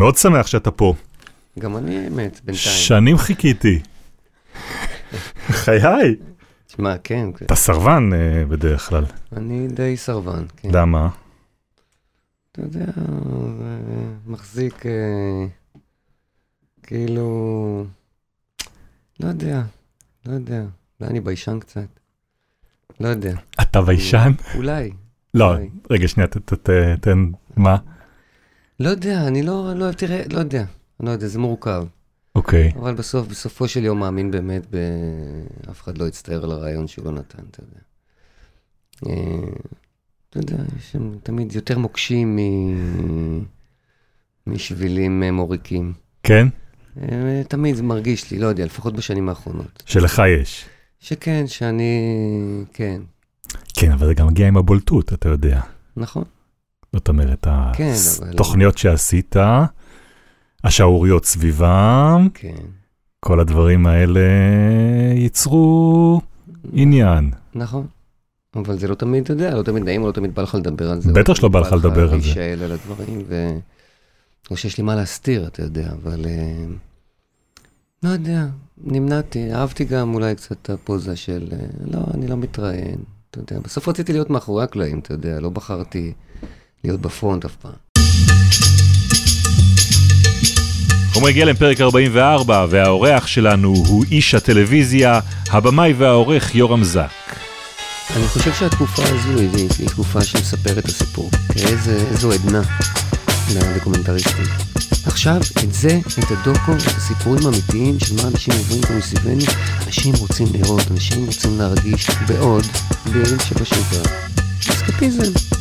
מאוד שמח שאתה פה. גם אני האמת, בינתיים. שנים חיכיתי. חיי. תשמע, כן, אתה סרבן אה, בדרך כלל. אני די סרבן, כן. למה? אתה יודע, מחזיק אה, כאילו, לא יודע, לא יודע, אולי אני ביישן קצת. לא יודע. אתה ביישן? אולי. לא, אולי. רגע, שנייה, ת- ת- ת- תן, מה? לא יודע, אני לא, לא, תראה, לא יודע. אני לא יודע, זה מורכב. אוקיי. אבל בסוף, בסופו של יום מאמין באמת, ב... אף אחד לא יצטער על הרעיון שהוא לא נתן, אתה יודע. אה, אתה יודע, יש שם תמיד יותר מוקשים מ... משבילים אה, מוריקים. כן? אה, תמיד זה מרגיש לי, לא יודע, לפחות בשנים האחרונות. שלך יש. שכן, שאני... כן, כן, אבל זה גם מגיע עם הבולטות, אתה יודע. נכון. זאת אומרת, כן, אבל- התוכניות שעשית, השערוריות סביבם, כן, כל הדברים האלה ייצרו עניין. נכון. אבל זה לא תמיד, אתה יודע, לא תמיד נעים, לא תמיד בא לך לדבר על זה. בטח שלא בא לך לדבר על זה. להישאל על הדברים, ו... או שיש לי מה להסתיר, אתה יודע, אבל... אה, לא יודע, נמנעתי, אהבתי גם אולי קצת את הפוזה של, אה, לא, אני לא מתראיין, אתה יודע. בסוף רציתי להיות מאחורי הקלעים, אתה יודע, לא בחרתי להיות בפרונט אף פעם. חומרי גלם פרק 44, והאורח שלנו הוא איש הטלוויזיה, הבמאי והעורך יורם זק. אני חושב שהתקופה הזו היא, תקופה שמספרת את הסיפור. תראה איזה, איזו עדנה לדוקומנטריסטים. עכשיו, את זה, את הדוקו, את הסיפורים האמיתיים של מה אנשים עוברים פה מסביבנו, אנשים רוצים לראות, אנשים רוצים להרגיש בעוד, בימים שבשגרה. אסקפיזם.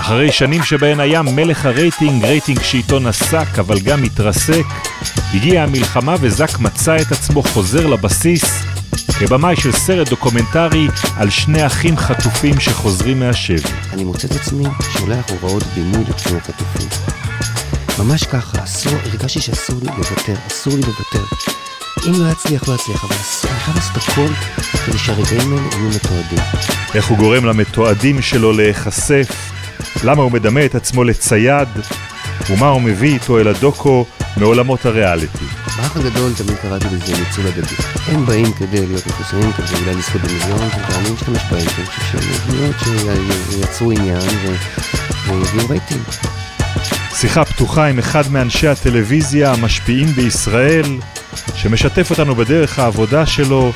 אחרי שנים שבהן היה מלך הרייטינג, רייטינג שאיתו נסק אבל גם התרסק, הגיעה המלחמה וזק מצא את עצמו חוזר לבסיס כבמאי של סרט דוקומנטרי על שני אחים חטופים שחוזרים מהשבי. אני מוצא את עצמי שולח הוראות בימוי לפצועים חטופים. ממש ככה, אסור, הרגשתי שאסור לי לוותר, אסור לי לוותר. אם לא יצליח, לא יצליח, אבל אסור, אני חייב לעשות הכל כדי שהרגעים האלה יהיו מתועדים. איך הוא גורם למתועדים שלו להיחשף, למה הוא מדמה את עצמו לצייד, ומה הוא מביא איתו אל הדוקו מעולמות הריאליטי. באח הגדול תמיד קראתי לזה ניצול הדדי. הם באים כדי להיות מפורסמים, כדי אולי לזכות במיליון, ואני משתמש בהם, כי אני חושב שהם דמויות שייצרו עניין ויביאו רייטינג. שיחה פתוחה עם אחד מאנשי הטלוויזיה המשפיעים בישראל, שמשתף אותנו בדרך העבודה שלו,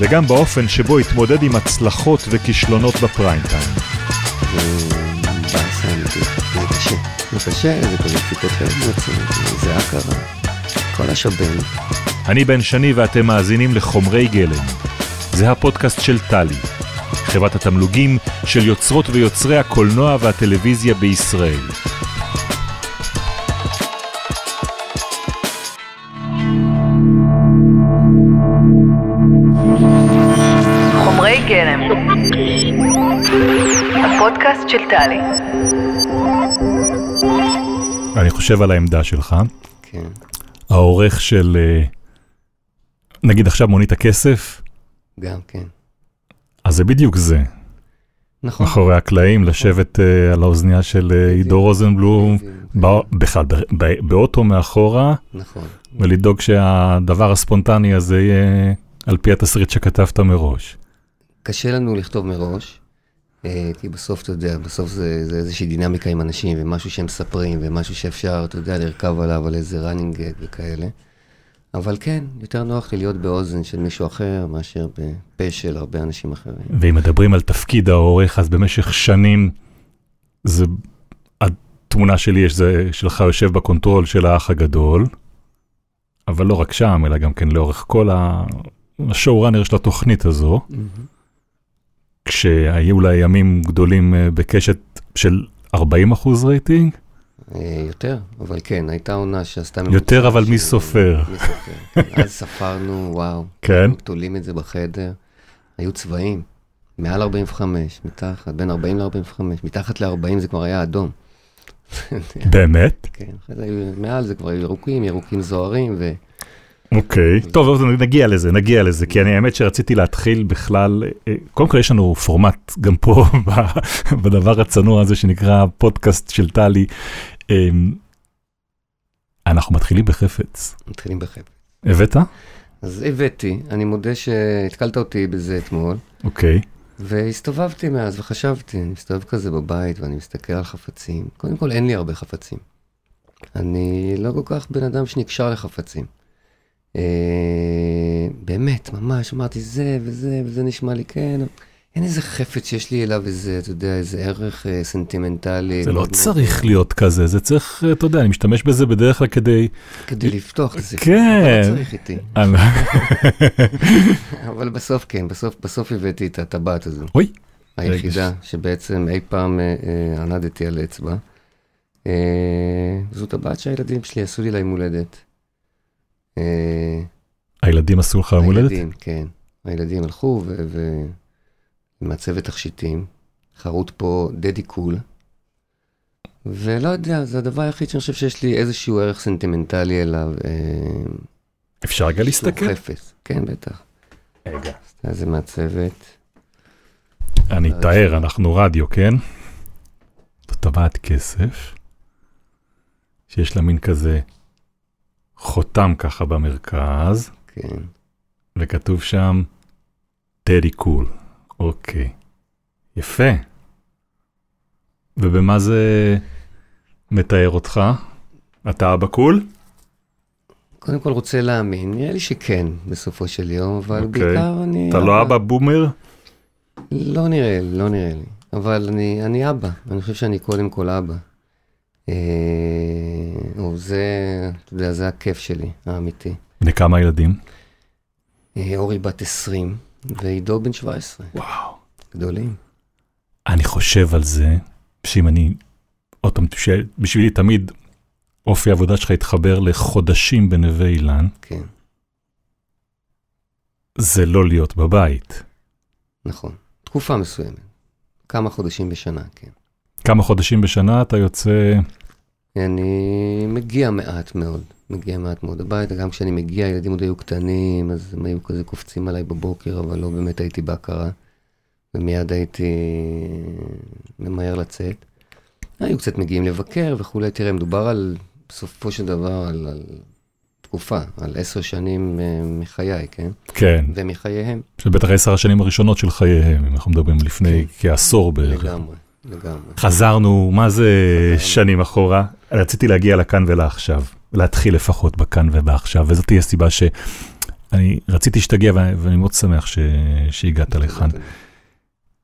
וגם באופן שבו התמודד עם הצלחות וכישלונות בפריים טיים. אמיתית, זה קשה. זה קשה, זה כזה דפיקות יוצאים, זה הכרה. כל השבן. אני בן שני ואתם מאזינים לחומרי גלם. זה הפודקאסט של טלי, חברת התמלוגים של יוצרות ויוצרי הקולנוע והטלוויזיה בישראל. חומרי הפודקאסט של טלי. אני חושב על העמדה שלך, כן. העורך של, אה, נגיד עכשיו מונית הכסף, גם כן. אז זה בדיוק זה, נכון. מאחורי הקלעים, לשבת אה, על האוזנייה של אה, עידו רוזנבלום, בכלל, ב- ב- באוטו מאחורה, נכון. ולדאוג שהדבר הספונטני הזה יהיה על פי התסריט שכתבת מראש. קשה לנו לכתוב מראש, כי בסוף, אתה יודע, בסוף זה, זה איזושהי דינמיקה עם אנשים, ומשהו שהם מספרים, ומשהו שאפשר, אתה יודע, לרכב עליו, על איזה running gag וכאלה. אבל כן, יותר נוח לי להיות באוזן של מישהו אחר, מאשר בפה של הרבה אנשים אחרים. ואם מדברים על תפקיד העורך, אז במשך שנים, זה, התמונה שלי יש, זה שלך יושב ב control של האח הגדול, אבל לא רק שם, אלא גם כן לאורך כל. ה show runner של התוכנית הזו, כשהיו לה ימים גדולים אה, בקשת של 40 אחוז רייטינג, אה, יותר, אבל כן, הייתה עונה שעשתה... יותר, אבל מי סופר? מי סופר. אז ספרנו, וואו. כן? תולים את זה בחדר, היו צבעים, מעל 45, מתחת, בין 40 ל-45, מתחת ל-40 זה כבר היה אדום. באמת? כן, אחרי זה היו- מעל זה כבר היו ירוקים, ירוקים זוהרים, ו... אוקיי, טוב, אז נגיע לזה, נגיע לזה, כי אני האמת שרציתי להתחיל בכלל, אה, קודם כל יש לנו פורמט גם פה בדבר הצנוע הזה שנקרא פודקאסט של טלי. אה, אנחנו מתחילים בחפץ. מתחילים בחפץ. הבאת? אז הבאתי, אני מודה שהתקלת אותי בזה אתמול, אוקיי. והסתובבתי מאז וחשבתי, אני מסתובב כזה בבית ואני מסתכל על חפצים. קודם כל, אין לי הרבה חפצים. אני לא כל כך בן אדם שנקשר לחפצים. אה, באמת, ממש, אמרתי זה וזה, וזה נשמע לי כן. אין איזה חפץ שיש לי אליו איזה, אתה יודע, איזה ערך אה, סנטימנטלי. זה לא צריך להיות כזה, זה צריך, אתה יודע, אני משתמש בזה בדרך כלל כדי... כדי לפתוח את זה. כן. אתה לא צריך איתי. אני- אבל בסוף כן, בסוף, בסוף הבאתי את הטבעת הזו. אוי, היחידה שבעצם אי פעם אה, אה, ענדתי על אצבע. אה, זו טבעת שהילדים שלי עשו לי ליום הולדת. אה, הילדים עשו לך יום הולדת? הילדים, כן. הילדים הלכו ו... ו... מעצבת תכשיטים, חרוט פה daddy cool. ולא יודע, זה הדבר היחיד שאני חושב שיש לי איזשהו ערך סנטימנטלי אליו. אה, אפשר רגע להסתכל? חפץ. כן, בטח. רגע. אז זה מעצבת. אני אתאר, אנחנו רדיו, כן? זו טבעת כסף, שיש לה מין כזה חותם ככה במרכז, כן. וכתוב שם טדי קול. אוקיי. יפה. ובמה זה מתאר אותך? אתה אבא קול? קודם כל רוצה להאמין, נראה לי שכן, בסופו של יום, אבל אוקיי. בעיקר אני... אתה לא אבא בומר? לא נראה לי, לא נראה לי. אבל אני, אני אבא, אני חושב שאני קודם כל אבא. אה, או זה, אתה יודע, זה הכיף שלי, האמיתי. בני כמה ילדים? אה, אורי בת 20, ועידו בן 17, וואו. גדולים. אני חושב על זה, שאם אני, עוד פעם, בשבילי תמיד אופי העבודה שלך התחבר לחודשים בנווה אילן, כן, זה לא להיות בבית. נכון. תקופה מסוימת. כמה חודשים בשנה, כן. כמה חודשים בשנה אתה יוצא, אני מגיע מעט מאוד, מגיע מעט מאוד הביתה, גם כשאני מגיע, הילדים עוד היו קטנים, אז הם היו כזה קופצים עליי בבוקר, אבל לא באמת הייתי בהכרה, ומיד הייתי ממהר לצאת. היו קצת מגיעים לבקר וכולי, תראה, מדובר על, בסופו של דבר, על, על תקופה, על עשר שנים אה, מחיי, כן? כן, ומחייהם, זה בטח עשר השנים הראשונות של חייהם, אם אנחנו מדברים לפני כעשור בערך. לגמרי, לגמרי. חזרנו, מה זה. שנים אחורה? רציתי להגיע לכאן ולעכשיו, להתחיל לפחות בכאן ובעכשיו, וזאת תהיה הסיבה שאני רציתי שתגיע, ואני ואני מאוד שמח ש... שהגעת לכאן.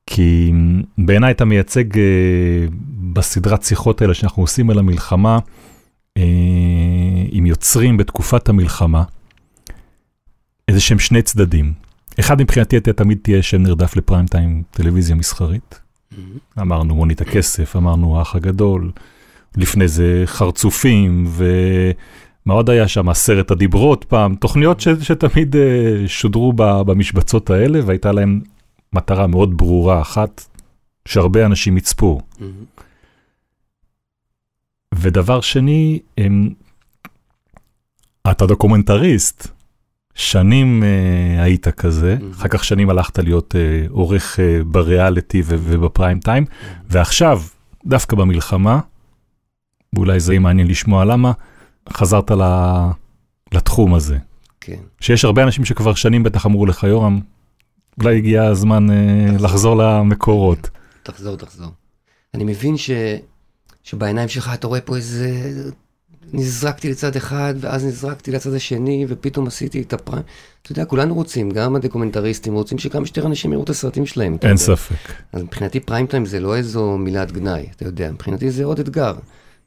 כי בעיניי אתה מייצג אה, בסדרת שיחות האלה שאנחנו עושים על המלחמה, אה, עם יוצרים בתקופת המלחמה, איזה שהם שני צדדים. אחד מבחינתי אתה תמיד תהיה שם נרדף לפריים טיים טלוויזיה מסחרית. מהמם. אמרנו מונית הכסף, אמרנו האח הגדול, לפני זה חרצופים, ומה עוד היה שם? עשרת הדיברות פעם, תוכניות ש, שתמיד uh, שודרו ב, במשבצות האלה, והייתה להם מטרה מאוד ברורה אחת, שהרבה אנשים יצפו. מהמם. ודבר שני, הם, אתה דוקומנטריסט, שנים uh, היית כזה, Mhm. אחר כך שנים הלכת להיות uh, עורך uh, בריאליטי ו- ובפריים טיים, ועכשיו, דווקא במלחמה, ואולי זה יהיה מעניין לשמוע למה, חזרת ל- לתחום הזה. כן. שיש הרבה אנשים שכבר שנים בטח אמרו לך, יורם, אולי הגיע הזמן תחזור. לחזור למקורות. תחזור, תחזור. אני מבין ש... שבעיניים שלך אתה רואה פה איזה... נזרקתי לצד אחד, ואז נזרקתי לצד השני, ופתאום עשיתי את הפריים. אתה יודע, כולנו רוצים, גם הדוקומנטריסטים רוצים שכמה שיותר אנשים יראו את הסרטים שלהם. אין. ספק. אז מבחינתי פריים טיים זה לא איזו מילת גנאי, אתה יודע, מבחינתי זה עוד אתגר.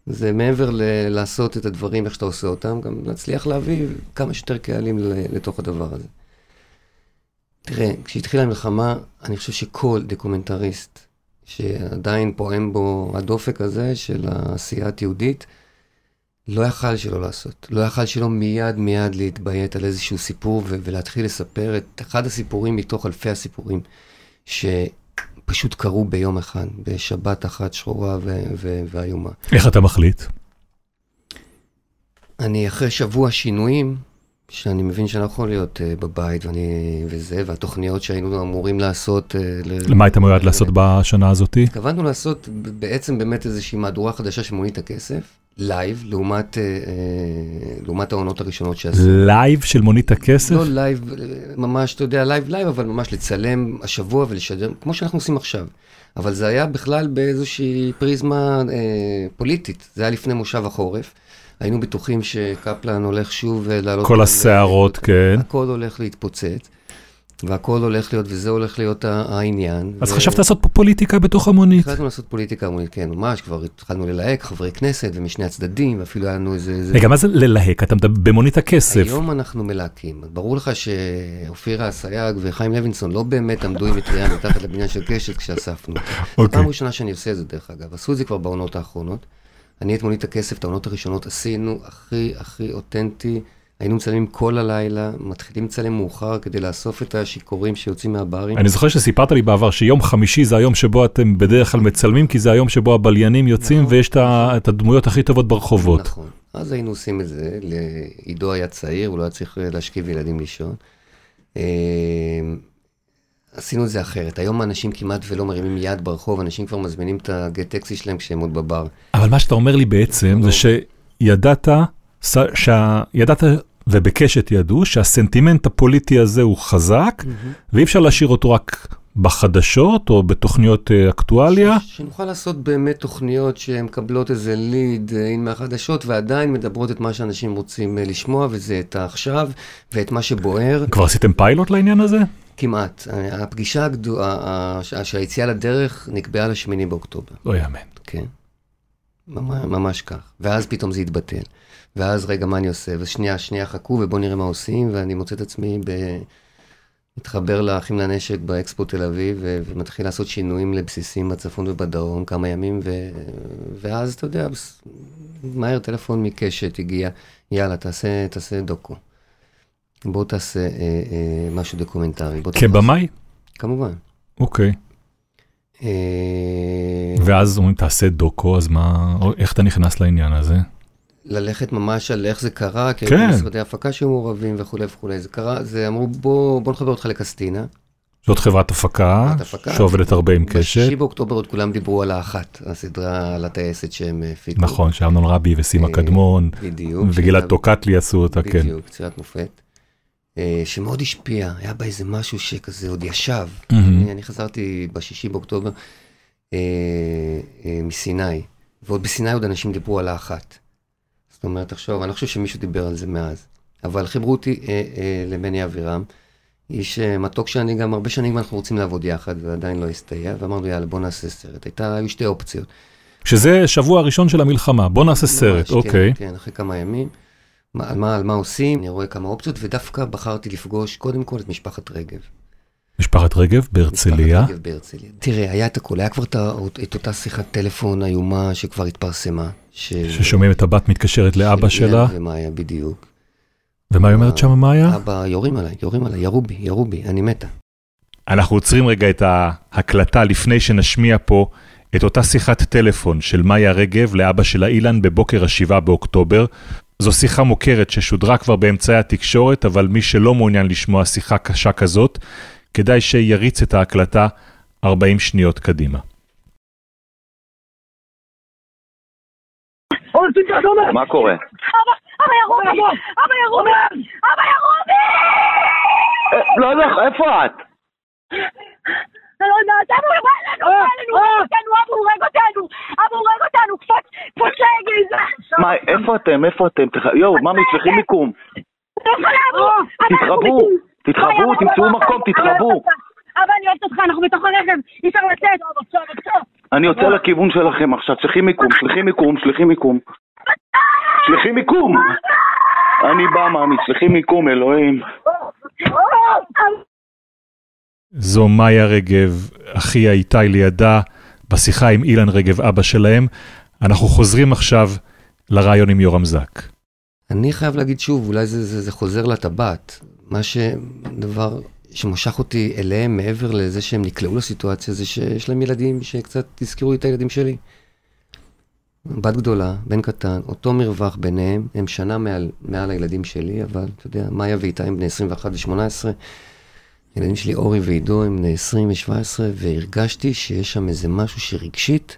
זה מעבר ל- לעשות את הדברים איך שאתה עושה אותם, גם להצליח להביא כמה שיותר קהלים לתוך הדבר הזה. תראה, כשהתחילה המלחמה, אני חושב שכל דוקומנטריסט שעדיין פועם בו הדופק הזה של העשייה התיעודית, לא יכל שלא לעשות. לא יכל שלא מיד מיד להתביית על איזשהו סיפור ו- ולהתחיל לספר את אחד הסיפורים מתוך אלפי הסיפורים שפשוט קרו ביום אחד, בשבת אחת שחורה ו- ו- ואיומה. איך אתה מחליט? אני אחרי שבוע שינויים, שאני מבין שאני לא יכול להיות uh, בבית ואני, וזה, והתוכניות שהיינו אמורים לעשות... Uh, למה היית מיועד לעשות בשנה הזאתי? התכוונו לעשות בעצם באמת איזושהי מהדורה חדשה של מונית הכסף, live, לעומת, אה, אה, לעומת העונות הראשונות שעשו. live של מונית הכסף? לא live, אה, ממש, אתה יודע, live live, אבל ממש לצלם השבוע ולשדר, כמו שאנחנו עושים עכשיו. אבל זה היה בכלל באיזושהי פריזמה אה, פוליטית, זה היה לפני מושב החורף. היינו בטוחים שקפלן הולך שוב לעלות... כל הסערות, כן. הכל הולך להתפוצץ. והכל הולך להיות, וזה הולך להיות העניין. אז ו... חשבת לעשות פה פוליטיקה בתוך המונית? החלטנו לעשות פוליטיקה המונית, כן, ממש, כבר התחלנו ללהק חברי כנסת ומשני הצדדים, ואפילו היה לנו איזה... רגע, מה זה ללהק? אתה מדבר במונית הכסף. היום אנחנו מלהקים. ברור לך שאופירה אסייג וחיים לוינסון לא באמת עמדו עם מטריה מתחת לבניין של קשת כשאספנו. זו פעם ראשונה שאני עושה את זה, דרך אגב. עשו את זה כבר בעונות האחרונות. אני את מונית הכסף, את העונות הראשונות, עשינו הכי הכי אותנטי. היינו מצלמים כל הלילה, מתחילים לצלם מאוחר כדי לאסוף את השיכורים שיוצאים מהברים. אני זוכר שסיפרת לי בעבר שיום חמישי זה היום שבו אתם בדרך כלל מצלמים, כי זה היום שבו הבליינים יוצאים נכון, ויש נכון. את הדמויות הכי טובות ברחובות. נכון, אז היינו עושים את זה, עידו היה צעיר, הוא לא היה צריך להשכיב ילדים לישון. אה, עשינו את זה אחרת. היום אנשים כמעט ולא מרימים יד ברחוב, אנשים כבר מזמינים את הגט טקסי שלהם כשהם עוד בבר. אבל מה שאתה אומר לי בעצם זה שידעת, שידעת ובקשת ידעו שהסנטימנט הפוליטי הזה הוא חזק, mm-hmm. ואי אפשר להשאיר אותו רק בחדשות או בתוכניות uh, אקטואליה. ש- שנוכל לעשות באמת תוכניות שמקבלות איזה ליד uh, מהחדשות ועדיין מדברות את מה שאנשים רוצים uh, לשמוע, וזה את העכשיו ואת מה שבוער. כבר עשיתם פיילוט לעניין הזה? כמעט. הפגישה הגדולה, שהיציאה לדרך נקבעה לשמיני באוקטובר. לא יאמן. כן. ממש, ממש כך. ואז פתאום זה התבטל. ואז רגע, מה אני עושה? ושנייה, שנייה חכו ובואו נראה מה עושים, ואני מוצא את עצמי ב... מתחבר לאחים לנשק באקספו תל אביב, ו... ומתחיל לעשות שינויים לבסיסים בצפון ובדרום כמה ימים, ו... ואז, אתה יודע, מהר טלפון מקשת הגיע, יאללה, תעשה, תעשה דוקו. בוא תעשה אה, אה, משהו דוקומנטרי. כבמאי? כמובן. אוקיי. אה... ואז אומרים, תעשה דוקו, אז מה, איך אתה נכנס לעניין הזה? ללכת ממש על איך זה קרה, כי כן. היו משרדי הפקה שהיו מעורבים וכולי וכולי. זה קרה, זה אמרו, בוא, בוא נחבר אותך לקסטינה. זאת חברת הפקה, הפקה שעובדת הרבה עם קשת. בשישי באוקטובר עוד כולם דיברו על האחת, הסדרה על הטייסת שהם הפיקו. נכון, שאמנון רבי וסימה אה, קדמון. בדיוק. וגלעד טוקטלי עשו אותה, כן. בדיוק, צירת מופת. אה, שמאוד השפיע, היה בה איזה משהו שכזה עוד ישב. אני חזרתי בשישי באוקטובר אה, מסיני, ועוד בסיני עוד אנשים דיברו על האחת. זאת אומרת, תחשוב, אני לא חושב שמישהו דיבר על זה מאז. אבל חיברו אותי אה, אה, למני אבירם, איש אה, מתוק שאני גם הרבה שנים אנחנו רוצים לעבוד יחד, ועדיין לא הסתייע, ואמרנו, יאללה, בוא נעשה סרט. הייתה, היו שתי אופציות. שזה שבוע הראשון של המלחמה, בוא נעשה סרט, כן, אוקיי. כן, אחרי כמה ימים. מה, על, מה, על מה עושים, אני רואה כמה אופציות, ודווקא בחרתי לפגוש קודם כל את משפחת רגב. משפחת רגב בהרצליה? משפחת רגב בהרצליה. תראה, היה את הכול, היה כבר את, את אותה שיחת טלפון איומה שכבר התפרסמה. ש... ששומעים את הבת מתקשרת לאבא שלה. ומאיה, בדיוק. ומה היא אומרת שם, מאיה? אבא, יורים עליי, יורים עליי, ירו בי, ירו בי, אני מתה. אנחנו עוצרים רגע את ההקלטה לפני שנשמיע פה את אותה שיחת טלפון של מאיה רגב לאבא שלה אילן בבוקר השבעה באוקטובר. זו שיחה מוכרת ששודרה כבר באמצעי התקשורת, אבל מי שלא מעוניין לשמוע שיחה קשה כזאת, כדאי שיריץ את ההקלטה 40 שניות קדימה. מה קורה? אבא ירובי! אבא ירובי! אבא ירובי! לא, לא, איפה את? לא יודעת, אבא הוא בא הורג אותנו, אבא הורג אותנו, אבא הורג אותנו, קפוץ, פושע גזע. מה, איפה אתם? איפה אתם? יואו, ממי, צריכים מיקום. תתרבו, תתרבו, תמצאו מקום, תתרבו. אבא, אני אוהבת אותך, אנחנו בתוך הרכב, אי אפשר לצאת, עכשיו, עכשיו. אני יוצא לכיוון שלכם עכשיו, צריכים מיקום, שליחים מיקום, שליחים מיקום. שליחים מיקום! אני בא, מאמי, שליחים מיקום, אלוהים. זו מאיה רגב, אחיה איתי לידה, בשיחה עם אילן רגב, אבא שלהם. אנחנו חוזרים עכשיו לרעיון עם יורם זק. אני חייב להגיד שוב, אולי זה, זה, זה חוזר לטבעת. מה שדבר שמושך אותי אליהם מעבר לזה שהם נקלעו לסיטואציה, זה שיש להם ילדים שקצת תזכרו את הילדים שלי. בת גדולה, בן קטן, אותו מרווח ביניהם, הם שנה מעל, מעל הילדים שלי, אבל אתה יודע, מאיה ואיתה הם בני 21 ו-18. הילדים שלי, אורי ועידו, הם בני 20 ו-17, והרגשתי שיש שם איזה משהו שרגשית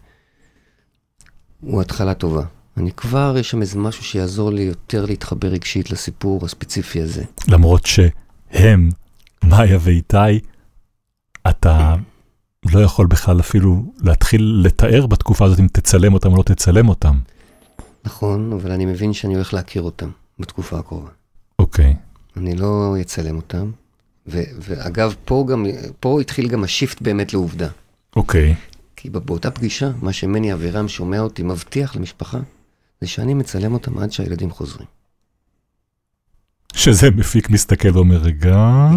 הוא התחלה טובה. אני כבר, יש שם איזה משהו שיעזור לי יותר להתחבר רגשית לסיפור הספציפי הזה. למרות שהם, מאיה ואיתי, אתה לא יכול בכלל אפילו להתחיל לתאר בתקופה הזאת אם תצלם אותם או לא תצלם אותם. נכון, אבל אני מבין שאני הולך להכיר אותם בתקופה הקרובה. אוקיי. אני לא אצלם אותם. ו- ואגב, פה גם, פה התחיל גם השיפט באמת לעובדה. אוקיי. כי באותה פגישה, מה שמני אבירם שומע אותי מבטיח למשפחה, זה שאני מצלם אותם עד שהילדים חוזרים. שזה מפיק מסתכל ואומר, רגע,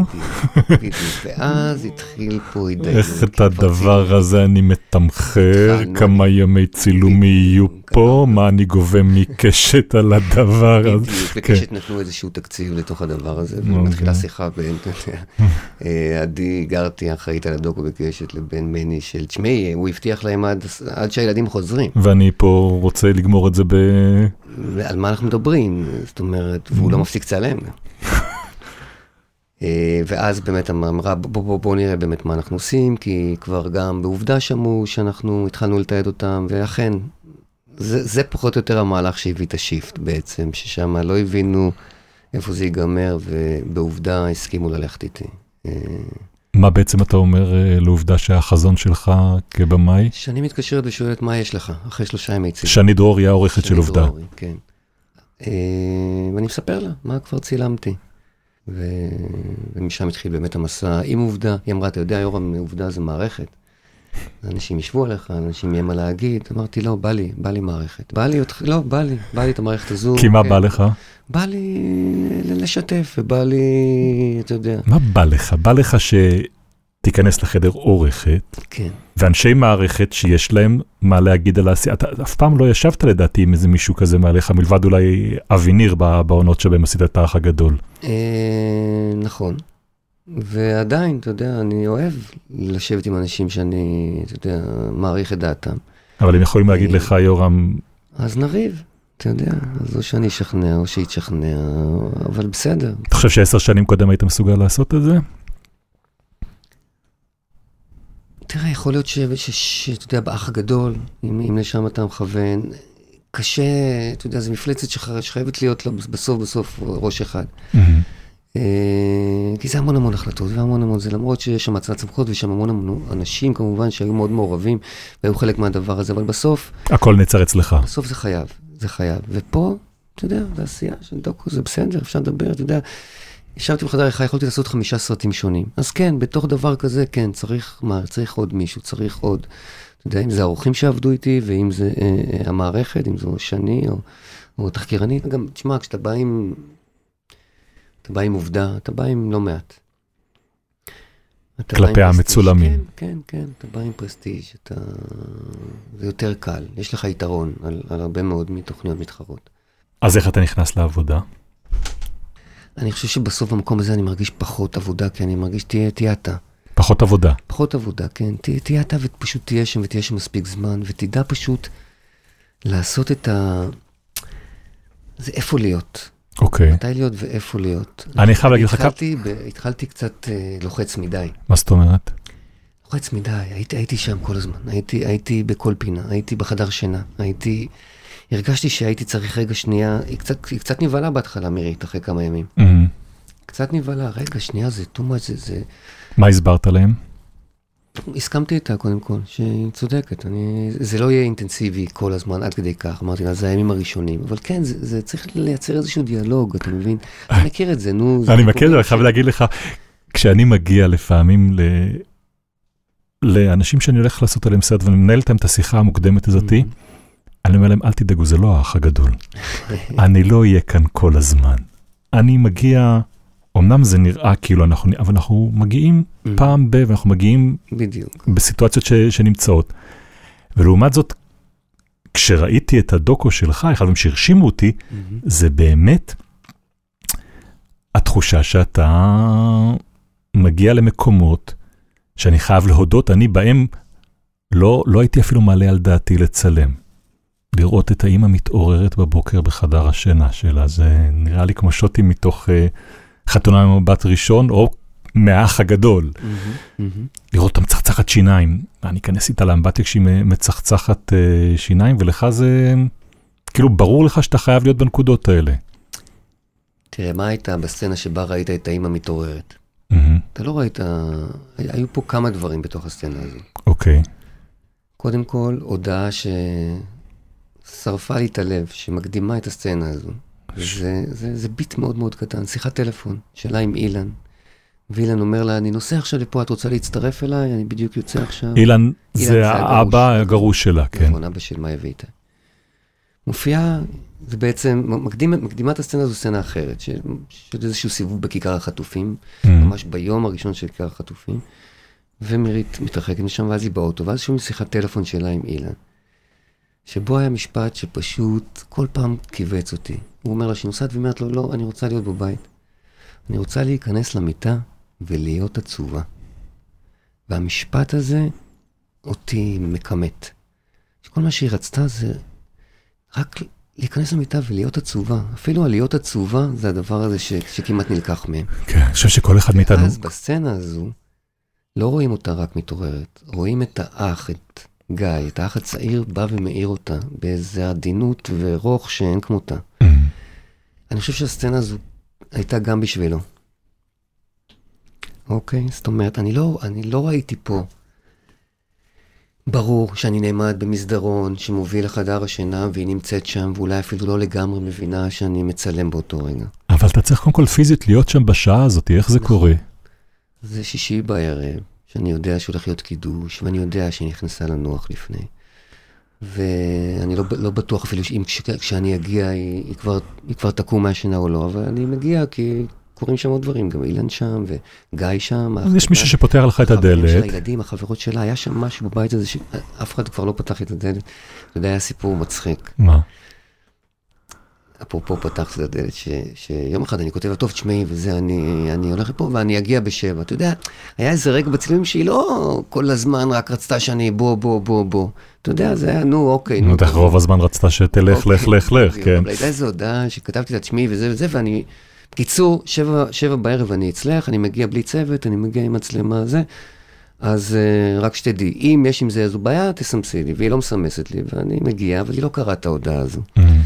בדיוק, בדיוק. ואז התחיל פה הידיון. איך את הדבר הזה אני מתמחר. כמה ימי צילום יהיו פה, מה אני גובה מקשת על הדבר הזה. בדיוק, כן. וקשת נתנו איזשהו תקציב לתוך הדבר הזה, אוקיי. ומתחילה שיחה בין, אה, עדי גרתי אחראית על הדוקו בקשת לבין מני של, תשמעי, הוא הבטיח להם עד- עד שהילדים חוזרים. ואני פה רוצה לגמור את זה ב... על מה אנחנו מדברים? זאת אומרת, והוא לא מפסיק לצלם. אה, ואז באמת אמרה, בוא, בוא, בוא נראה באמת מה אנחנו עושים, כי כבר גם בעובדה שמעו שאנחנו התחלנו לתעד אותם, ואכן, זה, זה פחות או יותר המהלך שהביא את השיפט בעצם, ששם לא הבינו איפה זה ייגמר, ובעובדה הסכימו ללכת איתי. אה, מה בעצם אתה אומר אה, לעובדה שהחזון שלך כבמאי? שאני מתקשרת ושואלת מה יש לך, אחרי שלושה ימי צילום. שני דרור היא העורכת של שני עובדה. דרורי, כן. אה, ואני מספר לה מה כבר צילמתי. ו... ומשם התחיל באמת המסע עם עובדה. היא אמרה, אתה יודע, יורם, עובדה זה מערכת. אנשים ישבו עליך, אנשים יהיה מה להגיד. אמרתי, לא, בא לי, בא לי מערכת. בא לי, אותך- לא, בא לי, בא לי את המערכת הזו. כי מה כן. בא לך? בא לי לשתף, ובא לי, אתה יודע, מה בא לך? בא לך שתיכנס לחדר עורכת, כן. ואנשי מערכת שיש להם מה להגיד על העשייה. אתה אף פעם לא ישבת לדעתי עם איזה מישהו כזה מעליך, מלבד אולי אבי ניר בעונות שבהם עשית את האח הגדול. אה, נכון. ועדיין, אתה יודע, אני אוהב לשבת עם אנשים שאני, אתה יודע, מעריך את דעתם. אבל הם יכולים להגיד אה, לך, יורם, אז נריב, אתה יודע, אז או שאני אשכנע או שהיא תשכנע, אבל בסדר. אתה חושב שעשר שנים קודם היית מסוגל לעשות את זה? תראה, יכול להיות שאתה יודע, באח הגדול, אם, אם לשם אתה מכוון, קשה, אתה יודע, זו מפלצת שח- שחייבת להיות לה בסוף בסוף ראש אחד. אה, כי זה המון המון החלטות והמון המון זה, למרות שיש שם הצעת סמכות ויש שם המון המון אנשים כמובן שהיו מאוד מעורבים והיו חלק מהדבר הזה, אבל בסוף, הכל נעצר אצלך. בסוף זה חייב, זה חייב. ופה, אתה יודע, בעשייה של דוקו זה בסדר, אפשר לדבר, אתה יודע. ישבתי בחדר אחד, יכולתי לעשות חמישה סרטים שונים. אז כן, בתוך דבר כזה, כן, צריך, מה, צריך עוד מישהו, צריך עוד. אתה יודע, אם זה האורחים שעבדו איתי, ואם זה אה, אה, המערכת, אם זו שני או, או תחקירנית. גם, תשמע, כשאתה בא עם... אתה בא עם עובדה, אתה בא עם לא מעט. כלפי. המצולמים. כן, כן, כן, אתה בא עם פרסטיג', אתה... זה יותר קל, יש לך יתרון על, על הרבה מאוד מתוכניות מתחרות. אז איך אתה נכנס לעבודה? אני חושב שבסוף במקום הזה אני מרגיש פחות עבודה, כי אני מרגיש תהיה, תהיה אתה. פחות עבודה. פחות עבודה, כן. תה- תהיה אתה ופשוט תהיה שם ותהיה שם מספיק זמן, ותדע פשוט לעשות את ה... זה איפה להיות. אוקיי. מתי להיות ואיפה להיות. אני חייב להגיד לך כמה- התחלתי, קצת אה, לוחץ מדי. מה זאת אומרת? לוחץ מדי, הייתי, הייתי שם כל הזמן. הייתי, הייתי בכל פינה, הייתי בחדר שינה, הייתי... הרגשתי שהייתי צריך רגע שנייה, היא קצת, היא קצת נבהלה בהתחלה, מירית, אחרי כמה ימים. אמ, קצת נבהלה, רגע, שנייה, זה too much, זה, זה... מה הסברת להם? הסכמתי איתה קודם כל, שהיא צודקת, אני, זה לא יהיה אינטנסיבי כל הזמן עד כדי כך, אמרתי לה, זה הימים הראשונים, אבל כן, זה, זה צריך לייצר איזשהו דיאלוג, אתה מבין? אתה מכיר את זה, נו. זה אני קורה מכיר, אני חייב להגיד לך, כשאני מגיע לפעמים ל... לאנשים שאני הולך לעשות עליהם סרט ואני מנהל איתם את השיחה המוקדמת הזאתי, אני אומר להם, אל תדאגו, זה לא האח הגדול. אני לא אהיה כאן כל הזמן. אני מגיע, אמנם זה נראה כאילו אנחנו, אבל אנחנו מגיעים Mm, פעם ב... ואנחנו מגיעים בדיוק. בסיטואציות ש, שנמצאות. ולעומת זאת, כשראיתי את הדוקו שלך, אחד הדברים שהרשימו אותי, מהמם. זה באמת התחושה שאתה מגיע למקומות שאני חייב להודות, אני בהם לא, לא הייתי אפילו מעלה על דעתי לצלם. לראות את האימא מתעוררת בבוקר בחדר השינה שלה, זה נראה לי כמו שוטים מתוך uh, חתונה ממבט ראשון, או מהאח הגדול. מהמם, מהמם. לראות אותה מצחצחת שיניים. אני אכנס איתה לאמבטיה כשהיא מצחצחת uh, שיניים, ולך זה כאילו ברור לך שאתה חייב להיות בנקודות האלה. תראה, מה הייתה בסצנה שבה ראית את האימא מתעוררת? מהמם, אתה לא ראית... היו פה כמה דברים בתוך הסצנה הזו. אוקיי. קודם כל, הודעה ששרפה לי את הלב, שמקדימה את הסצנה הזו. זה, זה, זה ביט מאוד מאוד קטן, שיחת טלפון, שלה עם אילן. ואילן אומר לה, אני נוסע עכשיו לפה, את רוצה להצטרף אליי? אני בדיוק יוצא עכשיו. אילן זה זה הגרוש. האבא הגרוש שלה, כן. נכון, אבא של מאיה ואיתה. מופיעה, זה בעצם, מקדימה את הסצנה זו סצנה אחרת, של, של איזשהו סיבוב בכיכר החטופים, מהמם, ממש ביום הראשון של כיכר החטופים, ומירית מתרחקת משם, ואז היא באוטו, ואז שומעים שיחת טלפון שלה עם אילן, שבו היה משפט שפשוט כל פעם כיווץ אותי. הוא אומר לה שהיא נוסעת, והיא אומרת לו, לא, אני רוצה להיות בבית. אני רוצה להיכנס למיטה ולהיות עצובה. והמשפט הזה אותי מכמת. שכל מה שהיא רצתה זה רק להיכנס למיטה ולהיות עצובה. אפילו הלהיות עצובה זה הדבר הזה ש, שכמעט נלקח מהם. כן, אני חושב שכל אחד מאיתנו, אז בסצנה הזו, לא רואים אותה רק מתעוררת, רואים את האח, את גיא, את האח הצעיר בא ומאיר אותה באיזה עדינות ורוך שאין כמותה. מהמם, אני חושב שהסצנה הזו הייתה גם בשבילו. אוקיי? זאת אומרת, אני לא, אני לא ראיתי פה. ברור שאני נעמד במסדרון שמוביל לחדר השינה והיא נמצאת שם, ואולי אפילו לא לגמרי מבינה שאני מצלם באותו רגע. אבל אתה צריך קודם כל פיזית להיות שם בשעה הזאת, איך זה קורה? זה שישי בערב, שאני יודע שהולך להיות קידוש, ואני יודע שהיא נכנסה לנוח לפני. ואני לא, לא בטוח אפילו שאם כש, כשאני אגיע היא, היא, כבר, היא כבר תקום מהשינה או לא, אבל אני מגיע כי קורים שם עוד דברים, גם אילן שם וגיא שם. יש מישהו שפותח לך את החברים של הדלת, הילדים, החברות שלה, היה שם משהו בבית הזה שאף אחד כבר לא פתח את הדלת. אתה יודע, היה סיפור מצחיק. מה? אפרופו פתחת את הדלת, ש, שיום אחד אני כותב לה, טוב, תשמעי, וזה, אני, אני הולך לפה ואני אגיע בשבע. אתה יודע, היה איזה רגע בצילומים שהיא לא כל הזמן רק רצתה שאני בוא, בוא, בוא, בוא. אתה יודע, זה היה, נו, אוקיי, נו. בטח רוב הזמן רצתה שתלך, לך, אוקיי, לך, לך, כן. אבל הייתה איזו הודעה שכתבתי לה, תשמעי, וזה וזה, ואני... בקיצור, שבע, שבע בערב אני אצלך, אני מגיע בלי צוות, אני מגיע עם מצלמה זה. אז uh, רק שתדעי, אם יש עם זה איזו בעיה, תסמסי לי, והיא לא מסמסת לי, ואני מגיע, אבל היא לא קראה את ההודעה הזו. מהמם.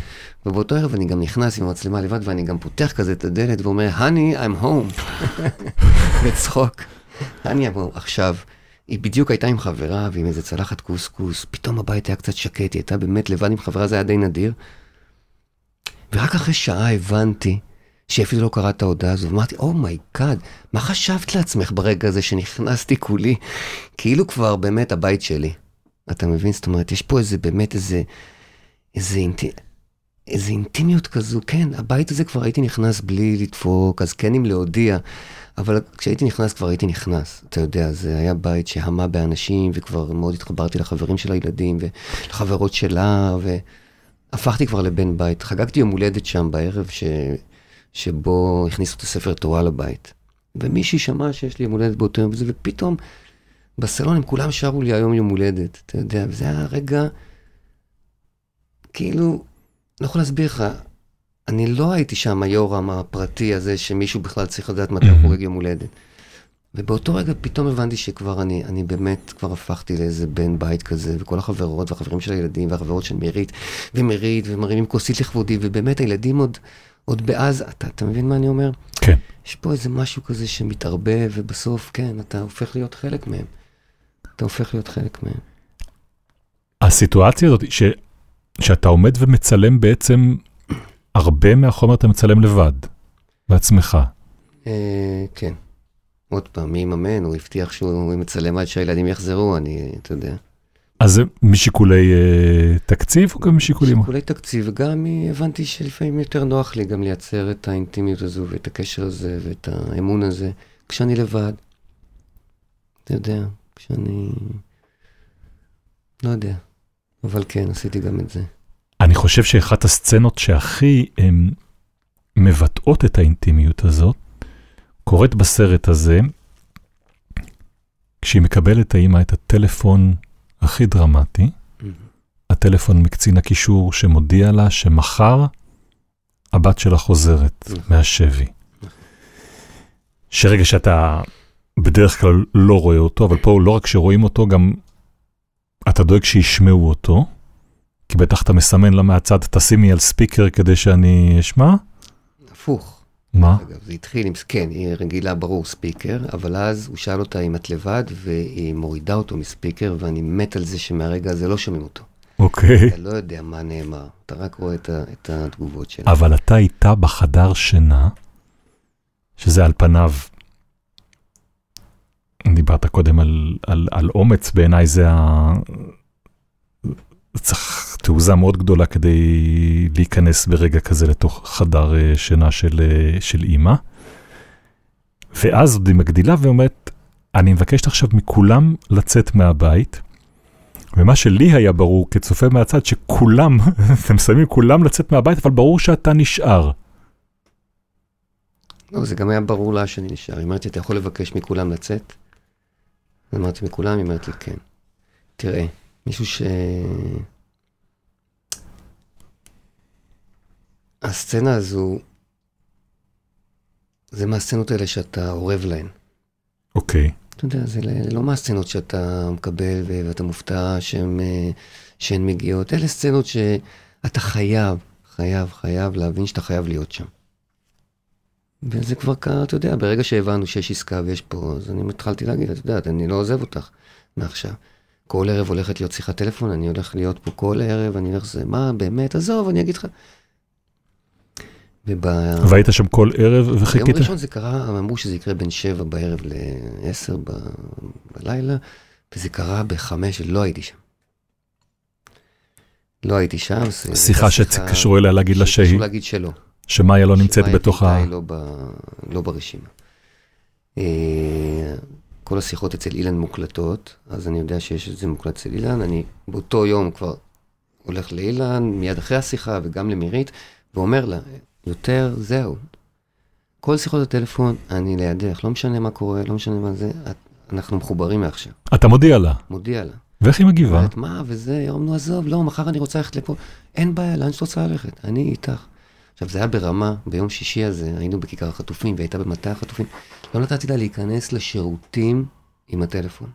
ובאותו ערב אני גם נכנס עם המצלמה לבד, ואני גם פותח כזה את הדלת ואומר, honey, I'm home. בצחוק. honey, I'm home. עכשיו, היא בדיוק הייתה עם חברה ועם איזה צלחת קוסקוס, פתאום הבית היה קצת שקט, היא הייתה באמת לבד עם חברה, זה היה די נדיר. ורק אחרי שעה הבנתי שהיא אפילו לא קראה את ההודעה הזו, ואמרתי, oh my God, מה חשבת לעצמך ברגע הזה שנכנסתי כולי? כאילו כבר באמת הבית שלי. אתה מבין? זאת אומרת, יש פה איזה, באמת איזה, איזה אינטי... איזה אינטימיות כזו, כן, הבית הזה כבר הייתי נכנס בלי לדפוק, אז כן אם להודיע, אבל כשהייתי נכנס כבר הייתי נכנס, אתה יודע, זה היה בית שהמה באנשים, וכבר מאוד התחברתי לחברים של הילדים, ולחברות שלה, והפכתי כבר לבן בית. חגגתי יום הולדת שם בערב ש... שבו הכניסו את הספר תורה לבית. ומישהי שמעה שיש לי יום הולדת באותו יום וזה, ופתאום בסלון הם כולם שרו לי היום יום הולדת, אתה יודע, וזה היה רגע, כאילו, לא יכול להסביר לך, אני לא הייתי שם היורם הפרטי הזה שמישהו בכלל צריך לדעת מתי הוא. חוגג יום הולדת. ובאותו רגע פתאום הבנתי שכבר אני, אני באמת כבר הפכתי לאיזה בן בית כזה, וכל החברות והחברים של הילדים והחברות של מירית, ומירית, ומרימים כוסית לכבודי, ובאמת הילדים עוד, עוד בעזה, אתה, אתה מבין מה אני אומר? כן. יש פה איזה משהו כזה שמתערבב, ובסוף, כן, אתה הופך להיות חלק מהם. אתה הופך להיות חלק מהם. הסיטואציה הזאת, ש... שאתה עומד ומצלם בעצם, הרבה מהחומר אתה מצלם לבד, בעצמך. אה, כן. עוד פעם, מי יממן? הוא הבטיח שהוא מצלם עד שהילדים יחזרו, אני, אתה יודע. אז זה משיקולי אה, תקציב או גם משיקולים? שיקולי תקציב, וגם מ- הבנתי שלפעמים יותר נוח לי גם לייצר את האינטימיות הזו, ואת הקשר הזה, ואת האמון הזה, כשאני לבד. אתה יודע, כשאני... לא יודע. אבל כן, עשיתי גם את זה. אני חושב שאחת הסצנות שהכי הם, מבטאות את האינטימיות הזאת, קורית בסרט הזה, כשהיא מקבלת האימא את הטלפון הכי דרמטי, הטלפון מקצין הקישור שמודיע לה שמחר הבת שלה חוזרת נכון. מהשבי. שרגע שאתה בדרך כלל לא רואה אותו, אבל פה לא רק שרואים אותו, גם אתה דואג שישמעו אותו, כי בטח אתה מסמן לה מהצד, תשימי על ספיקר כדי שאני אשמע? הפוך. מה? אגב, זה התחיל עם, כן, היא רגילה, ברור, ספיקר, אבל אז הוא שאל אותה אם את לבד, והיא מורידה אותו מספיקר, ואני מת על זה שמהרגע הזה לא שומעים אותו. אוקיי. אתה לא יודע מה נאמר, אתה רק רואה את, ה, את התגובות שלה. אבל אתה איתה בחדר שינה, שזה על פניו, דיברת קודם על, על, על אומץ, בעיניי זה ה... צריך תעוזה מאוד גדולה כדי להיכנס ברגע כזה לתוך חדר אה, שינה של, אה, של אימא. ואז היא מגדילה ואומרת, אני מבקשת עכשיו מכולם לצאת מהבית. ומה שלי היה ברור כצופה מהצד, שכולם, אתם שמים כולם לצאת מהבית, אבל ברור שאתה נשאר. לא, זה גם היה ברור לה שאני נשאר. היא אמרת אתה יכול לבקש מכולם לצאת? אמרתי, מכולם? היא אומרת לי, כן. תראה, מישהו ש... הסצנה הזו, זה מהסצנות האלה שאתה אורב להן. אוקיי. אתה יודע, זה לא מהסצנות שאתה מקבל ואתה מופתע שהן, אה, שהן מגיעות. אלה סצנות שאתה חייב, חייב, חייב להבין שאתה חייב להיות שם. וזה כבר קרה, אתה יודע, ברגע שהבנו שיש עסקה ויש פה, אז אני התחלתי להגיד, את יודעת, אני לא עוזב אותך מעכשיו. כל ערב הולכת להיות שיחת טלפון, אני הולך להיות פה כל ערב, אני הולך לזה, מה, באמת, עזוב, אני אגיד לך. וב... והיית שם כל ערב ביום וחיכית? ראשון זה קרה, אמרו שזה יקרה בין שבע בערב לעשר ב... בלילה, וזה קרה בחמש, ולא הייתי שם. לא הייתי שם. שיחה שהתקשרו אליה להגיד לה שהתקשרו שהיא, להגיד שלא. שמאיה לא נמצאת בתוך ה... קליטאי לא, ב... לא ברשימה. כל השיחות אצל אילן מוקלטות, אז אני יודע שיש את זה מוקלט אצל אילן, אני באותו יום כבר הולך לאילן, מיד אחרי השיחה, וגם למירית, ואומר לה, יותר, זהו. כל שיחות הטלפון, אני לידך, לא משנה מה קורה, לא משנה מה זה, את, אנחנו מחוברים מעכשיו. אתה מודיע לה. מודיע לה. ואיך היא מגיבה? אומרת, מה, וזה, יום, נו, עזוב, לא, מחר אני רוצה ללכת לפה. אין בעיה, לאן שאת רוצה ללכת? אני איתך. עכשיו, זה היה ברמה, ביום שישי הזה, היינו בכיכר החטופים, והייתה במטע החטופים. לא נתתי לה להיכנס לשירותים עם הטלפון.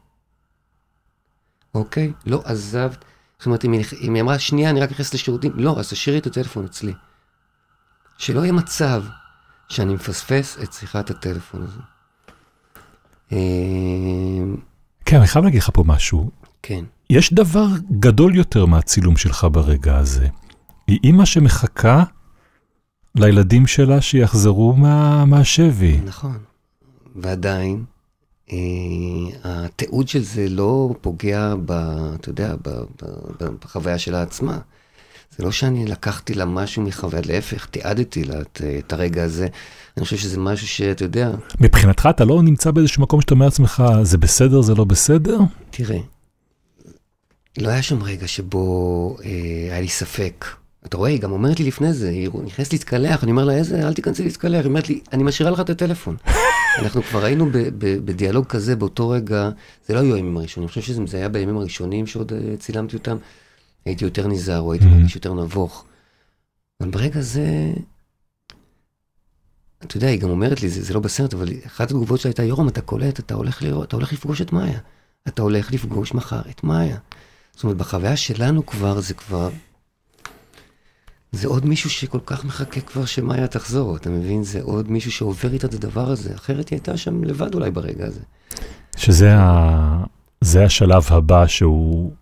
אוקיי? לא עזבת. זאת אומרת, אם היא, אם היא אמרה, שנייה, אני רק נכנסת לשירותים, לא, אז תשאירי את הטלפון אצלי. שלא יהיה מצב שאני מפספס את שיחת הטלפון הזו. אה, כן, אני חייב להגיד לך פה משהו. כן. יש דבר גדול יותר מהצילום שלך ברגע הזה. היא אימא שמחכה לילדים שלה שיחזרו מה, מהשבי. נכון. ועדיין, אה, התיעוד של זה לא פוגע ב... אתה יודע, ב, ב, ב, בחוויה שלה עצמה. זה לא שאני לקחתי לה משהו מחוויה, להפך, תיעדתי לה את, את הרגע הזה. אני חושב שזה משהו שאתה יודע, מבחינתך אתה לא נמצא באיזשהו מקום שאתה אומר לעצמך, זה בסדר, זה לא בסדר? תראה, לא היה שם רגע שבו אה, היה לי ספק. אתה רואה, היא גם אומרת לי לפני זה, היא נכנסת להתקלח, אני אומר לה, איזה, אל תיכנסי להתקלח. היא אומרת לי, אני משאירה לך את הטלפון. אנחנו כבר היינו ב- ב- בדיאלוג כזה באותו רגע, זה לא היו הימים הראשונים, אני חושב שזה היה בימים הראשונים שעוד אה, צילמתי אותם. הייתי יותר נזהר, או הייתי Mhm. מרגיש יותר נבוך. אבל ברגע זה, אתה יודע, היא גם אומרת לי, זה, זה לא בסרט, אבל אחת התגובות שלה הייתה, יורם, אתה קולט, אתה הולך לראות, אתה הולך לפגוש את מאיה. אתה הולך לפגוש מחר את מאיה. זאת אומרת, בחוויה שלנו כבר, זה כבר... זה עוד מישהו שכל כך מחכה כבר שמאיה תחזור, אתה מבין? זה עוד מישהו שעובר איתה את הדבר הזה, אחרת היא הייתה שם לבד אולי ברגע הזה. שזה ה... זה השלב הבא שהוא,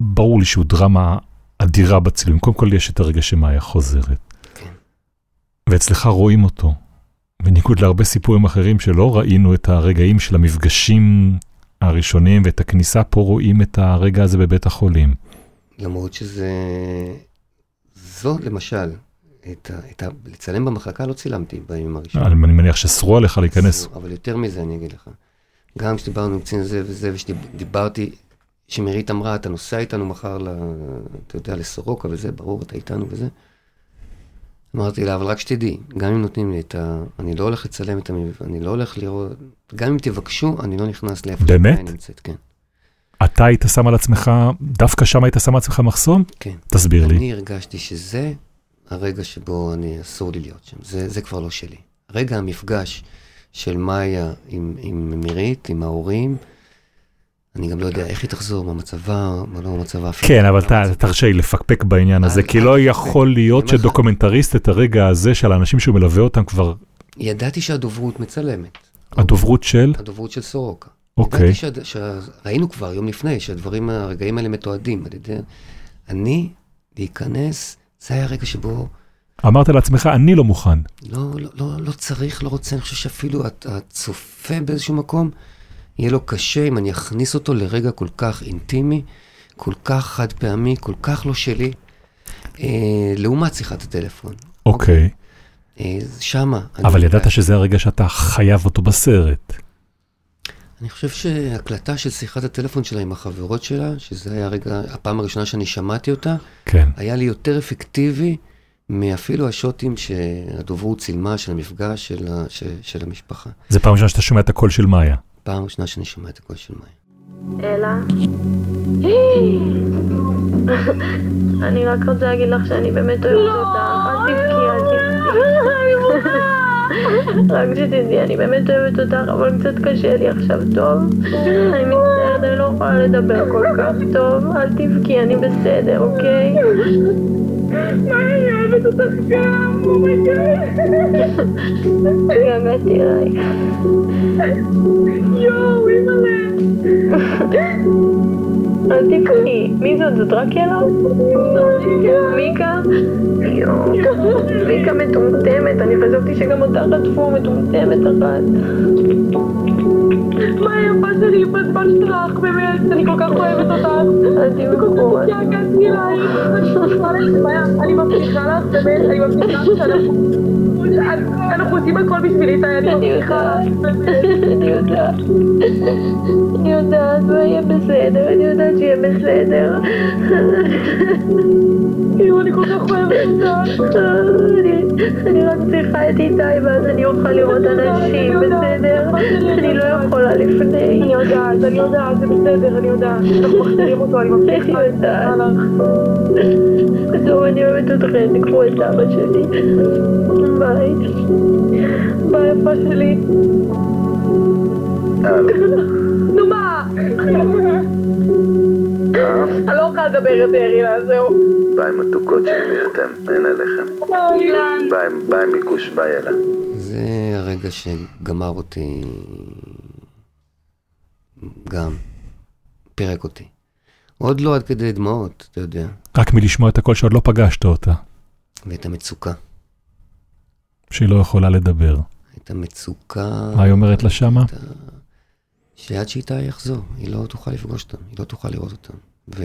ברור לי שהוא דרמה אדירה בצילום. קודם כל יש את הרגע שמאיה חוזרת. כן. ואצלך רואים אותו. בניגוד להרבה סיפורים אחרים שלא ראינו את הרגעים של המפגשים הראשונים ואת הכניסה, פה רואים את הרגע הזה בבית החולים. למרות שזה... זו, למשל, את ה... את ה... לצלם במחלקה לא צילמתי בימים הראשונים. אני מניח שאסרו עליך להיכנס. אבל יותר מזה אני אגיד לך. גם כשדיברנו עם קצין זה וזה, ושדיברתי, שמירית אמרה, אתה נוסע איתנו מחר, ל, אתה יודע, לסורוקה וזה, ברור, אתה איתנו וזה. אמרתי לה, אבל רק שתדעי, גם אם נותנים לי את ה... אני לא הולך לצלם את המביא, אני לא הולך לראות... גם אם תבקשו, אני לא נכנס לאיפה באמת? נמצאת, כן. אתה היית שם על עצמך, דווקא שם היית שם על עצמך מחסום? כן. תסביר לי. אני הרגשתי שזה הרגע שבו אני, אסור לי להיות שם. זה, זה כבר לא שלי. רגע המפגש של מאיה עם, עם מירית, עם ההורים, אני גם לא יודע איך היא תחזור, מה מצבה, מה לא מצבה. כן, אבל אתה תרשה לי לפקפק בעניין הזה, כי לא. יכול להיות אני שדוקומנטריסט את הרגע הזה של האנשים שהוא מלווה אותם כבר, ידעתי שהדוברות מצלמת. הדוברות של, הדוברות של סורוקה. אוקיי. ידעתי שהד- שה- ראינו כבר יום לפני שהדברים, הרגעים האלה מתועדים על ידי... אני, להיכנס, זה היה הרגע שבו אמרת לעצמך, אני לא מוכן. לא, לא, לא, לא צריך, לא רוצה, אני חושב שאפילו הצופה באיזשהו מקום, יהיה לו קשה אם אני אכניס אותו לרגע כל כך אינטימי, כל כך חד פעמי, כל כך לא שלי, אה, לעומת שיחת הטלפון. אוקיי, אה, שמה. אבל ידעת שזה הרגע שאתה חייב אותו בסרט. אני חושב שהקלטה של שיחת הטלפון שלה עם החברות שלה, שזה היה הרגע, הפעם הראשונה שאני שמעתי אותה, כן. היה לי יותר אפקטיבי מאפילו השוטים שהדוברות צילמה של המפגש של, ה, של, של המשפחה. זה פעם ראשונה שאתה שומע את הקול של מאיה. פעם ראשונה שאני שומע את הקול של מאיה. אלה? אני רק רוצה להגיד לך שאני באמת אוהבת אותך. אל תבכי, אל תבכי. רק שתדעי, אני באמת אוהבת אותך, אבל קצת קשה לי עכשיו, טוב? אני מצטערת, אני לא יכולה לדבר כל כך טוב. אל תבכי, אני בסדר, אוקיי? אני אוהבת אותך גם. התגעגעתי אלייך. יואו, אימא'לה. אל תקחי. מי זאת? זאת רק ילד? מיקה? מיקה מטומטמת, אני חשבתי שגם אותה חטפו מטומטמת אחת. מה היפה שלי בזמן שלך, באמת, אני כל כך אוהבת אותך. אל תבכו. התגעגעתי אלייך. אני מבטיחה לך, באמת, אני מבטיחה שאנחנו... אנחנו עושים הכל בשבילי, אני מבטיחה. אני יודעת. אני יודעת, ויהיה בסדר, אני יודעת שיהיה בסדר. כאילו, אני כל כך אוהבת אותך. אני רק צריכה את איתי, ואז אני אוכל לראות אנשים, בסדר? אני לא יכולה לפני. אני יודעת, אני יודעת, זה בסדר, אני יודעת. אנחנו מחזירים אותו, אני מבטיחה. אני יודעת. טוב, אני אוהבת אתכם, תקחו את אבא שלי. ביי. ביי, יפה שלי. נו מה? אני לא לדבר יותר, אילן, זהו. ביי מתוקות שלי אתם, אין עליכם. ביי, ביי מיקוש, ביי אלה. זה הרגע שגמר אותי, גם, פירק אותי. עוד לא עד כדי דמעות, אתה יודע, רק מלשמוע את הקול שעוד לא פגשת אותה, ואת המצוקה. שהיא לא יכולה לדבר. את המצוקה. מה היא אומרת לה שמה? ה- שעד שאיתה יחזור, היא לא תוכל לפגוש אותם, היא לא תוכל לראות אותם. ו...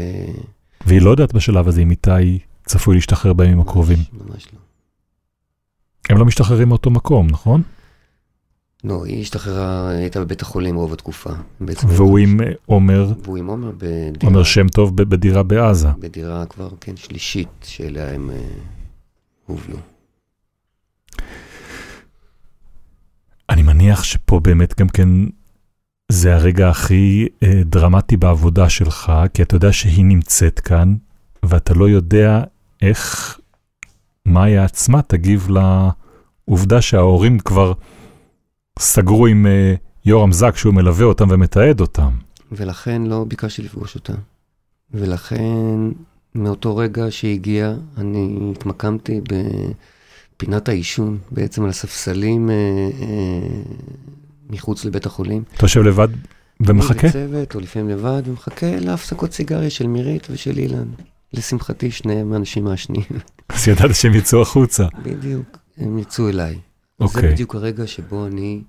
והיא לא יודעת בשלב הזה אם איתי צפוי להשתחרר בימים הקרובים. ממש לא. הם לא משתחררים מאותו מקום, נכון? לא, היא השתחררה, היא הייתה בבית החולים רוב התקופה. והוא עם אה, עומר, והוא עם עומר בדירה, עומר שם טוב בדירה בעזה. בדירה כבר, כן, שלישית, שאליה הם אה, הובלו. אני מניח שפה באמת גם כן זה הרגע הכי אה, דרמטי בעבודה שלך, כי אתה יודע שהיא נמצאת כאן, ואתה לא יודע איך מאיה עצמה תגיב לעובדה שההורים כבר סגרו עם אה, יורם זק שהוא מלווה אותם ומתעד אותם. ולכן לא ביקשתי לפגוש אותה. ולכן, מאותו רגע שהגיע, אני התמקמתי בפינת העישון, בעצם על הספסלים אה, אה, מחוץ לבית החולים. אתה יושב לבד ומחכה? אני בצוות, או לפעמים לבד, ומחכה להפסקות סיגריה של מירית ושל אילן. לשמחתי, שניהם האנשים מעשנים. אז ידעת שהם יצאו החוצה. בדיוק, הם יצאו אליי. זה אוקיי. בדיוק הרגע שבו אני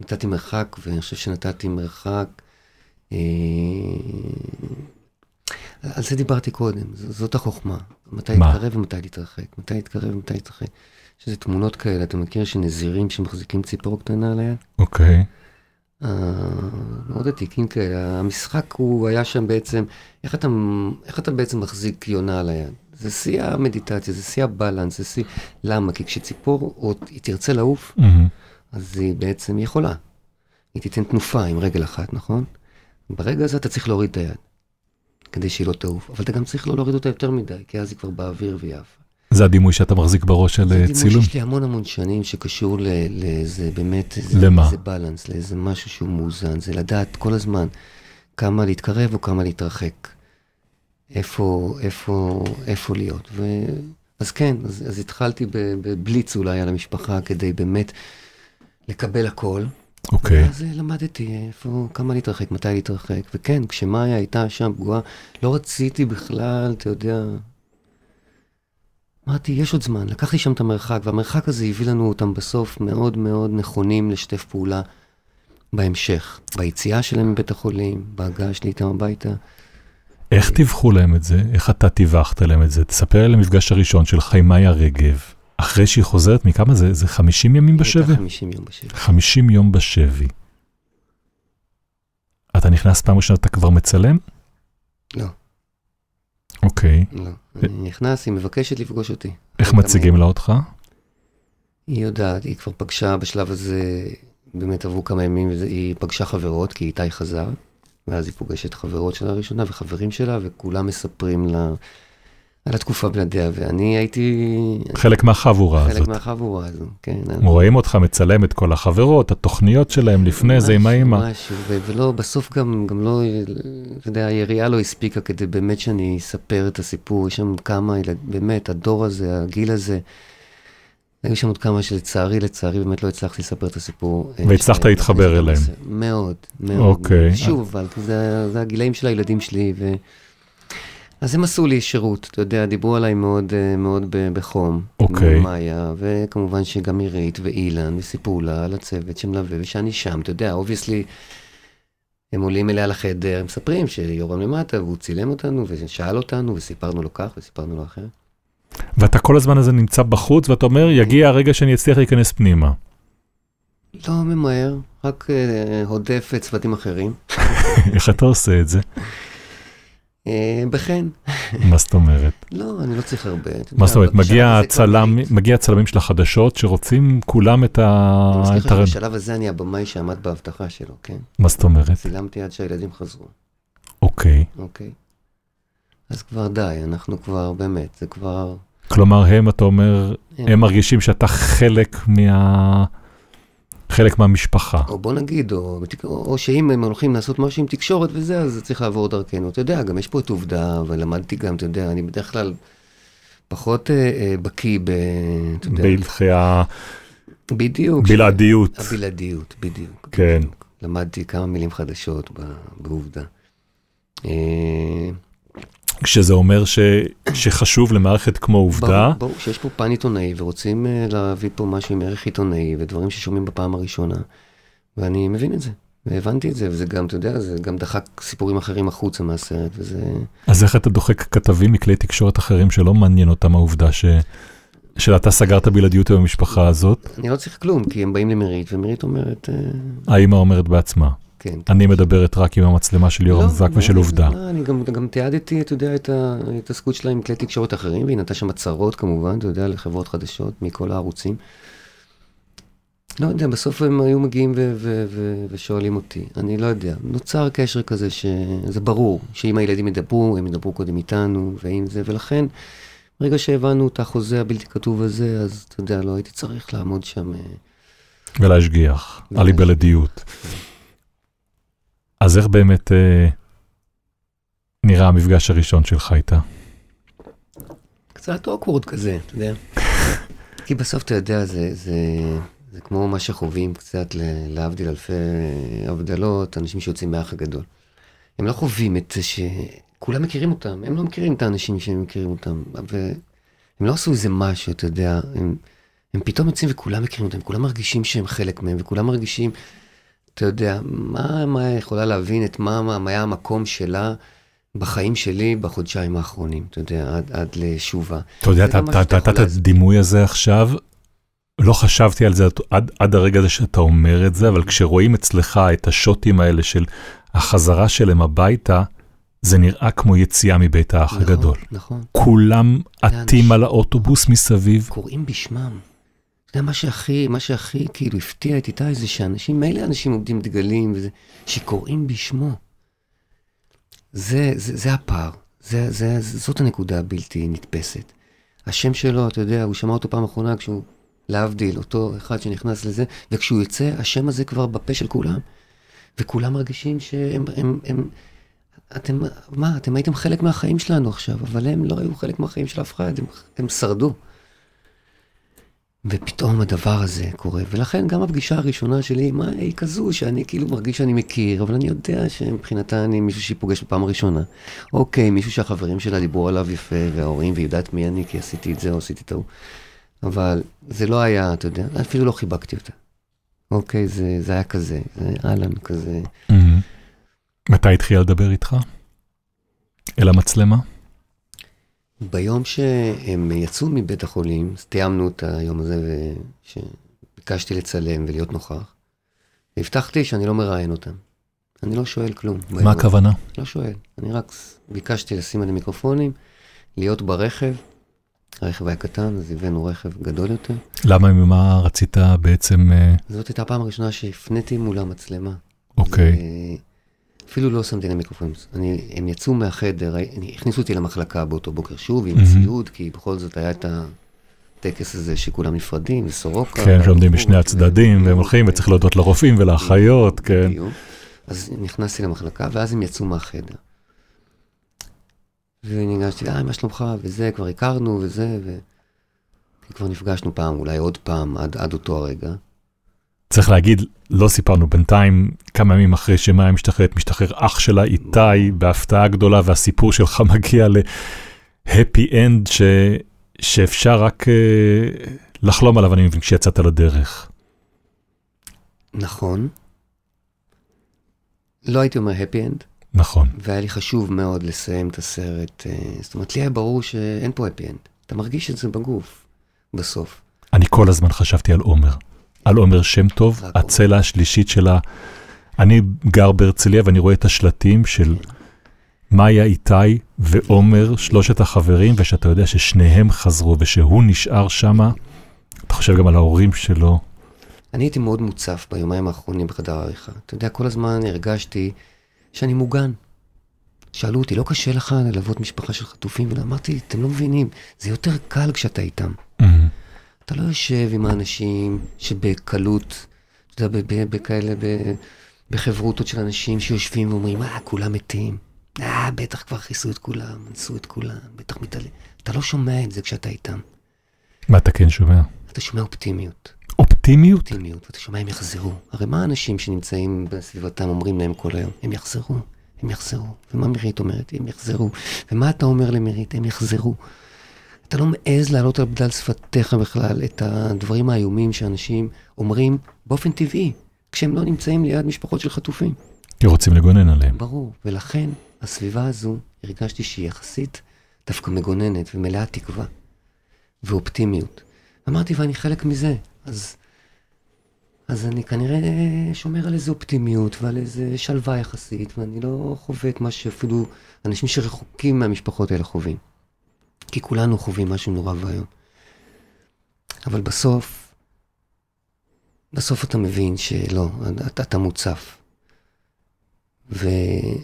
נתתי מרחק, ואני חושב שנתתי מרחק. אה, על זה דיברתי קודם, זאת החוכמה. מתי מה? להתקרב ומתי להתרחק, מתי להתקרב ומתי להתרחק. יש איזה תמונות כאלה, אתה מכיר שנזירים שמחזיקים ציפור קטנה על היד? אוקיי. אה, מאוד עתיקים כאלה. המשחק הוא היה שם בעצם, איך אתה, איך אתה בעצם מחזיק יונה על היד? זה שיא המדיטציה, זה שיא הבלנס, זה שיא... למה? כי כשציפור עוד היא תרצה לעוף. אז היא בעצם יכולה. היא תיתן תנופה עם רגל אחת, נכון? ברגע הזה אתה צריך להוריד את היד, כדי שהיא לא תעוף. אבל אתה גם צריך לא להוריד אותה יותר מדי, כי אז היא כבר באוויר והיא עפה. זה הדימוי שאתה מחזיק בראש של זה אה, דימוי צילום? שיש לי המון המון שנים שקשור לאיזה באמת, למה? איזה בלנס, לאיזה משהו שהוא מאוזן, זה לדעת כל הזמן, כמה להתקרב או כמה להתרחק. איפה, איפה, איפה להיות. ו... אז כן, אז, אז התחלתי בבליץ אולי על המשפחה כדי באמת לקבל הכל. אוקיי. ואז אה, למדתי איפה, כמה להתרחק, מתי להתרחק. וכן, כשמאיה הייתה שם פגועה, לא רציתי בכלל, אתה יודע... אמרתי, יש עוד זמן. לקחתי שם את המרחק, והמרחק הזה הביא לנו אותם בסוף מאוד מאוד נכונים לשתף פעולה בהמשך. ביציאה שלהם מבית החולים, בהגעה שלי איתם הביתה. איך טיווחו להם את זה? איך אתה טיווחת להם את זה? תספר על המפגש הראשון של חיימאיה רגב, אחרי שהיא חוזרת, מכמה זה? זה 50 ימים היא בשבי? הייתה 50 יום בשבי. 50 יום בשבי. אתה נכנס פעם ראשונה, אתה כבר מצלם? לא, אוקיי. לא. אני נכנס, היא מבקשת לפגוש אותי. איך כמה מציגים לה אותך? היא יודעת, היא כבר פגשה בשלב הזה, באמת עברו כמה ימים, היא פגשה חברות, כי איתי חזר, ואז היא פוגשת חברות שלה ראשונה וחברים שלה, וכולם מספרים לה על התקופה בלעדיה, ואני הייתי חלק מהחבורה חלק הזאת. מהחבורה הזו, כן. רואים אותך מצלם את כל החברות, התוכניות שלהם לפני זה עם משהו, האימא. משהו, ולא, בסוף גם, גם לא, אתה יודע, היריעה לא הספיקה כדי באמת שאני אספר את הסיפור. יש שם כמה, באמת, הדור הזה, הגיל הזה, היו שם עוד כמה שלצערי, לצערי, באמת לא הצלחתי לספר את הסיפור. אה, והצלחת שלהם. להתחבר אליהם. מאוד, מאוד. אוקיי. שוב, אבל זה, זה הגילאים של הילדים שלי, ו... אז הם עשו לי שירות, אתה יודע, דיברו עליי מאוד, אה, מאוד בחום. אוקיי. מאיה, וכמובן שגם עירית ואילן, וסיפרו לה על הצוות שמלווה, ושאני שם, אתה יודע, obviously, הם עולים אליה לחדר, הם מספרים שיורם למטה, והוא צילם אותנו, ושאל אותנו, וסיפרנו לו כך, וסיפרנו לו אחרת. ואתה כל הזמן הזה נמצא בחוץ, ואתה אומר, יגיע הרגע שאני אצליח להיכנס פנימה. לא ממהר, רק אה, הודף צוותים אחרים. איך אתה עושה את זה? אה, בחן. מה זאת אומרת? לא, אני לא צריך הרבה. מה זאת אומרת, מגיע הצלמים של החדשות שרוצים כולם את ה... אני מזכיר לך שבשלב הזה אני הבמאי שעמד בהבטחה שלו, כן? מה זאת אומרת? צילמתי עד שהילדים חזרו, אוקיי. אוקיי? אז כבר די, אנחנו כבר, באמת, זה כבר... כלומר, הם, אתה אומר, הם מרגישים שאתה חלק מה... חלק מהמשפחה. או בוא נגיד, או, או, או שאם הם הולכים לעשות משהו עם תקשורת וזה, אז זה צריך לעבור דרכנו. אתה יודע, גם יש פה את עובדה, ולמדתי גם, אתה יודע, אני בדרך כלל פחות אה, אה, בקיא ב... בהלכי ה... בדיוק. בלעדיות. הבלעדיות, בדיוק. כן. בדיוק. למדתי כמה מילים חדשות ב- בעובדה. אה, שזה אומר ש... שחשוב למערכת כמו עובדה, ברור, ברור שיש פה פן עיתונאי, ורוצים אה, להביא פה משהו עם ערך עיתונאי, ודברים ששומעים בפעם הראשונה, ואני מבין את זה, והבנתי את זה, וזה גם, אתה יודע, זה גם דחק סיפורים אחרים החוצה מהסרט, וזה... אז איך אתה דוחק כתבים מכלי תקשורת אחרים שלא מעניין אותם העובדה ש... שאתה סגרת בלעדיות עם המשפחה הזאת, אני לא צריך כלום, כי הם באים למירית, ומירית אומרת, אה, האמא אומרת בעצמה, כן. אני מדברת רק עם המצלמה של יורם לא, זק לא, ושל עובדה. לא, אני גם, גם תיעדתי, אתה יודע, את ההתעסקות שלה עם כלי תקשורת אחרים, והיא נתנה שם הצהרות כמובן, אתה יודע, לחברות חדשות מכל הערוצים. לא יודע, בסוף הם היו מגיעים ו- ו- ו- ושואלים אותי, אני לא יודע. נוצר קשר כזה שזה ברור, שאם הילדים ידברו, הם ידברו קודם איתנו, ועם זה, ולכן, ברגע שהבנו את החוזה הבלתי כתוב הזה, אז אתה יודע, לא הייתי צריך לעמוד שם. אה, ולהשגיח על ולהשגיח. אז איך באמת אה, נראה המפגש הראשון שלך איתה? קצת אוקוורד כזה, אתה יודע. כי בסוף אתה יודע, זה, זה, זה כמו מה שחווים קצת, להבדיל אלפי הבדלות, אנשים שיוצאים מהאח הגדול. הם לא חווים את זה שכולם מכירים אותם, הם לא מכירים את האנשים שהם מכירים אותם, והם לא עשו איזה משהו, אתה יודע, הם, הם פתאום יוצאים וכולם מכירים אותם, כולם מרגישים שהם חלק מהם, וכולם מרגישים, אתה יודע, מה, מה יכולה להבין את מה, מה, מה היה המקום שלה בחיים שלי בחודשיים האחרונים, אתה יודע, עד, עד לשובה. אתה יודע, אתה נתת את. הדימוי הזה עכשיו, לא חשבתי על זה עד, עד הרגע הזה שאתה אומר את זה, אבל כשרואים אצלך את השוטים האלה של החזרה שלהם הביתה, זה נראה כמו יציאה מבית האח נכון, הגדול. נכון. כולם עטים על האוטובוס מסביב. קוראים בשמם. יודע, מה שהכי, מה שהכי כאילו הפתיע את איתי זה שאנשים, מילא אנשים עומדים דגלים וזה, שקוראים בשמו. זה, זה, זה הפער. זה, זה, זאת הנקודה הבלתי נתפסת. השם שלו, אתה יודע, הוא שמע אותו פעם אחרונה כשהוא, להבדיל, אותו אחד שנכנס לזה, וכשהוא יוצא, השם הזה כבר בפה של כולם. וכולם מרגישים שהם, הם, הם, אתם, מה, אתם הייתם חלק מהחיים שלנו עכשיו, אבל הם לא היו חלק מהחיים של אף אחד, הם, הם שרדו. ופתאום הדבר הזה קורה, ולכן גם הפגישה הראשונה שלי, מה, היא כזו שאני כאילו מרגיש שאני מכיר, אבל אני יודע שמבחינתה אני מישהו שהיא פוגשת בפעם הראשונה. אוקיי, מישהו שהחברים שלה דיברו עליו יפה, וההורים, והיא יודעת מי אני, כי עשיתי את זה או עשיתי את ההוא. אבל זה לא היה, אתה יודע, אפילו לא חיבקתי אותה. אוקיי, זה, זה היה כזה, זה אהלן כזה. מהמם. מתי התחילה לדבר איתך? אל המצלמה? ביום שהם יצאו מבית החולים, אז תיאמנו את היום הזה, שביקשתי לצלם ולהיות נוכח, והבטחתי שאני לא מראיין אותם. אני לא שואל כלום. מה. הכוונה? לא שואל. אני רק ביקשתי לשים עליהם מיקרופונים, להיות ברכב. הרכב היה קטן, אז הבאנו רכב גדול יותר. למה, ממה רצית בעצם... אה, זאת הייתה הפעם הראשונה שהפניתי מול המצלמה. אוקיי. זה- אפילו לא שמתי להם מיקרופונים. אני, הם יצאו מהחדר, אני, הכניסו אותי למחלקה באותו בוקר שוב עם מהמם. ציוד, כי בכל זאת היה את הטקס הזה שכולם נפרדים, וסורוקה. כן, שעומדים בשני הצדדים, והם הולכים, וצריך להודות לרופאים ולאחיות, כן. בדיוק. אז נכנסתי למחלקה, ואז הם יצאו מהחדר. וניגשתי, אה, מה שלומך? וזה, כבר הכרנו, וזה, ו... כבר נפגשנו פעם, אולי עוד פעם, עד, עד אותו הרגע. צריך להגיד, לא סיפרנו בינתיים, כמה ימים אחרי שמאיה משתחררת, משתחרר אח שלה איתי בהפתעה גדולה, והסיפור שלך מגיע להפי אנד ש... שאפשר רק uh, לחלום עליו, אני מבין, כשיצאת לדרך. נכון. לא הייתי אומר happy end, נכון. והיה לי חשוב מאוד לסיים את הסרט. אה, זאת אומרת, לי היה ברור שאין פה happy end. אתה מרגיש את זה בגוף, בסוף. אני כל הזמן חשבתי על עומר. על עומר שם טוב, הצלע השלישית שלה. אני גר בהרצליה ואני רואה את השלטים של מאיה איתי ועומר, שלושת החברים, ושאתה יודע ששניהם חזרו ושהוא נשאר שמה. אתה חושב גם על ההורים שלו. אני הייתי מאוד מוצף ביומיים האחרונים בחדר העריכה. אתה יודע, כל הזמן הרגשתי שאני מוגן. שאלו אותי, לא קשה לך ללוות משפחה של חטופים? ואמרתי, אתם לא מבינים, זה יותר קל כשאתה איתם. אתה לא יושב עם האנשים שבקלות, אתה יודע, בכאלה, בחברותות של אנשים שיושבים ואומרים, אה, כולם מתים. אה, בטח כבר כיסו את כולם, אנסו את כולם, בטח מתעלם. אתה לא שומע את זה כשאתה איתם. מה אתה כן שומע? אתה שומע אופטימיות. אופטימיות? אופטימיות, ואתה שומע, הם יחזרו. הרי מה האנשים שנמצאים בסביבתם אומרים להם כל היום? הם יחזרו, הם יחזרו. ומה מירית אומרת? הם יחזרו. ומה אתה אומר למירית? הם יחזרו. אתה לא מעז להעלות על בדל שפתיך בכלל את הדברים האיומים שאנשים אומרים באופן טבעי, כשהם לא נמצאים ליד משפחות של חטופים. כי רוצים לגונן עליהם. ברור. ולכן, הסביבה הזו, הרגשתי שהיא יחסית דווקא מגוננת ומלאת תקווה ואופטימיות. אמרתי, ואני חלק מזה, אז, אז אני כנראה שומר על איזו אופטימיות ועל איזו שלווה יחסית, ואני לא חווה את מה שאפילו אנשים שרחוקים מהמשפחות האלה חווים. כי כולנו חווים משהו נורא ואיום. אבל בסוף, בסוף אתה מבין שלא, אתה, אתה מוצף. וזה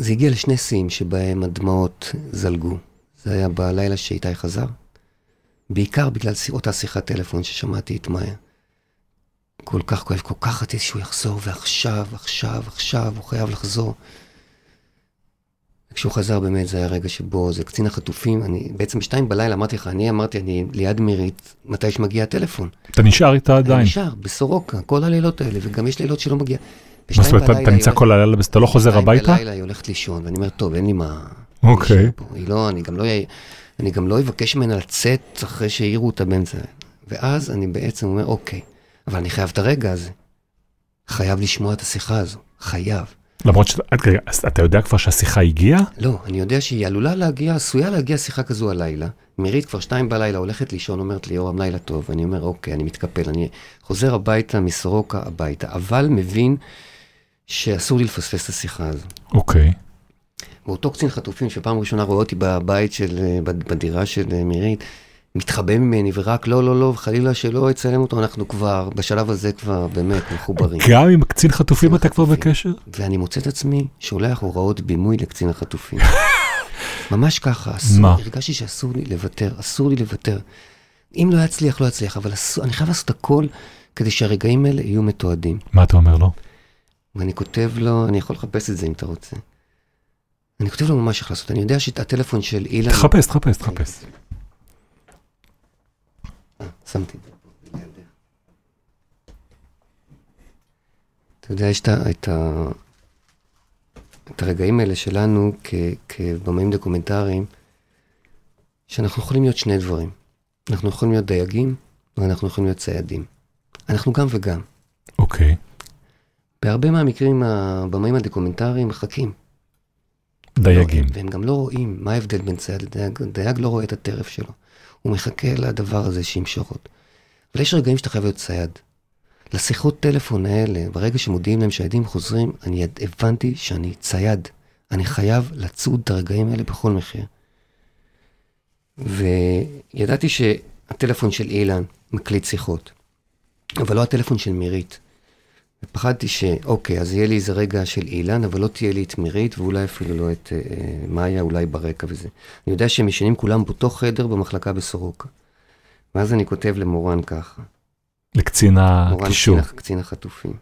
הגיע לשני שיאים שבהם הדמעות זלגו. זה היה בלילה שאיתי חזר, בעיקר בגלל אותה שיחת טלפון ששמעתי את מאיה. כל כך כואב, כל כך רציתי שהוא יחזור, ועכשיו, עכשיו, עכשיו, הוא חייב לחזור. כשהוא חזר באמת זה היה רגע שבו זה קצין החטופים, אני בעצם בשתיים בלילה אמרתי לך, אני אמרתי, אני ליד מירית, מתי שמגיע הטלפון. אתה נשאר איתה אני עדיין. נשאר בסורוקה, כל הלילות האלה, וגם יש לילות שלא מגיע. מה זאת אומרת, אתה- נמצא כל הלילה, אתה לא חוזר הביתה? בלילה היא הולכת לישון, ואני אומר, טוב, אין לי מה... אוקיי. להישאר פה." היא לא, אני גם לא, אני גם לא אבקש ממנה לצאת אחרי שהעירו אותה באמצע. ואז אני בעצם אומר, אוקיי, אבל אני חייב את הרגע הזה. חייב לשמוע את השיחה הזו, חייב. למרות שאתה, רגע, אז אתה יודע כבר שהשיחה הגיעה? לא, אני יודע שהיא עלולה להגיע, עשויה להגיע שיחה כזו הלילה. מירית כבר שתיים בלילה הולכת לישון, אומרת לי, יורם, לילה טוב. ואני אומר, אוקיי, אני מתקפל, אני חוזר הביתה מסורוקה הביתה, אבל מבין שאסור לי לפספס את השיחה הזו. אוקיי. ואותו קצין חטופים שפעם ראשונה רואה אותי בבית של, אה, בד- בדירה של אה, מירית, מתחבא ממני ורק לא, לא, לא, חלילה שלא יצלם אותו, אנחנו כבר, בשלב הזה כבר באמת מחוברים. גם עם קצין חטופים אתה כבר. בקשר? ואני מוצא את עצמי שולח הוראות בימוי לקצין החטופים. ממש ככה, אסור, מה? הרגשתי שאסור לי לוותר, אסור לי לוותר. אם לא יצליח, לא יצליח, אבל אסור, אני חייב לעשות הכל כדי שהרגעים האלה יהיו מתועדים. מה אתה אומר לו? ואני כותב לו, אני יכול לחפש את זה אם אתה רוצה. אני כותב לו ממש איך לעשות, אני יודע שהטלפון של אילן... תחפש, תחפש, תחפש. שמתי את זה פה, לידך. אתה יודע, יש את ה- את הרגעים האלה שלנו כ- כבמאים דוקומנטריים, שאנחנו יכולים להיות שני דברים. אנחנו יכולים להיות דייגים, ואנחנו יכולים להיות ציידים. אנחנו גם וגם. אוקיי. בהרבה מהמקרים הבמאים הדוקומנטריים מחכים. דייגים. לא, והם גם לא רואים מה ההבדל בין צייד לדייג. דייג לא רואה את הטרף שלו. הוא מחכה לדבר הזה שימשוך אותו. אבל יש רגעים שאתה חייב להיות צייד. לשיחות טלפון האלה, ברגע שמודיעים להם שהילדים חוזרים, אני הבנתי שאני צייד. אני חייב לצוד את הרגעים האלה בכל מחיר. וידעתי שהטלפון של אילן מקליט שיחות, אבל לא הטלפון של מירית. ופחדתי שאוקיי, אז יהיה לי איזה רגע של אילן, אבל לא תהיה לי את מירית, ואולי אפילו לא את אה, מאיה, אולי ברקע וזה. אני יודע שהם ישנים כולם באותו חדר במחלקה בסורוקה. ואז אני כותב למורן ככה. לקצין מורן הקישור. קצין, קצין החטופים.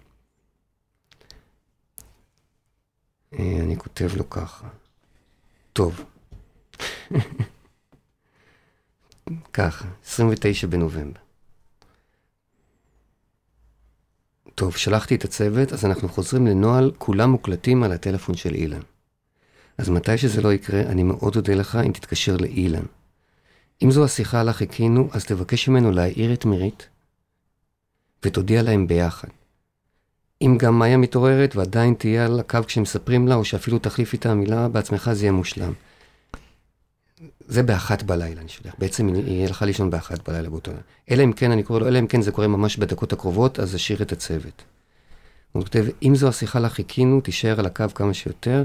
אה, אני כותב לו ככה. טוב. ככה, 29 בנובמבר. טוב, שלחתי את הצוות, אז אנחנו חוזרים לנוהל, כולם מוקלטים על הטלפון של אילן. אז מתי שזה לא יקרה, אני מאוד אודה לך אם תתקשר לאילן. אם זו השיחה לה חיכינו, אז תבקש ממנו להעיר את מירית, ותודיע להם ביחד. אם גם מאיה מתעוררת ועדיין תהיה על הקו כשמספרים לה, או שאפילו תחליף איתה מילה בעצמך, זה יהיה מושלם. זה באחת בלילה אני שולח. בעצם היא הלכה לישון באחת בלילה באותו לילה. אלא אם כן, אני קורא לו, אלא אם כן זה קורה ממש בדקות הקרובות, אז אשאיר את הצוות. הוא כותב, אם זו השיחה לה חיכינו, תישאר על הקו כמה שיותר,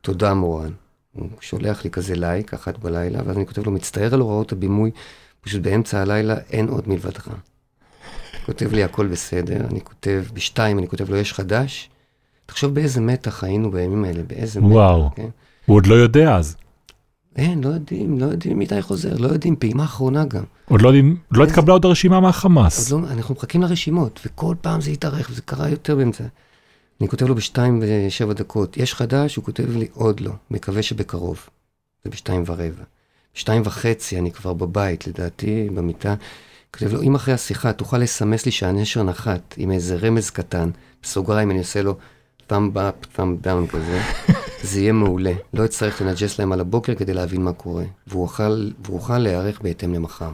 תודה מורן. הוא שולח לי כזה לייק, אחת בלילה, ואז אני כותב לו, מצטער על הוראות הבימוי, פשוט באמצע הלילה אין עוד מלבדך. כותב לי הכל בסדר, אני כותב, בשתיים אני כותב לו, יש חדש? תחשוב באיזה מתח היינו בימים האלה, באיזה מתח, וואו. כן? הוא עוד לא יודע אז. אין, לא יודעים, לא יודעים מתי חוזר, לא יודעים, פעימה אחרונה גם. עוד לא יודעים, לא התקבלה עוד הרשימה מהחמאס. עוד לא, אנחנו מחכים לרשימות, וכל פעם זה התארך, וזה קרה יותר באמצע. אני כותב לו בשתיים ושבע דקות, יש חדש? הוא כותב לי, עוד לא, מקווה שבקרוב. זה בשתיים ורבע. בשתיים וחצי אני כבר בבית, לדעתי, במיטה. כותב לו, אם אחרי השיחה תוכל לסמס לי שהנשר נחת עם איזה רמז קטן, בסוגריים אני עושה לו thumb up, thumb down כזה, זה יהיה מעולה. לא אצטרך לנג'ס להם על הבוקר כדי להבין מה קורה, והוא אוכל, והוא אוכל להיערך בהתאם למחר.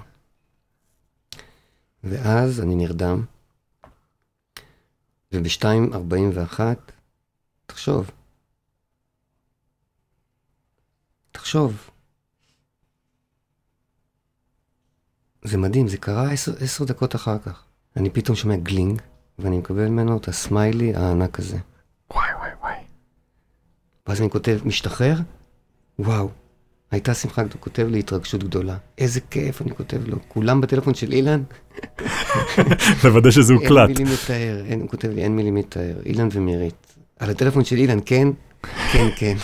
ואז אני נרדם, וב-2.41, תחשוב, תחשוב. זה מדהים, זה קרה עשר, עשר דקות אחר כך. אני פתאום שומע גלינג, ואני מקבל ממנו את הסמיילי הענק הזה. ואז אני כותב, משתחרר? וואו. הייתה שמחה, הוא כותב לי התרגשות גדולה. איזה כיף, אני כותב לו. כולם בטלפון של אילן? לוודא שזה אין הוקלט. מילים לתאר, אין, הוא כותב לי, אין מילים לתאר. אילן ומירית. על הטלפון של אילן, כן? כן, כן.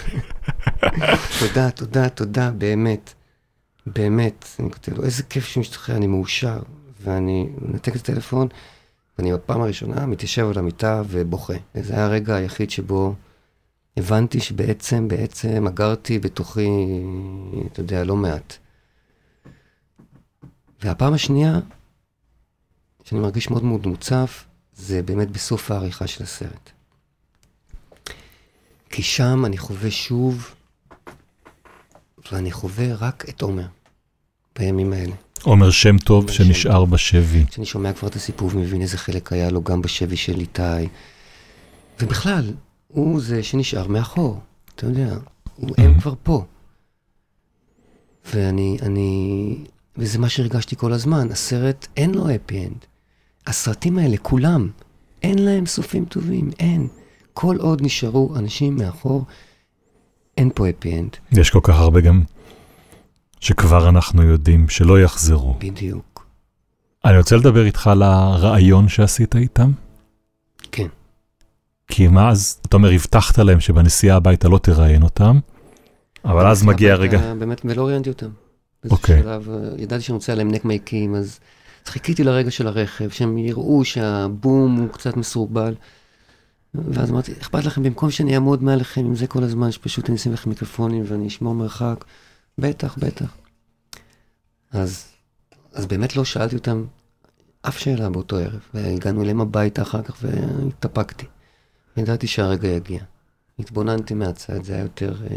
תודה, תודה, תודה, באמת. באמת. אני כותב לו, איזה כיף שהוא משתחרר, אני מאושר. ואני מנתק את הטלפון, ואני בפעם הראשונה מתיישב על המיטה ובוכה. וזה היה הרגע היחיד שבו הבנתי שבעצם, בעצם אגרתי בתוכי, אתה יודע, לא מעט. והפעם השנייה, שאני מרגיש מאוד מאוד מוצף, זה באמת בסוף העריכה של הסרט. כי שם אני חווה שוב, ואני חווה רק את עומר, בימים האלה. עומר שם טוב עומר שם שנשאר בשבי. כשאני שומע כבר את הסיפור ומבין איזה חלק היה לו גם בשבי של איתי. ובכלל, הוא זה שנשאר מאחור, אתה יודע, הוא, הם כבר פה. ואני, אני, וזה מה שהרגשתי כל הזמן, הסרט אין לו happy end. הסרטים האלה, כולם, אין להם סופים טובים, אין. כל עוד נשארו אנשים מאחור, אין פה happy end. יש כל כך הרבה גם שכבר אנחנו יודעים שלא יחזרו. בדיוק. אני רוצה לדבר איתך על הריאיון שעשית איתם. כן. כי מה אז, אתה אומר, הבטחת להם שבנסיעה הביתה לא תראיין אותם, אבל אז מגיע הרגע, באמת, ולא ראיינתי אותם. אוקיי. שלב, אה, ידעתי שאני רוצה עליהם נק מייקים, אז חיכיתי לרגע של הרכב, שהם יראו שהבום הוא קצת מסורבל. ואז אמרתי, אכפת לכם, במקום שאני אעמוד מעליכם עם זה כל הזמן, שפשוט אני אשים לכם מיקרופונים ואני אשמור מרחק? בטח, בטח. אז, אז באמת לא שאלתי אותם אף שאלה באותו ערב, והגענו אליהם הביתה אחר כך והתאפקתי. ידעתי שהרגע יגיע. התבוננתי מהצד, זה היה יותר... אה,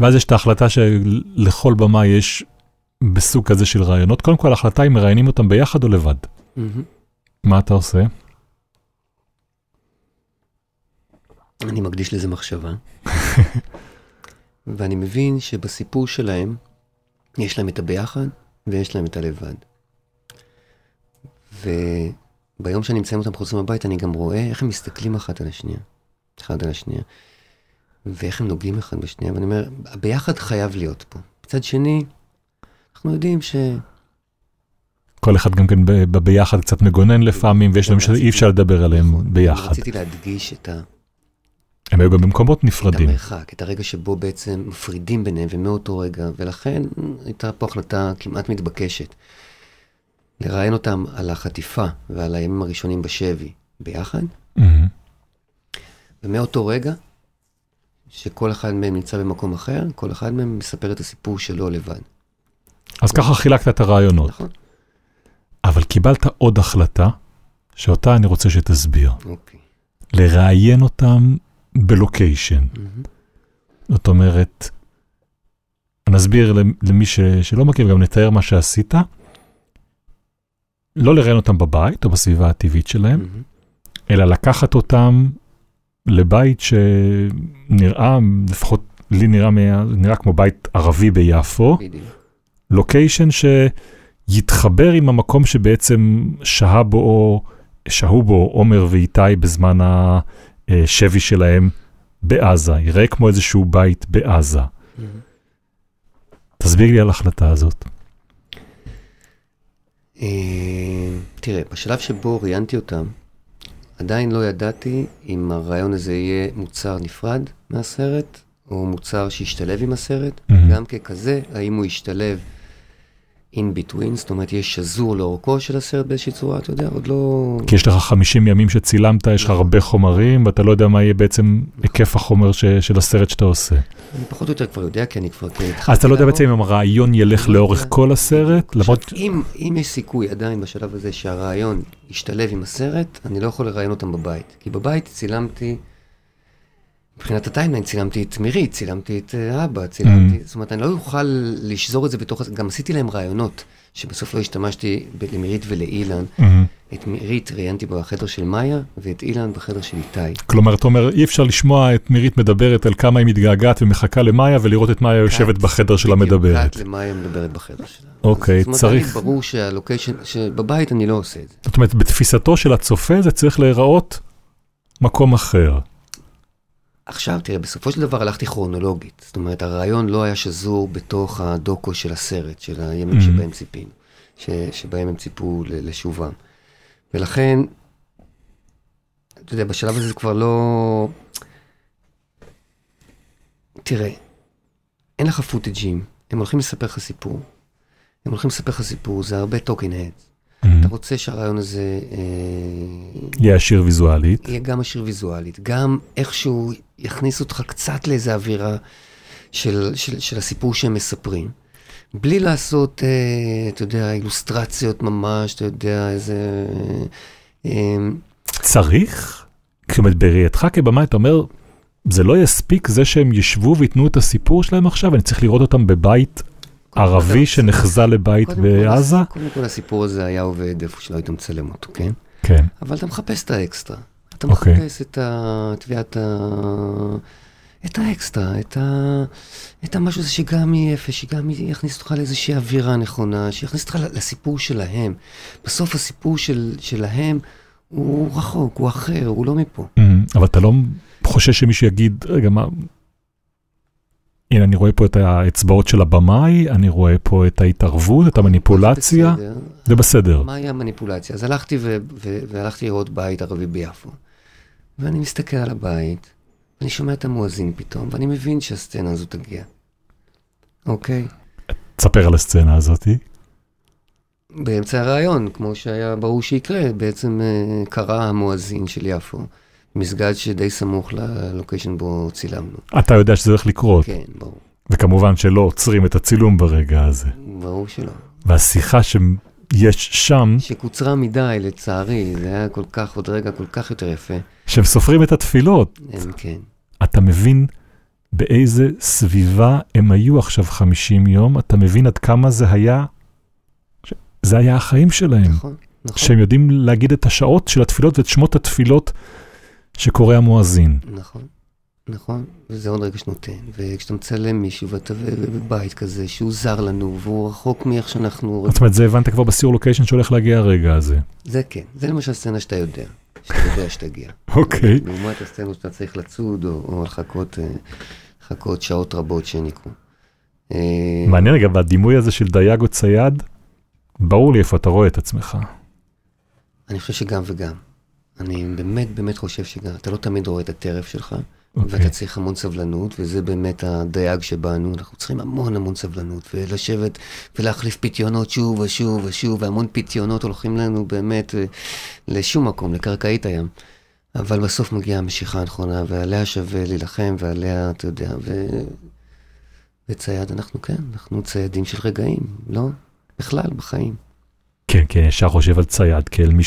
ואז יש את ההחלטה שלכל במה יש בסוג כזה של רעיונות. קודם כל, ההחלטה היא מראיינים אותם ביחד או לבד. מהמם. מה אתה עושה? אני מקדיש לזה מחשבה. ואני מבין שבסיפור שלהם, יש להם את הביחד ויש להם את הלבד. וביום שאני מציין אותם חוזרים הביתה, אני גם רואה איך הם מסתכלים אחת על השנייה. אחד על השנייה. ואיך הם נוגעים אחד בשנייה, ואני אומר, הביחד חייב להיות פה. מצד שני, אנחנו יודעים ש... כל אחד גם כן ב- ב- ביחד קצת מגונן לפעמים, ויש דברים שאי אפשר לדבר עליהם נכון, ביחד. רציתי להדגיש את ה... הם היו גם במקומות את נפרדים. המרחק, את הרגע שבו בעצם מפרידים ביניהם, ומאותו רגע, ולכן הייתה פה החלטה כמעט מתבקשת. לראיין אותם על החטיפה ועל הימים הראשונים בשבי ביחד, מהמם. ומאותו רגע, שכל אחד מהם נמצא במקום אחר, כל אחד מהם מספר את הסיפור שלו לבד. אז ככה חילקת את הרעיונות. נכון? אבל קיבלת עוד החלטה, שאותה אני רוצה שתסביר. אוקיי. לראיין אותם בלוקיישן. מהמם. זאת אומרת, נסביר למי ש, שלא מכיר, גם נתאר מה שעשית. לא לראיין אותם בבית או בסביבה הטבעית שלהם, מהמם. אלא לקחת אותם לבית שנראה, לפחות לי נראה, נראה כמו בית ערבי ביפו, בדיוק. לוקיישן שיתחבר עם המקום שבעצם שהה בו, שהו בו עומר ואיתי בזמן השבי שלהם בעזה, יראה כמו איזשהו בית בעזה. מהמם. תסביר לי על ההחלטה הזאת. אה, תראה, בשלב שבו ראיינתי אותם, עדיין לא ידעתי אם הרעיון הזה יהיה מוצר נפרד מהסרט, או מוצר שישתלב עם הסרט. מהמם. גם ככזה, האם הוא ישתלב in between, זאת אומרת, יהיה שזור לאורכו של הסרט באיזושהי צורה, אתה יודע, עוד לא... כי יש לך 50 ימים שצילמת, יש לך נכון. הרבה חומרים, ואתה לא יודע מה יהיה בעצם היקף החומר ש, של הסרט שאתה עושה. אני פחות או יותר כבר יודע, כי אני כבר... אז אתה לא יודע. בעצם אם הרעיון ילך לא לאורך. כל הסרט, למרות... אם יש סיכוי עדיין בשלב הזה שהרעיון ישתלב עם הסרט, אני לא יכול לראיין אותם בבית. כי בבית צילמתי, מבחינת הטיימליין צילמתי את מירית, צילמתי את אה, אבא, צילמתי, Mm. זאת אומרת, אני לא אוכל לשזור את זה בתוך, גם עשיתי להם רעיונות, שבסוף לא השתמשתי למירית ולאילן. מהמם. את מירית ראיינתי בחדר של מאיה, ואת אילן בחדר של איתי. כלומר, אתה אומר, אי אפשר לשמוע את מירית מדברת על כמה היא מתגעגעת ומחכה למאיה, ולראות את מאיה יושבת בחדר שלה מדברת. קאט למאיה מדברת בחדר שלה. אוקיי, זאת אומרת, צריך- היה לי ברור שהלוקיישן, שבבית אני לא עושה את זה. זאת אומרת, בתפיסתו של הצופה זה צריך להיראות מקום אחר. עכשיו, תראה, בסופו של דבר הלכתי כרונולוגית. זאת אומרת, הרעיון לא היה שזור בתוך הדוקו של הסרט, של הימים Mhm. שבהם ציפינו, ש, שבהם הם ציפו לשובם. ולכן, אתה יודע, בשלב הזה זה כבר לא... תראה, אין לך פוטג'ים, הם הולכים לספר לך סיפור. הם הולכים לספר לך סיפור, זה הרבה טוקן הדס. אתה רוצה שהרעיון הזה אה, יהיה עשיר ויזואלית. יהיה גם עשיר ויזואלית, גם איכשהו יכניס אותך קצת לאיזו אווירה של, של, של הסיפור שהם מספרים. בלי לעשות, אה, אתה יודע, אילוסטרציות ממש, אתה יודע, איזה... אה, צריך? זאת אומרת, בראייתך כבמאי אתה אומר, זה לא יספיק זה שהם ישבו וייתנו את הסיפור שלהם עכשיו, אני צריך לראות אותם בבית ערבי שנחזה לבית בעזה? קודם כל הסיפור הזה היה עובד איפה שלא היית מצלם אותו, כן? כן. אבל אתה מחפש את האקסטרה. אתה אוקיי. מחפש את. תביעת ה... את האקסטרה, את, ה... את המשהו הזה שגם יהיה יפה, שגם יכניס אותך לאיזושהי אווירה נכונה, שיכניס אותך לסיפור שלהם. בסוף הסיפור של, שלהם הוא רחוק, הוא אחר, הוא לא מפה. Mm, אבל אתה לא חושש שמישהו יגיד, רגע, מה... הנה, אני רואה פה את האצבעות של הבמאי, אני רואה פה את ההתערבות, את המניפולציה, בסדר. זה בסדר. מה היה המניפולציה? אז הלכתי ו- ו- והלכתי לראות בית ערבי ביפו. ואני מסתכל על הבית, ואני שומע את המואזין פתאום, ואני מבין שהסצנה הזו תגיע. אוקיי? תספר על הסצנה הזאתי. באמצע הרעיון, כמו שהיה ברור שיקרה, בעצם אה, קרא המואזין של יפו מסגד שדי סמוך ללוקיישן בו צילמנו. אתה יודע שזה הולך לקרות, כן, ברור. וכמובן שלא עוצרים את הצילום ברגע הזה. ברור שלא. והשיחה שיש שם, שקוצרה מדי, לצערי, זה היה כל כך, עוד רגע כל כך יותר יפה. שהם סופרים את התפילות, הם כן. אתה מבין באיזה סביבה הם היו עכשיו 50 יום, אתה מבין עד כמה זה היה, זה היה החיים שלהם. נכון, נכון. שהם יודעים להגיד את השעות של התפילות ואת שמות התפילות שקורא המואזין. נכון, נכון, וזה עוד רגע שנותן. וכשאתה מצלם מישהו ואתה בבית כזה שהוא זר לנו והוא רחוק מאיך שאנחנו... זאת אומרת, זה הבנת כבר בסיור לוקיישן שהולך להגיע הרגע הזה. זה כן, זה למשל סצנה שאתה יודע, שאתה יודע שתגיע. אוקיי. לעומת הסצנות שאתה צריך לצוד או, לחכות, אה, לחכות שעות רבות שהן יקרו. אה, מעניין רגע, והדימוי הזה של דייג או צייד, ברור לי איפה אתה רואה את עצמך. אני חושב שגם וגם. אני באמת באמת חושב שגם, אתה לא תמיד רואה את הטרף שלך, אוקיי. ואתה צריך המון סבלנות, וזה באמת הדייג שבנו, אנחנו צריכים המון המון סבלנות, ולשבת ולהחליף פיתיונות שוב ושוב ושוב, והמון פיתיונות הולכים לנו באמת אה, לשום מקום, לקרקעית הים. אבל בסוף מגיעה המשיכה הנכונה, ועליה שווה להילחם, ועליה, אתה יודע, ו... וצייד, אנחנו כן, אנחנו ציידים של רגעים, לא? בכלל, בחיים. כן, כן, ישר חושב על צייד כאל מי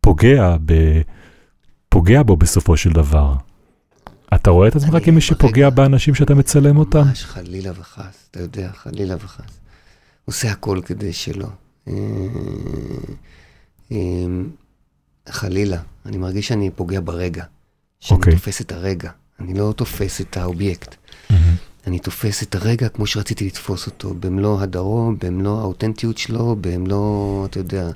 שפוגע ב... פוגע בו בסופו של דבר. אתה רואה את עצמך כמי שפוגע באנשים שאתה מצלם אותם? ממש חלילה וחס, אתה יודע, חלילה וחס. עושה הכל כדי שלא. אה, אה, חלילה, אני מרגיש שאני פוגע ברגע. שאני אוקיי. תופס את הרגע, אני לא תופס את האובייקט. מהמם. אני תופס את הרגע כמו שרציתי לתפוס אותו, במלוא הדרום, במלוא האותנטיות שלו, במלוא, אתה יודע,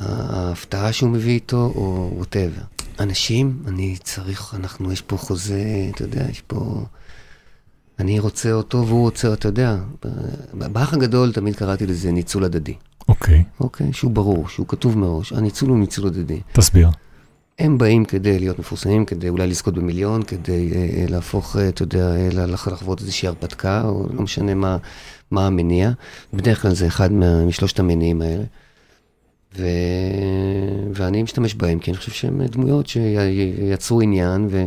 ההפתעה שהוא מביא איתו, או ווטאבר. אנשים, אני צריך, אנחנו, יש פה חוזה, אתה יודע, יש פה... אני רוצה אותו והוא רוצה, אתה יודע, באח הגדול תמיד קראתי לזה ניצול הדדי. אוקיי, אוקיי? שהוא ברור, שהוא כתוב מראש. הניצול הוא ניצול הדדי. תסביר. הם באים כדי להיות מפורסמים, כדי אולי לזכות במיליון, כדי אה, אה, להפוך, אה, אתה יודע, אה, לח- לחוות איזושהי הרפתקה, או לא משנה מה, מה המניע. בדרך כלל זה אחד מה, משלושת המניעים האלה. ו... ואני משתמש בהם, כי אני חושב שהם דמויות שייצרו עניין ו...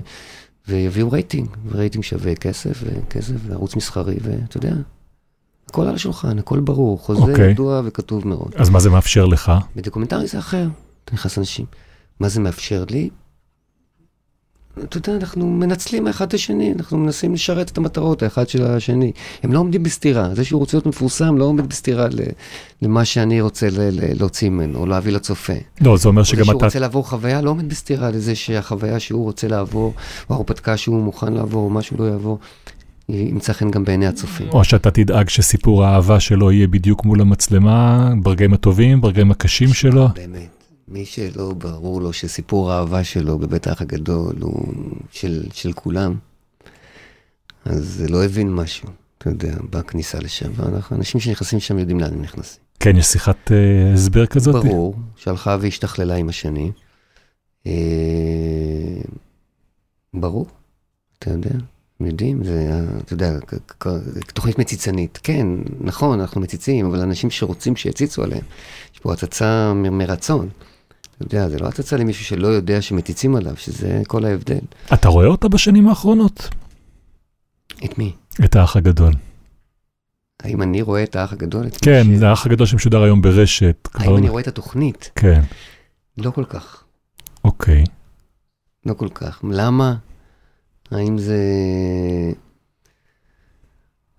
ויביאו רייטינג, ורייטינג שווה כסף, וכסף, וערוץ מסחרי, ואתה יודע, הכל על השולחן, הכל ברור, חוזה אוקיי. ידוע וכתוב מאוד. אז מה זה מאפשר לך? בדוקומנטרי זה אחר, אתה נכנס לאנשים. מה זה מאפשר לי? אתה יודע, אנחנו מנצלים האחד את השני, אנחנו מנסים לשרת את המטרות האחד של השני. הם לא עומדים בסתירה, זה שהוא רוצה להיות מפורסם לא עומד בסתירה למה שאני רוצה להוציא ממנו, או להביא לצופה. לא, זה אומר זה שגם שהוא אתה... רוצה לעבור חוויה לא עומד בסתירה לזה שהחוויה שהוא רוצה לעבור, או ההרפתקה שהוא מוכן לעבור, או מה שהוא לא יעבור, ימצא חן גם בעיני הצופים. או שאתה תדאג שסיפור האהבה שלו יהיה בדיוק מול המצלמה, ברגעים הטובים, ברגעים הקשים שלו. באמת. מי שלא ברור לו שסיפור האהבה שלו בבית האח הגדול הוא של, של כולם, אז לא הבין משהו, אתה יודע, בכניסה לשם. אנשים שנכנסים לשם יודעים לאן הם נכנסים. כן, יש שיחת אה, הסבר כזאת? ברור, שהלכה והשתכללה עם השנים. אה, ברור, אתה יודע, יודעים, זה, אתה יודע, תוכנית מציצנית. כן, נכון, אנחנו מציצים, אבל אנשים שרוצים שיציצו עליהם, יש פה הצצה מרצון. אתה יודע, זה לא הצצה למישהו שלא יודע שמציצים עליו, שזה כל ההבדל. אתה רואה אותה בשנים האחרונות? את מי? את האח הגדול. האם אני רואה את האח הגדול? את כן, ש- זה האח הגדול שמשודר היום ברשת. כבר- האם אני רואה את התוכנית? כן, לא כל כך. אוקיי. לא כל כך. למה? האם זה...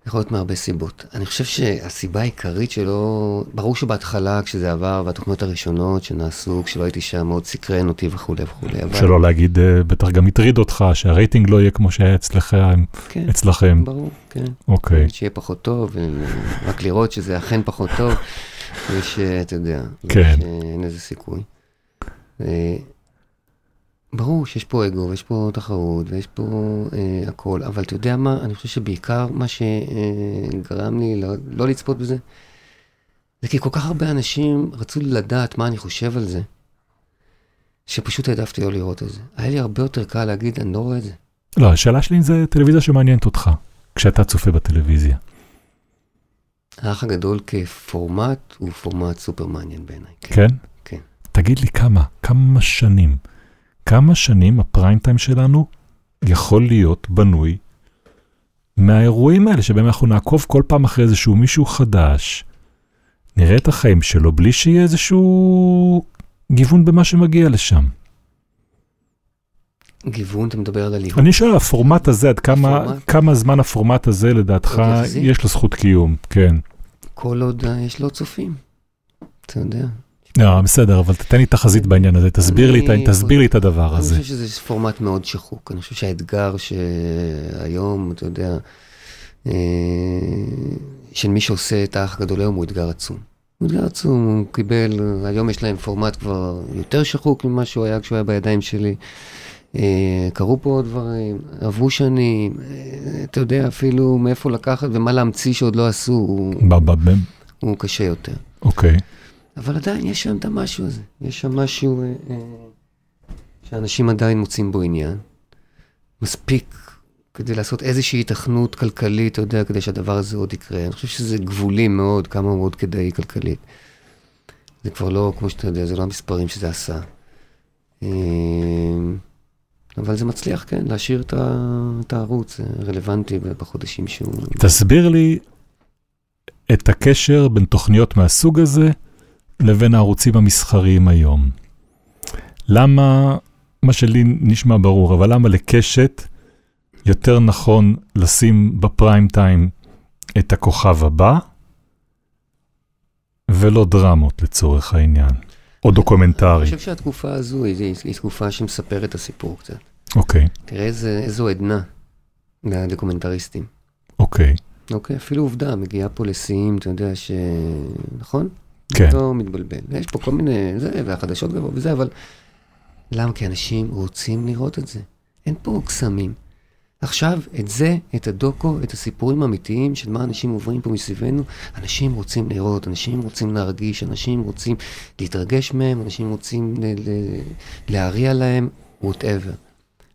יכול להיות מהרבה סיבות. אני חושב שהסיבה העיקרית שלו, ברור שבהתחלה כשזה עבר, והתוכניות הראשונות שנעשו, כשלא הייתי שם, מאוד סקרן אותי וכולי וכולי, אבל... שלא להגיד, אה, בטח גם הטריד אותך, שהרייטינג לא יהיה כמו שהיה אצלכם. כן, אצלכם. ברור, כן. אוקיי. שיהיה פחות טוב, רק לראות שזה אכן פחות טוב, יש, אה, יודע, כן. יש, אה, אין איזה סיכוי. ברור שיש פה אגו, ויש פה תחרות, ויש פה אה, הכל, אבל אתה יודע מה, אני חושב שבעיקר מה שגרם לי לא, לא לצפות בזה, זה כי כל כך הרבה אנשים רצו לדעת מה אני חושב על זה, שפשוט העדפתי לא לראות את זה. היה לי הרבה יותר קל להגיד, אני לא רואה את זה. לא, השאלה שלי אם זה טלוויזיה שמעניינת אותך, כשאתה צופה בטלוויזיה. האח הגדול כפורמט הוא פורמט סופר מעניין בעיניי. כן? כן. תגיד לי כמה, כמה שנים, כמה שנים הפריים טיים שלנו יכול להיות בנוי מהאירועים האלה, שבהם אנחנו נעקוב כל פעם אחרי איזשהו מישהו חדש, נראה את החיים שלו בלי שיהיה איזשהו גיוון במה שמגיע לשם. גיוון, אתה מדבר על הליהוק. אני שואל, הפורמט הזה, עד כמה, הפורמט? כמה זמן הפורמט הזה לדעתך? יש לו זכות קיום? כן. כל עוד אה, יש לו צופים. אתה יודע. לא, בסדר, אבל תתן לי תחזית בעניין הזה, תסביר לי, אני- תסביר לי את הדבר אני הזה. חושב שזה פורמט מאוד שחוק. אני חושב שהאתגר שהיום, אתה יודע, אה, של מי שעושה את האח הגדול היום הוא אתגר עצום. הוא אתגר עצום, הוא קיבל, היום יש להם פורמט כבר יותר שחוק ממה שהוא היה כשהוא היה בידיים שלי. אה, קרו פה עוד דברים, עברו שנים, אה, אתה יודע אפילו מאיפה לקחת ומה להמציא שעוד לא עשו, הוא קשה יותר. אוקיי. אבל עדיין יש שם את המשהו הזה. יש שם משהו אה, אה, שאנשים עדיין מוצאים בו עניין. מספיק כדי לעשות איזושהי התכנות כלכלית, אתה יודע, כדי שהדבר הזה עוד יקרה. אני חושב שזה גבולי מאוד, כמה הוא עוד כדאי כלכלית. זה כבר לא, כמו שאתה יודע, זה לא המספרים שזה עשה. אה, אבל זה מצליח, כן, להשאיר את, ה, את הערוץ אה, רלוונטי בחודשים שהוא... תסביר לי את הקשר בין תוכניות מהסוג הזה לבין הערוצים המסחריים היום. למה, מה שלי נשמע ברור, אבל למה לקשת יותר נכון לשים בפריים טיים את הכוכב הבא, ולא דרמות לצורך העניין, או אני דוקומנטרי. חושב שהתקופה הזו היא, היא, תקופה שמספרת את הסיפור קצת. אוקיי, תראה איזה, איזו עדנה לדוקומנטריסטים. אוקיי, אוקיי, אפילו עובדה, מגיעה פה לשיאים, אתה יודע ש... נכון? כן. לא מתבלבל. יש פה כל מיני, זה, והחדשות גבוה וזה, אבל... למה? כי אנשים רוצים לראות את זה. אין פה קסמים. עכשיו, את זה, את הדוקו, את הסיפורים האמיתיים של מה אנשים עוברים פה מסביבנו, אנשים רוצים לראות, אנשים רוצים להרגיש, אנשים רוצים להתרגש מהם, אנשים רוצים ל- ל- להריע להם, whatever.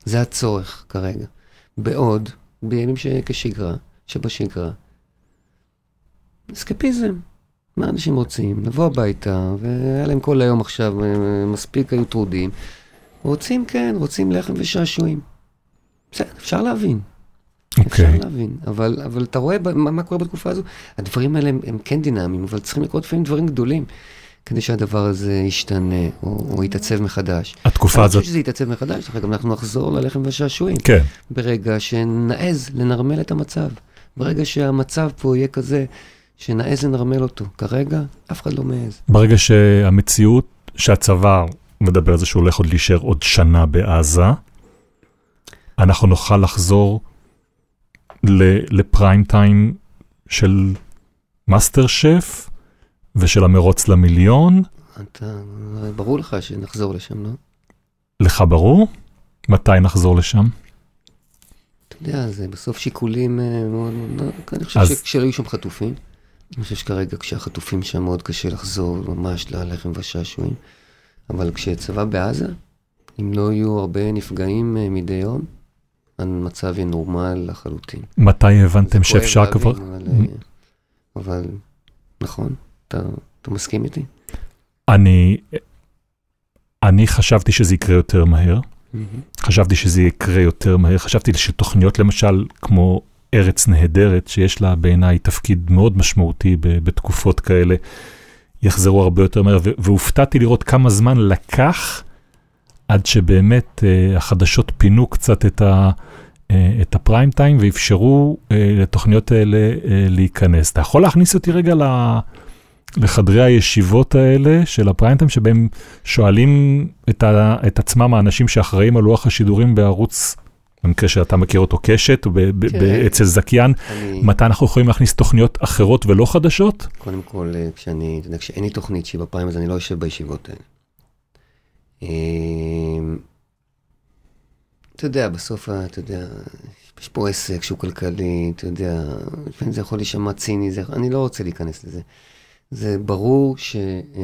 זה הצורך כרגע. בעוד, בימים שכשגרה, שבשגרה, אסקפיזם. מה אנשים רוצים? לבוא הביתה, והיה להם כל היום עכשיו, אה, מספיק היו טרודים. רוצים, כן, רוצים לחם ושעשועים. בסדר, אפשר להבין. אפשר אוקיי. להבין, אבל, אבל אתה רואה מה, מה קורה בתקופה הזו? הדברים האלה הם, הם כן דינמיים, אבל צריכים לקרות לפעמים דברים גדולים כדי שהדבר הזה ישתנה או, או יתעצב מחדש. התקופה אני הזאת, חושב שזה יתעצב מחדש, אחר כך אנחנו נחזור ללחם והשעשועים. כן, ברגע שנעז לנרמל את המצב. ברגע שהמצב פה יהיה כזה שנעז לנרמל אותו. כרגע, אף אחד לא מעז. ברגע שהמציאות, שהצבא מדבר על זה שהוא הולך עוד להישאר עוד שנה בעזה, אנחנו נוכל לחזור לפריים טיים של מאסטר שף ושל המרוץ למיליון. אתה, ברור לך שנחזור לשם, לא? לך ברור? מתי נחזור לשם? אתה יודע, זה בסוף שיקולים אה, מאוד מאוד... אני חושב אז- שכשלא יהיו שם חטופים, אני חושב שכרגע כשהחטופים שם מאוד קשה לחזור ממש ללחם והשעשועים, אבל כשצבא בעזה, אם לא יהיו הרבה נפגעים אה, מדי יום, המצב יהיה נורמל לחלוטין. מתי הבנתם שאפשר כבר... אבל, אה, אבל נכון, אתה, אתה מסכים איתי? אני... אני חשבתי שזה יקרה יותר מהר. חשבתי שזה יקרה יותר מהר, חשבתי שתוכניות למשל כמו ארץ נהדרת, שיש לה בעיניי תפקיד מאוד משמעותי בתקופות כאלה, יחזרו הרבה יותר מהר, והופתעתי לראות כמה זמן לקח עד שבאמת אה, החדשות פינו קצת את, ה, אה, את הפריים טיים ואפשרו אה, לתוכניות האלה אה, להיכנס. אתה יכול להכניס אותי רגע ל... לחדרי הישיבות האלה של הפריים טיים, שבהם שואלים את, ה, את עצמם האנשים שאחראים על לוח השידורים בערוץ, במקרה שאתה מכיר אותו קשת, כן. אצל זכיין, אני, מתי אנחנו יכולים להכניס תוכניות אחרות ולא חדשות? קודם כל, אה, כשאני, אתה יודע, כשאין לי תוכנית שהיא בפריים, אז אני לא יושב בישיבות האלה. אה, אתה יודע, בסוף, ה- אתה יודע, יש פה עסק שהוא כלכלי, אתה יודע, לפעמים זה יכול להישמע ציני, זה, אני לא רוצה להיכנס לזה. זה ברור ש... אה,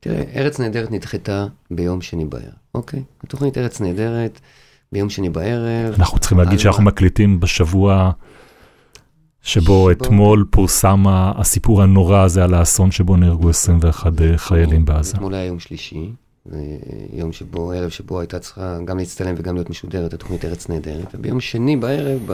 תראה, ארץ נהדרת נדחתה ביום שני בערב, אוקיי? התוכנית ארץ נהדרת ביום שני בערב. אנחנו צריכים להגיד שאנחנו? מקליטים בשבוע שבו אתמול פורסם הסיפור הנורא הזה על האסון שבו נהרגו 21 חיילים בעזה. אתמול היה יום שלישי, זה יום שבו, ערב שבו הייתה צריכה גם להצטלם וגם להיות משודרת, התוכנית ארץ נהדרת. וביום שני בערב,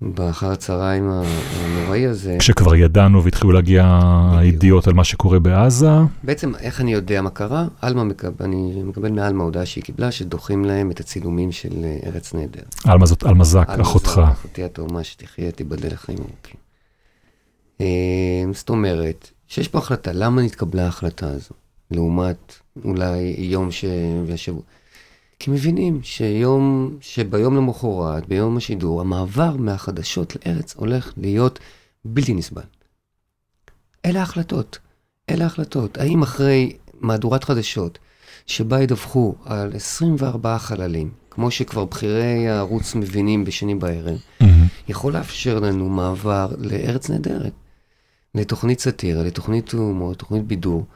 באחר הצהריים הנוראי הזה, כשכבר ידענו והתחילו להגיע הידיעות על מה שקורה בעזה, בעצם איך אני יודע מה קרה? עלמה מקבל, אני מקבל מעלמה הודעה שהיא קיבלה, שדוחים להם את הצילומים של אה, ארץ נהדרת. עלמה זאת עלמה זק, עלמה אחותך. זק, אחותי התאומה, שתחיה, תיבדל לחיים ארוכים. אה, זאת אומרת, שיש פה החלטה, למה נתקבלה ההחלטה הזו? לעומת אולי יום ש... והשבוע. כי מבינים שיום, שביום למחרת, ביום השידור, המעבר מהחדשות לארץ הולך להיות בלתי נסבל. אלה ההחלטות. אלה ההחלטות. האם אחרי מהדורת חדשות, שבה ידווחו על 24 חללים, כמו שכבר בכירי הערוץ מבינים בשני בערב. יכול לאפשר לנו מעבר לארץ נהדרת, לתוכנית סאטירה, לתוכנית הומור, לתוכנית בידור,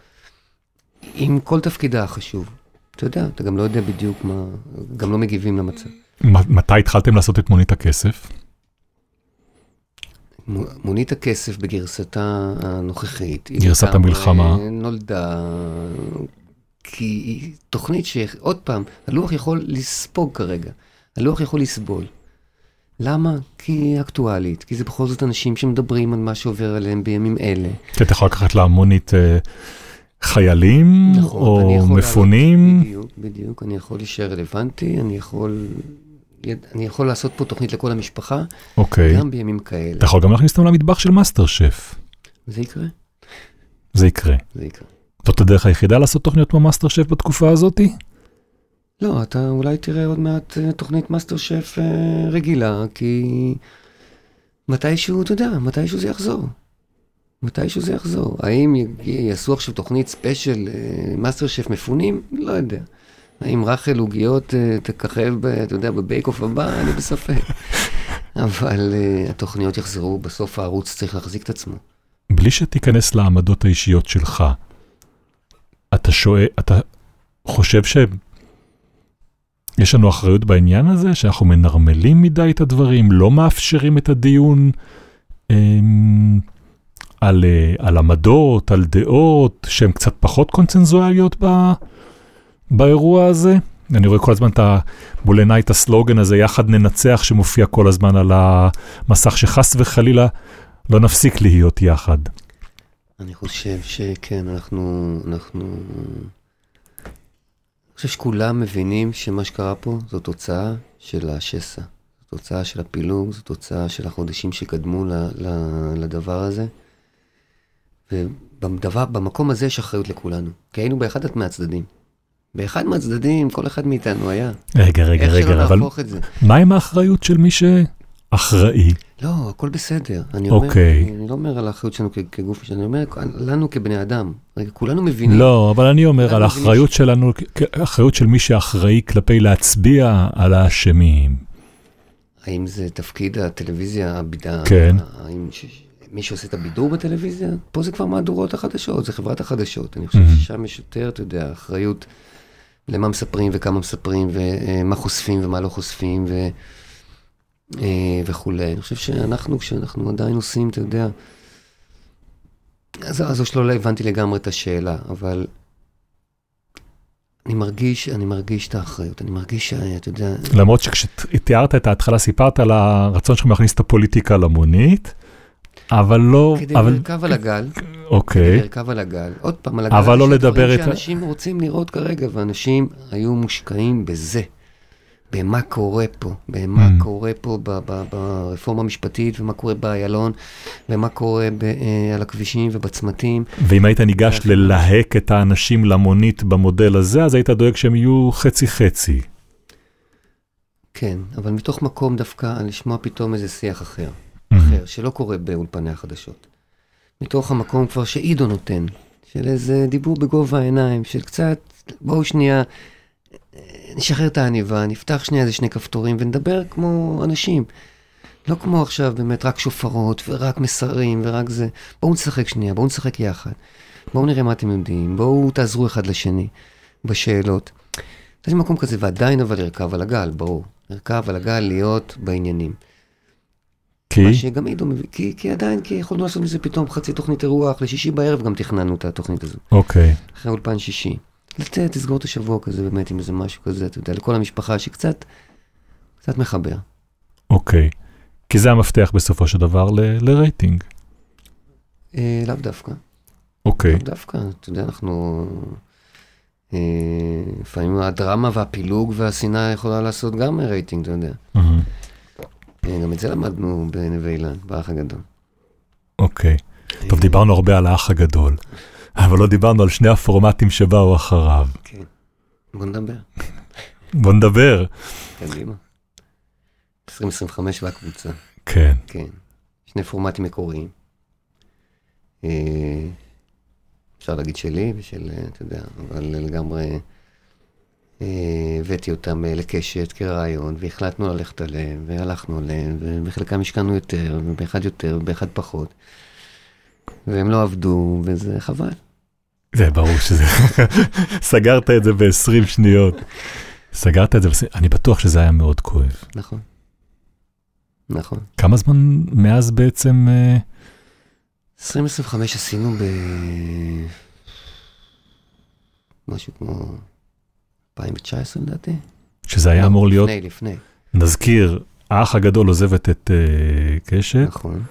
עם כל תפקידה החשוב. אתה יודע, אתה גם לא יודע בדיוק מה, גם לא מגיבים למצב. מתי התחלתם לעשות את מונית הכסף? מו- מונית הכסף בגרסתה הנוכחית, גרסת המלחמה. נולדה כי היא תוכנית שעוד פעם, הלוח יכול לספוג כרגע, הלוח יכול לסבול. למה? כי היא אקטואלית, כי זה בכל זאת אנשים שמדברים על מה שעובר עליהם בימים אלה. כי אתה יכול לקחת לה מונית אה, חיילים, נכון, או מפונים. בדיוק, בדיוק, אני יכול להישאר רלוונטי, אני יכול, אני יכול לעשות פה תוכנית לכל המשפחה, אוקיי. גם בימים כאלה. אתה יכול גם להכניס אותם למטבח של מאסטר שף. זה יקרה, זה יקרה. זה יקרה. זאת הדרך היחידה לעשות תוכניות כמו מאסטר שף בתקופה הזאתי? לא, אתה אולי תראה עוד מעט אה, תוכנית מאסטר שף אה, רגילה, כי מתישהו, אתה יודע, מתישהו זה יחזור. מתישהו זה יחזור. האם יעשו עכשיו תוכנית ספיישל מאסטר שף מפונים? לא יודע. האם רחל עוגיות אה, תככב, אתה יודע, ב-Bake Off הבא? אני בספק. אבל אה, התוכניות יחזרו, בסוף הערוץ צריך להחזיק את עצמו. בלי שתיכנס לעמדות האישיות שלך, אתה שואל, אתה חושב שיש לנו אחריות בעניין הזה, שאנחנו מנרמלים מדי את הדברים, לא מאפשרים את הדיון אמ, על, אה, על עמדות, על דעות, שהן קצת פחות קונצנזואליות ב, באירוע הזה? אני רואה כל הזמן את ה... מול עיניי את הסלוגן הזה, יחד ננצח, שמופיע כל הזמן על המסך, שחס וחלילה לא נפסיק להיות יחד. אני חושב שכן, אנחנו, אנחנו... אני חושב שכולם מבינים שמה שקרה פה זו תוצאה של השסע. זו תוצאה של הפילוג, זו תוצאה של החודשים שקדמו ל, ל, לדבר הזה. ובדבר, במקום הזה יש אחריות לכולנו, כי היינו באחד מהצדדים. באחד מהצדדים, כל אחד מאיתנו היה. רגע, רגע, איך שלא רגע, אבל להפוך את זה. מה עם האחריות של מי שאחראי? לא, הכל בסדר. אני אומר, אוקיי. אני, אני לא אומר על האחריות שלנו כ- כגוף, אני אומר לנו כבני אדם. רגע, כולנו מבינים. לא, אבל אני אומר על האחריות שלנו, כ- האחריות של מי שאחראי כלפי להצביע על האשמים. האם זה תפקיד הטלוויזיה, הבידה? כן. האם ש... מי שעושה את הבידור בטלוויזיה? פה זה כבר מהדורות החדשות, זה חברת החדשות. אני חושב Mhm. ששם יש יותר, אתה יודע, אחריות למה מספרים וכמה מספרים, ומה חושפים ומה לא חושפים, ו... אה, וכולי. אני חושב שאנחנו, כשאנחנו עדיין עושים, אתה יודע, אז, אז שלא הבנתי לגמרי את השאלה, אבל אני מרגיש, אני מרגיש את האחריות, אני מרגיש, שאתה יודע, למרות שכשתיארת את ההתחלה, סיפרת על הרצון שלך להכניס את הפוליטיקה למונית, אבל לא, כדי אבל, לרכב על הגל, אוקיי, כדי לרכב על הגל, עוד פעם, על הגל, אבל לא לדבר את שאנשים רוצים לראות כרגע, ואנשים היו מושקעים בזה, במה קורה פה, במה Mm. קורה פה ב- ב- ברפורמה המשפטית, ומה קורה באיילון, ומה קורה ב- אה, על הכבישים ובצמתים. ואם היית ניגש ללהק את האנשים למונית במודל הזה, אז היית דואג שהם יהיו חצי-חצי. כן, אבל מתוך מקום דווקא לשמוע פתאום איזה שיח אחר. אחר, שלא קורה באולפני החדשות. מתוך המקום כבר שעידו נותן, של איזה דיבור בגובה העיניים, של קצת, בואו שנייה, נשחרר את העניבה, נפתח שנייה איזה שני כפתורים ונדבר כמו אנשים. לא כמו עכשיו באמת רק שופרות ורק מסרים ורק זה. בואו נשחק שנייה, בואו נשחק יחד. בואו נראה מה אתם יודעים, בואו תעזרו אחד לשני בשאלות. יש מקום כזה, ועדיין אבל לרכב על הגל, ברור. לרכב על הגל, להיות בעניינים. כי? מה שגם עידו מביא, כי, כי עדיין, כי יכולנו לעשות מזה פתאום חצי תוכנית אירוח, לשישי בערב גם תכננו את התוכנית הזו, אוקיי. אחרי אולפן שישי. לתת, תסגור את השבוע כזה באמת עם איזה משהו כזה, אתה יודע, לכל המשפחה שקצת, קצת מחבר. אוקיי. כי זה המפתח בסופו של דבר ל- לרייטינג. אה, לאו דווקא. אוקיי. לאו דווקא, אתה יודע, אנחנו... אה, לפעמים הדרמה והפילוג והשנאה יכולה לעשות גם רייטינג, אתה יודע. מהמם. אה, גם את זה למדנו בנווה אילן, באח הגדול. אוקיי. טוב, דיברנו הרבה על האח הגדול, אבל לא דיברנו על שני הפורמטים שבאו אחריו. כן. בוא נדבר, בוא נדבר. קדימה. 2025 והקבוצה, כן. כן. שני פורמטים מקוריים. אה, אפשר להגיד שלי ושל, אה, אתה יודע, אבל לגמרי אה, הבאתי אותם אה, לקשת כרעיון, והחלטנו ללכת עליהם, והלכנו עליהם, ובחלקם השקענו יותר, ובאחד יותר, ובאחד פחות. והם לא עבדו, וזה חבל. זה ברור שזה... סגרת את זה ב-20 שניות. סגרת את זה, אני בטוח שזה היה מאוד כואב. נכון. נכון. כמה זמן מאז בעצם... אה, 2025 עשינו ב... משהו כמו 2019 לדעתי. שזה היה לא, אמור להיות, לפני, לפני. נזכיר, האח הגדול עוזבת את אה, קשת, נכון.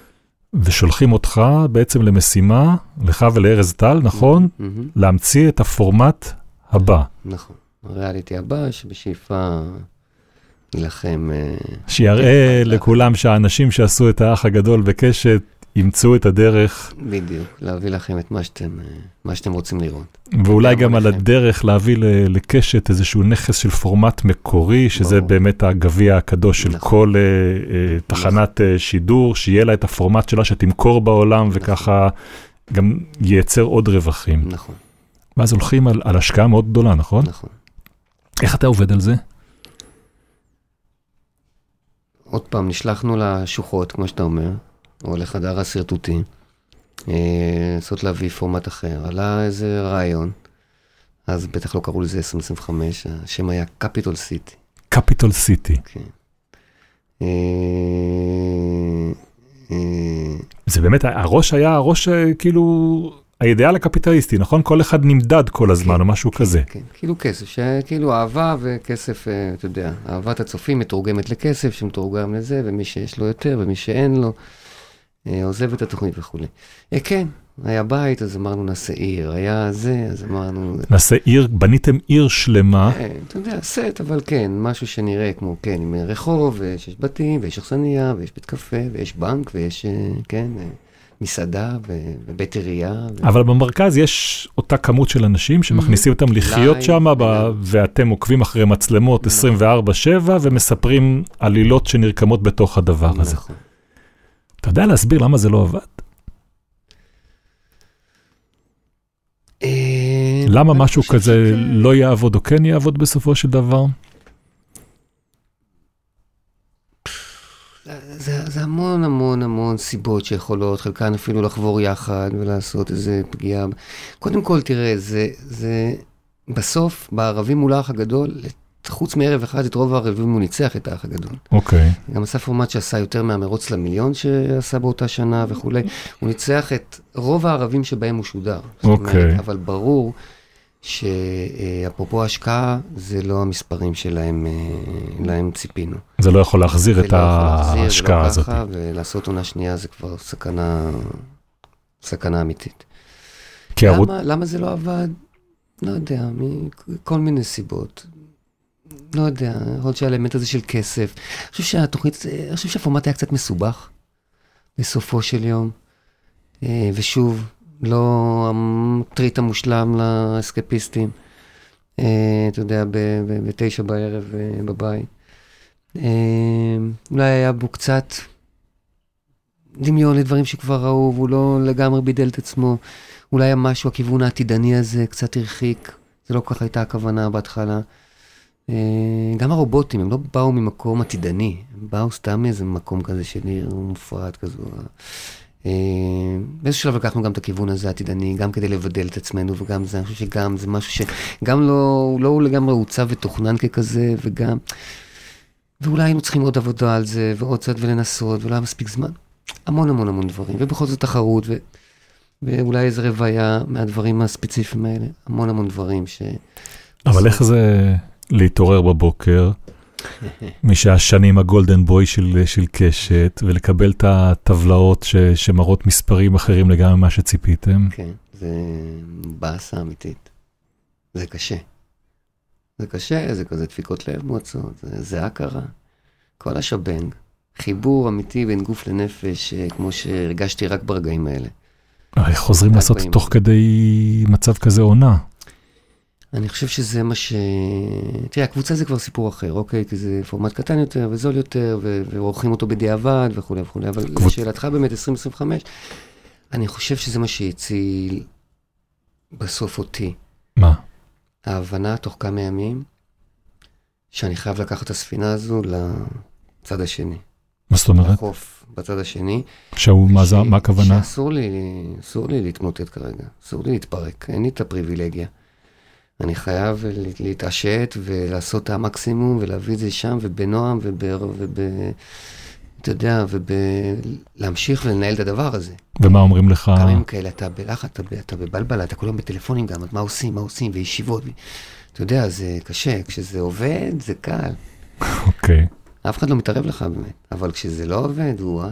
ושולחים אותך בעצם למשימה, לך ולארז טל, נכון? מהמם, להמציא את הפורמט הבא, נכון. הריאליטי הבא שבשאיפה יילחם... אה, שיראה כן, לכולם שהאנשים שעשו את האח הגדול בקשת ימצאו את הדרך, בדיוק, להביא לכם את מה שאתם, אה, מה שאתם רוצים לראות. ואולי גם גם על. הדרך להביא לקשת איזשהו נכס של פורמט מקורי, שזה ברור. באמת הגביע הקדוש של נכון. כל אה, אה, תחנת אה, שידור, שיהיה לה את הפורמט שלה שתמכור בעולם, וככה גם ייצר עוד רווחים. נכון, ואז הולכים על, על השקעה מאוד גדולה, נכון? נכון. איך אתה עובד על זה? עוד פעם, נשלחנו לשוחות, כמו שאתה אומר, או לחדר השרטוטים, אה, לנסות להביא פורמט אחר. עלה איזה רעיון, אז בטח לא קראו לזה 2025, השם היה קפיטול סיטי. קפיטול סיטי. כן. אה, אה, זה באמת, הראש היה הראש כאילו, האידיאל הקפיטליסטי, נכון? כל אחד נמדד כל הזמן או משהו כזה. כן, כאילו כסף, שכאילו אהבה וכסף, אה, אתה יודע, אהבת הצופים מתורגמת לכסף, שמתורגם לזה, ומי שיש לו יותר ומי שאין לו, אה, עוזב את התוכנית וכולי. אה, כן, היה בית, אז אמרנו נעשה עיר, היה זה, אז אמרנו, נעשה עיר, בניתם עיר שלמה, אה, אתה יודע, סט, אבל כן, משהו שנראה כמו, כן, עם רחוב, ויש בתים, ויש אכסניה, ויש בית קפה, ויש בנק, ויש, כן, מסעדה, ו- ובית עירייה. ו- אבל במרכז יש אותה כמות של אנשים שמכניסים אותם לחיות שם, ב- ואתם עוקבים אחרי מצלמות 24/7 ומספרים עלילות שנרקמות בתוך הדבר הזה. נכון. אתה יודע להסביר למה זה לא עבד? אה, למה משהו כזה. לא יעבוד או כן יעבוד בסופו של דבר? זה, זה המון המון המון סיבות שיכולות, חלקן אפילו לחבור יחד ולעשות איזה פגיעה. קודם כל, תראה, זה, זה בסוף, בערבים מול האח הגדול, חוץ מערב אחד, את רוב הערבים הוא ניצח את האח הגדול. אוקיי. גם עשה פורמט שעשה יותר מהמרוץ למיליון שעשה באותה שנה וכולי. הוא ניצח את רוב הערבים שבהם הוא שודר. אומרת, אוקיי. אבל ברור שאפרופו השקעה, זה לא המספרים שלהם אה, להם ציפינו. זה לא יכול להחזיר את ולא יכול להחזיר, זה ההשקעה לא הזאת. ככה, ולעשות עונה שנייה זה כבר סכנה, סכנה אמיתית. למה, למה זה לא עבד? לא יודע, מכל מיני סיבות. לא יודע, יכול להיות שהאלמנט הזה של כסף. אני חושב שהתוכנית, אני חושב שהפורמט היה קצת מסובך, בסופו של יום. אה, ושוב, לא הטריט המושלם לאסקפיסטים. אה, אתה יודע, בתשע בערב אה, בבית. אה, אולי היה בו קצת דמיון לדברים שכבר ראו, והוא לא לגמרי בידל את עצמו. אולי משהו, הכיוון העתידני הזה קצת הרחיק, זה לא כל כך הייתה הכוונה בהתחלה. גם הרובוטים, הם לא באו ממקום עתידני, הם באו סתם מאיזה מקום כזה של עיר מופרט כזו. אה, באיזשהו שלב לקחנו גם את הכיוון הזה העתידני, גם כדי לבדל את עצמנו, וגם זה, אני חושב שגם זה משהו שגם לא, לא הוא לגמרי עוצב ותוכנן ככזה, וגם, ואולי היינו צריכים עוד עבודה על זה, ועוד קצת ולנסות, ולא היה מספיק זמן. המון המון המון דברים, ובכל זאת תחרות, ו... ואולי איזה רוויה מהדברים הספציפיים האלה, המון המון דברים ש... אבל איך זה להתעורר בבוקר, משעה שנים הגולדן בוי של, של קשת, ולקבל את הטבלאות ש, שמראות מספרים אחרים לגמרי ממה שציפיתם? כן, זה באסה אמיתית. זה קשה. זה קשה, זה כזה דפיקות לב מועצות, זה, זה הכרה. כל השבנג. חיבור אמיתי בין גוף לנפש, אה, כמו שהרגשתי רק ברגעים האלה. חוזרים לעשות. תוך כדי מצב כזה עונה. אני חושב שזה מה ש... תראה, הקבוצה זה כבר סיפור אחר, אוקיי? כי זה פורמט קטן יותר וזול יותר, ו- ועורכים אותו בדיעבד וכולי וכולי, אבל קבוצ- לשאלתך באמת, 2025, אני חושב שזה מה שהציל בסוף אותי. מה? ההבנה תוך כמה ימים, שאני חייב לקחת את הספינה הזו לצד השני. מה זאת אומרת? לחוף בצד השני. שהוא, מה, זה, מה הכוונה? שאסור לי, אסור לי להתמוטט כרגע, אסור לי להתפרק, אין לי את הפריבילגיה. אני חייב להתעשת ולעשות את המקסימום ולהביא את זה שם ובנועם וב... וב... אתה יודע, ולהמשיך ולנהל את הדבר הזה. ומה אומרים לך? כמה ימים כאלה, אתה בלחץ, אתה, אתה בבלבלה, אתה כל היום בטלפונים גם, מה עושים, מה עושים, וישיבות. אתה יודע, זה קשה, כשזה עובד, זה קל. אוקיי. אף אחד לא מתערב לך באמת, אבל כשזה לא עובד, הוא...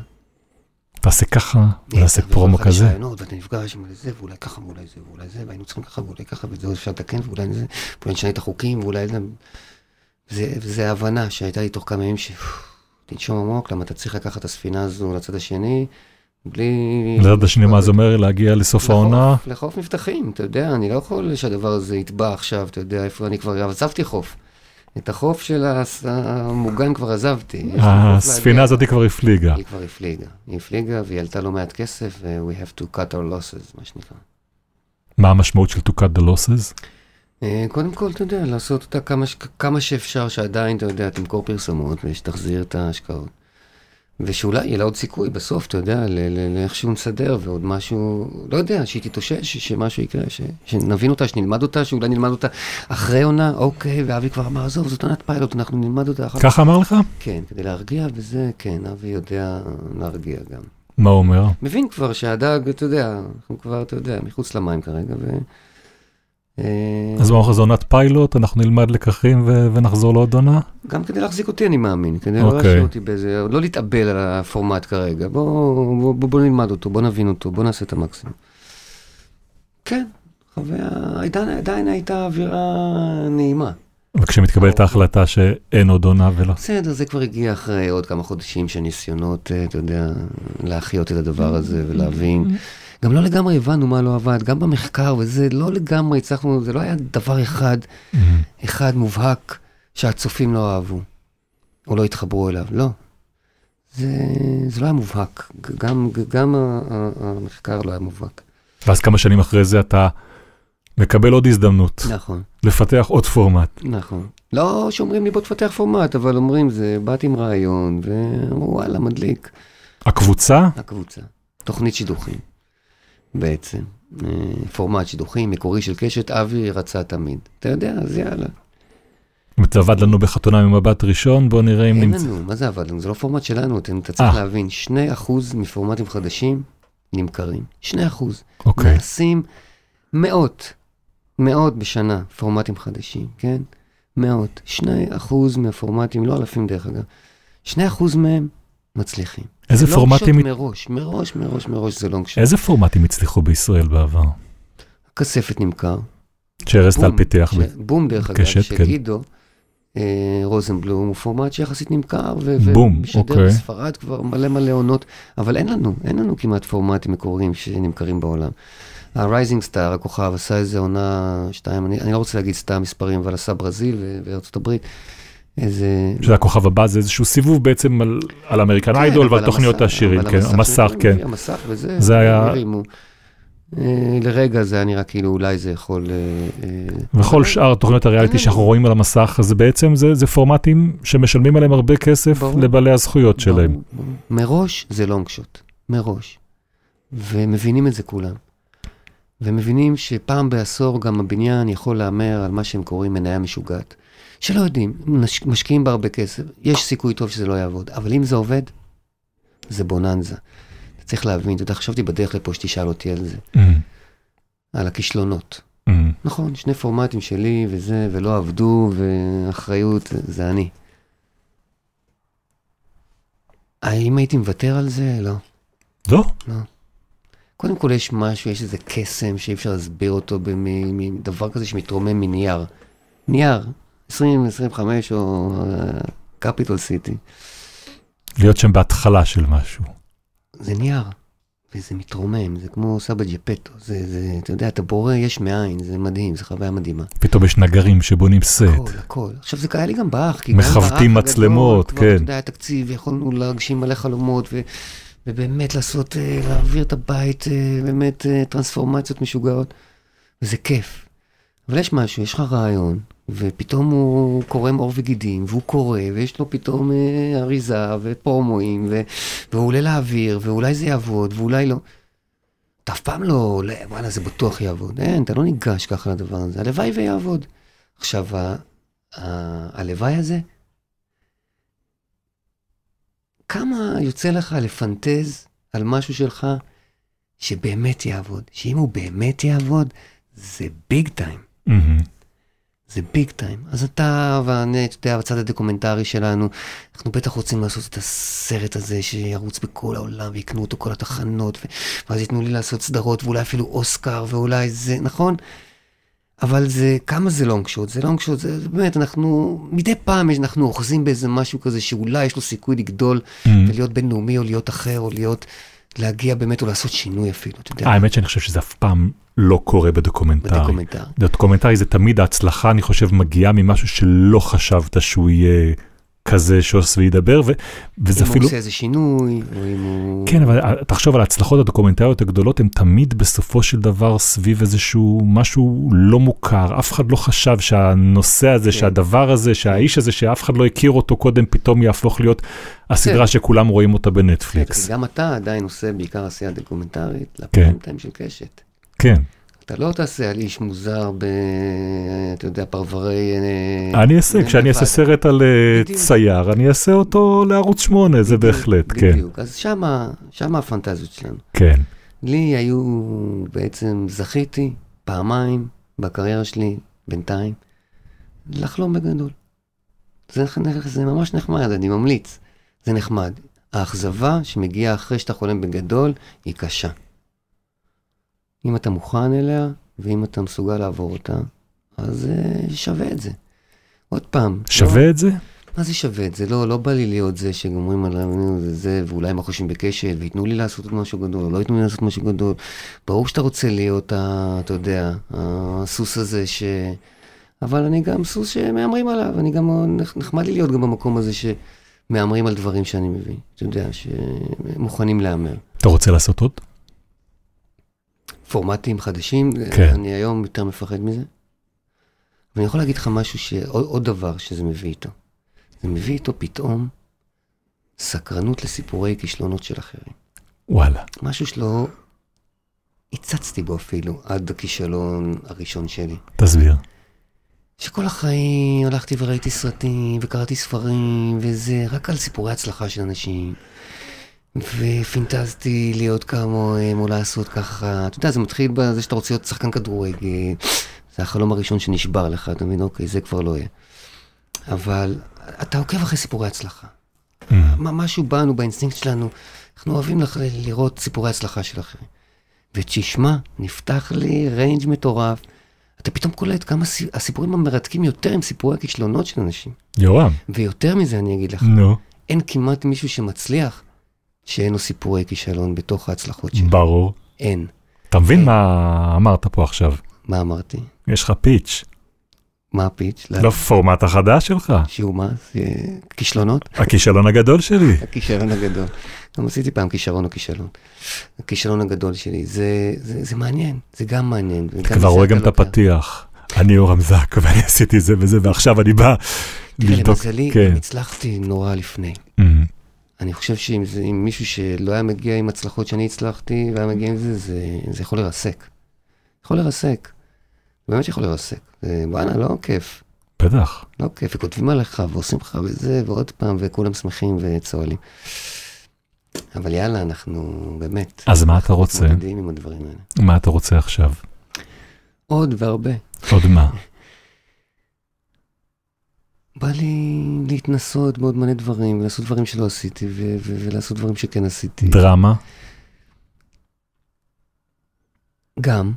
תעשה ככה, אתה פרומו כזה. ואתה נפגש עם זה, ואולי ככה, ואולי זה, ואולי זה, והיינו צריכים ככה, ואולי ככה, וזה אפשר לתקן, ואולי זה, ואולי נשנה את החוקים, ואולי זה... זה, זה הבנה שהייתה לי תוך כמה ימים ש... תנשום עמוק, למה אתה צריך לקחת את הספינה הזו לצד השני, בלי... לצד השני, מה זה אומר? להגיע לסוף העונה? לחוף מבטחים, אתה יודע, אני לא יכול שהדבר הזה יטבע עכשיו, אתה יודע, איפה אני כבר עזבתי חוף. את החוף של המוגן כבר עזבתי. חוף הספינה. הזאת כבר הפליגה. היא כבר הפליגה. היא הפליגה והיא עלתה לא מעט כסף, ו- we have to cut our losses, מה שנקרא. מה המשמעות של to cut the losses? אה, קודם כל, אתה יודע, לעשות אותה כמה, כמה שאפשר, שעדיין, אתה יודע, תמכור פרסומות ושתחזיר את ההשקעות. ושאולי יהיה לה עוד סיכוי בסוף, אתה יודע, לאיכשהו נסדר ועוד משהו, לא יודע, שהיא תתאושש, שמשהו יקרה, ש- שנבין אותה, שנלמד אותה, שאולי נלמד אותה אחרי עונה, אוקיי, ואבי כבר אמר, עזוב, זאת עונת פיילוט, אנחנו נלמד אותה אחר כך. ככה אמר לך? כן, כדי להרגיע, וזה, כן, אבי יודע להרגיע גם. מה הוא אומר? מבין כבר שהדג, אתה יודע, אנחנו כבר, אתה יודע, מחוץ למים כרגע, ו... אה, אז לך, זו עונת פיילוט, אנחנו נלמד לקחים ו- ונחזור לעוד עונה? גם כדי להחזיק אותי, אני מאמין, כדי לא אוקיי. להשאיר אותי באיזה, לא להתאבל על הפורמט כרגע, בוא, בוא, בוא, בוא נלמד אותו, בוא נבין אותו, בוא נעשה את המקסימום. כן, חוויה, עדיין, עדיין הייתה אווירה נעימה. וכשמתקבלת ההחלטה שאין עוד עונה ולא. בסדר, זה כבר הגיע אחרי עוד כמה חודשים של ניסיונות, אה, אתה יודע, להחיות את הדבר הזה ולהבין. גם לא לגמרי הבנו מה לא עבד, גם במחקר וזה, לא לגמרי הצלחנו, זה לא היה דבר אחד, אחד מובהק שהצופים לא אהבו, או לא התחברו אליו, לא. זה, זה לא היה מובהק, גם, גם המחקר לא היה מובהק. ואז כמה שנים אחרי זה אתה מקבל עוד הזדמנות נכון, לפתח עוד פורמט. נכון. לא שאומרים לי בוא תפתח פורמט, אבל אומרים זה, באתי עם רעיון, ואמרו וואלה, מדליק. הקבוצה, הקבוצה. תוכנית שידוכים, בעצם. אה, פורמט שידוכים, מקורי של קשת, אבי רצה תמיד. אתה יודע, אז יאללה. אתה עבד לנו בחתונה ממבט ראשון, בוא נראה אם אין נמצא. לנו, מה זה עבד לנו? זה לא פורמט שלנו, אתה אתה צריך אה. להבין, 2% מפורמטים חדשים נמכרים. 2%. אוקיי. נעשים מאות, מאות בשנה פורמטים חדשים, כן? מאות. 2% מהפורמטים, לא אלפים דרך אגב, 2% מהם מצליחים. איזה זה פורמטים, לונג שוט מראש, מראש, מראש, מראש זה long shot. איזה פורמטים הצליחו בישראל בעבר? כספת נמכר. שארז טל פיתח. ש-Boom, דרך אגב, קשת, של כן. עידו אה, רוזנבלום, הוא פורמט שיחסית נמכר, ו-Boom, ומשדר אוקיי. בספרד כבר מלא מלא עונות, אבל אין לנו, אין לנו כמעט פורמטים מקוריים שנמכרים בעולם. ה-Rising Star, הכוכב, עשה איזה עונה שתיים, אני, אני לא רוצה להגיד סתם מספרים, אבל עשה ברזיל וארצות הברית. איזה... שזה הכוכב הבא, זה איזשהו סיבוב בעצם על, על אמריקן איידול כן, אבל ועל תוכניות אבל כן, המסך, כן. המסך וזה, זה היה- הרימו. אה, לרגע זה היה נראה כאילו אולי זה יכול... אה, אה, וכל שאר תוכניות הריאליטי כן. שאנחנו רואים על המסך, אז בעצם זה, זה פורמטים שמשלמים עליהם הרבה כסף ברור. לבעלי הזכויות שלהם. ברור, ברור. מראש זה לונג שוט, מראש. ומבינים את זה כולם. ומבינים שפעם בעשור גם הבניין יכול להמר על מה שהם קוראים מניה משוגעת. שלא יודעים, מש- משקיעים בה הרבה כסף, יש סיכוי טוב שזה לא יעבוד, אבל אם זה עובד, זה בוננזה. אתה צריך להבין, אתה יודע, חשבתי בדרך לפה שתשאל אותי על זה, Mm, על הכישלונות. mm. נכון, שני פורמטים שלי וזה, ולא עבדו, ואחריות, זה אני. האם הייתי מוותר על זה? לא. לא? קודם כל יש משהו, יש איזה קסם שאי אפשר להסביר אותו בדבר כזה שמתרומם מנייר. נייר, 20, 25 או קפיטול סיטי. להיות שם בהתחלה של משהו. זה נייר, וזה מתרומם, זה כמו סבא ג'פטו, זה, זה, אתה יודע, אתה בורא יש מאין, זה מדהים, זו חוויה מדהימה. פתאום יש נגרים שבונים סט. הכל, הכל. עכשיו זה קרה לי גם באח, כי גם באח מכוותים הגדול, מצלמות, כבר, כן. אתה יודע, היה תקציב, יכולנו להגשים מלא חלומות, ו, ובאמת לעשות, אה, להעביר את הבית, אה, באמת אה, טרנספורמציות משוגעות, וזה כיף. אבל יש משהו, יש לך רעיון, ופתאום הוא קורם עור וגידים, והוא קורא, ויש לו פתאום אה, אריזה ופרומואים, ו, והוא עולה לאוויר, ואולי זה יעבוד, ואולי לא. אתה אף פעם לא עולה, וואלה, זה בטוח יעבוד. אין, אתה לא ניגש ככה לדבר הזה. הלוואי ויעבוד. עכשיו, ה- ה- הלוואי הזה, כמה יוצא לך לפנטז על משהו שלך שבאמת יעבוד? שאם הוא באמת יעבוד, זה big time. מהמם. זה big time. אז אתה ואני, אתה יודע, בצד הדוקומנטרי שלנו, אנחנו בטח רוצים לעשות את הסרט הזה שירוץ בכל העולם ויקנו אותו כל התחנות, ו- ואז ייתנו לי לעשות סדרות ואולי אפילו אוסקר ואולי זה, נכון? אבל זה, כמה זה long shot? זה long shot, זה זה באמת, אנחנו, מדי פעם אנחנו אוחזים באיזה משהו כזה שאולי יש לו סיכוי לגדול מהמם. ולהיות בינלאומי או להיות אחר או להיות, להגיע באמת או לעשות שינוי אפילו, אתה יודע, האמת שאני חושב שזה אף פעם לא קורה בדוקומנטרי. בדוקומנטרי. דוקומנטרי זה תמיד ההצלחה, אני חושב, מגיעה ממשהו שלא חשבת שהוא יהיה כזה שוס וידבר, ו- וזה אם הוא אפילו... עושה איזה שינוי, או אם הוא... כן, אבל תחשוב על ההצלחות הדוקומנטריות הגדולות, הן תמיד בסופו של דבר סביב איזשהו משהו לא מוכר. אף אחד לא חשב שהנושא הזה, כן. שהדבר הזה, שהאיש הזה, שאף אחד לא הכיר אותו קודם, פתאום יהפוך להיות הסדרה כן. שכולם רואים אותה בנטפליקס. בסדר, גם אתה עדיין עושה בעיקר עשייה דוקומנטרית, כן. לפריים של קשת. כן. אתה לא תעשה על איש מוזר ב... אתה יודע, פרברי... אה, אני אעשה, כשאני אעשה. סרט על אה, בדיוק. צייר, אני אעשה אותו לערוץ 8, זה בדיוק, בהחלט, כן. בדיוק. אז שמה, שמה הפנטזיות שלנו. כן. לי היו, בעצם זכיתי פעמיים בקריירה שלי, בינתיים, לחלום בגדול. זה, זה ממש נחמד, אני ממליץ. זה נחמד. האכזבה שמגיעה אחרי שאתה חולם בגדול, היא קשה. אם אתה מוכן אליה, ואם אתה מסוגל לעבור אותה, אז uh, שווה את זה. עוד פעם. שווה לא, את זה? מה זה שווה את זה? לא, לא בא לי להיות זה שגומרים על נו, זה, זה, ואולי הם חושבים בקשת, וייתנו לי לעשות משהו גדול, או לא ייתנו לי לעשות משהו גדול. ברור שאתה רוצה להיות, ה, אתה יודע, הסוס הזה ש... אבל אני גם סוס שמהמרים עליו, אני גם, נח- נחמד לי להיות גם במקום הזה שמהמרים על דברים שאני מבין. אתה יודע, שמוכנים להמר. אתה רוצה לעשות עוד? פורמטים חדשים, כן. אני היום יותר מפחד מזה. ואני יכול להגיד לך משהו, ש... עוד, עוד דבר שזה מביא איתו. זה מביא איתו פתאום סקרנות לסיפורי כישלונות של אחרים. וואלה. משהו שלא הצצתי בו אפילו עד הכישלון הראשון שלי. תסביר. שכל החיים הלכתי וראיתי סרטים וקראתי ספרים וזה, רק על סיפורי הצלחה של אנשים. ופינטזתי להיות כמוהם או לעשות ככה. אתה יודע, זה מתחיל בזה שאתה רוצה להיות שחקן כדורגל. זה החלום הראשון שנשבר לך, אתה מבין? אוקיי, זה כבר לא יהיה. אבל אתה עוקב אחרי סיפורי הצלחה. מה, משהו בנו, באינסטינקט שלנו, אנחנו אוהבים לח- לראות סיפורי הצלחה של אחרים. ותשמע, נפתח לי range מטורף. אתה פתאום קולט כמה סי- הסיפורים המרתקים יותר הם סיפורי הכישלונות של אנשים. יורם. ויותר מזה אני אגיד לך, נו. אין כמעט מישהו שמצליח שאין לו סיפורי כישלון בתוך ההצלחות שלו. ברור. אין. אתה מבין כן. מה אמרת פה עכשיו? מה אמרתי? יש לך pitch מה ה-pitch? לפורמט החדש שלך. שהוא מה? כישלונות? הכישלון הגדול שלי. הכישרון הגדול. גם עשיתי פעם כישרון או כישלון. הכישלון הגדול שלי. זה, זה, זה מעניין, זה גם מעניין. אתה כבר רואה גם את הפתיח. אני יורם זק ואני עשיתי זה וזה ועכשיו אני בא לבדוק. למזלי, כן. הצלחתי נורא לפני. אני חושב שאם זה, אם מישהו שלא היה מגיע עם הצלחות שאני הצלחתי והיה מגיע עם זה, זה, זה יכול לרסק. יכול לרסק. באמת יכול לרסק. וואלה, לא כיף. בטח. לא כיף, וכותבים עליך ועושים לך וזה, ועוד פעם, וכולם שמחים וצוהלים. אבל יאללה, אנחנו באמת... אז מה אתה רוצה? מתמודדים עם הדברים האלה. מה אתה רוצה עכשיו? עוד והרבה. עוד מה? בא לי להתנסות בעוד מלא דברים, ולעשות דברים שלא עשיתי, ו- ו- ולעשות דברים שכן עשיתי. דרמה? גם,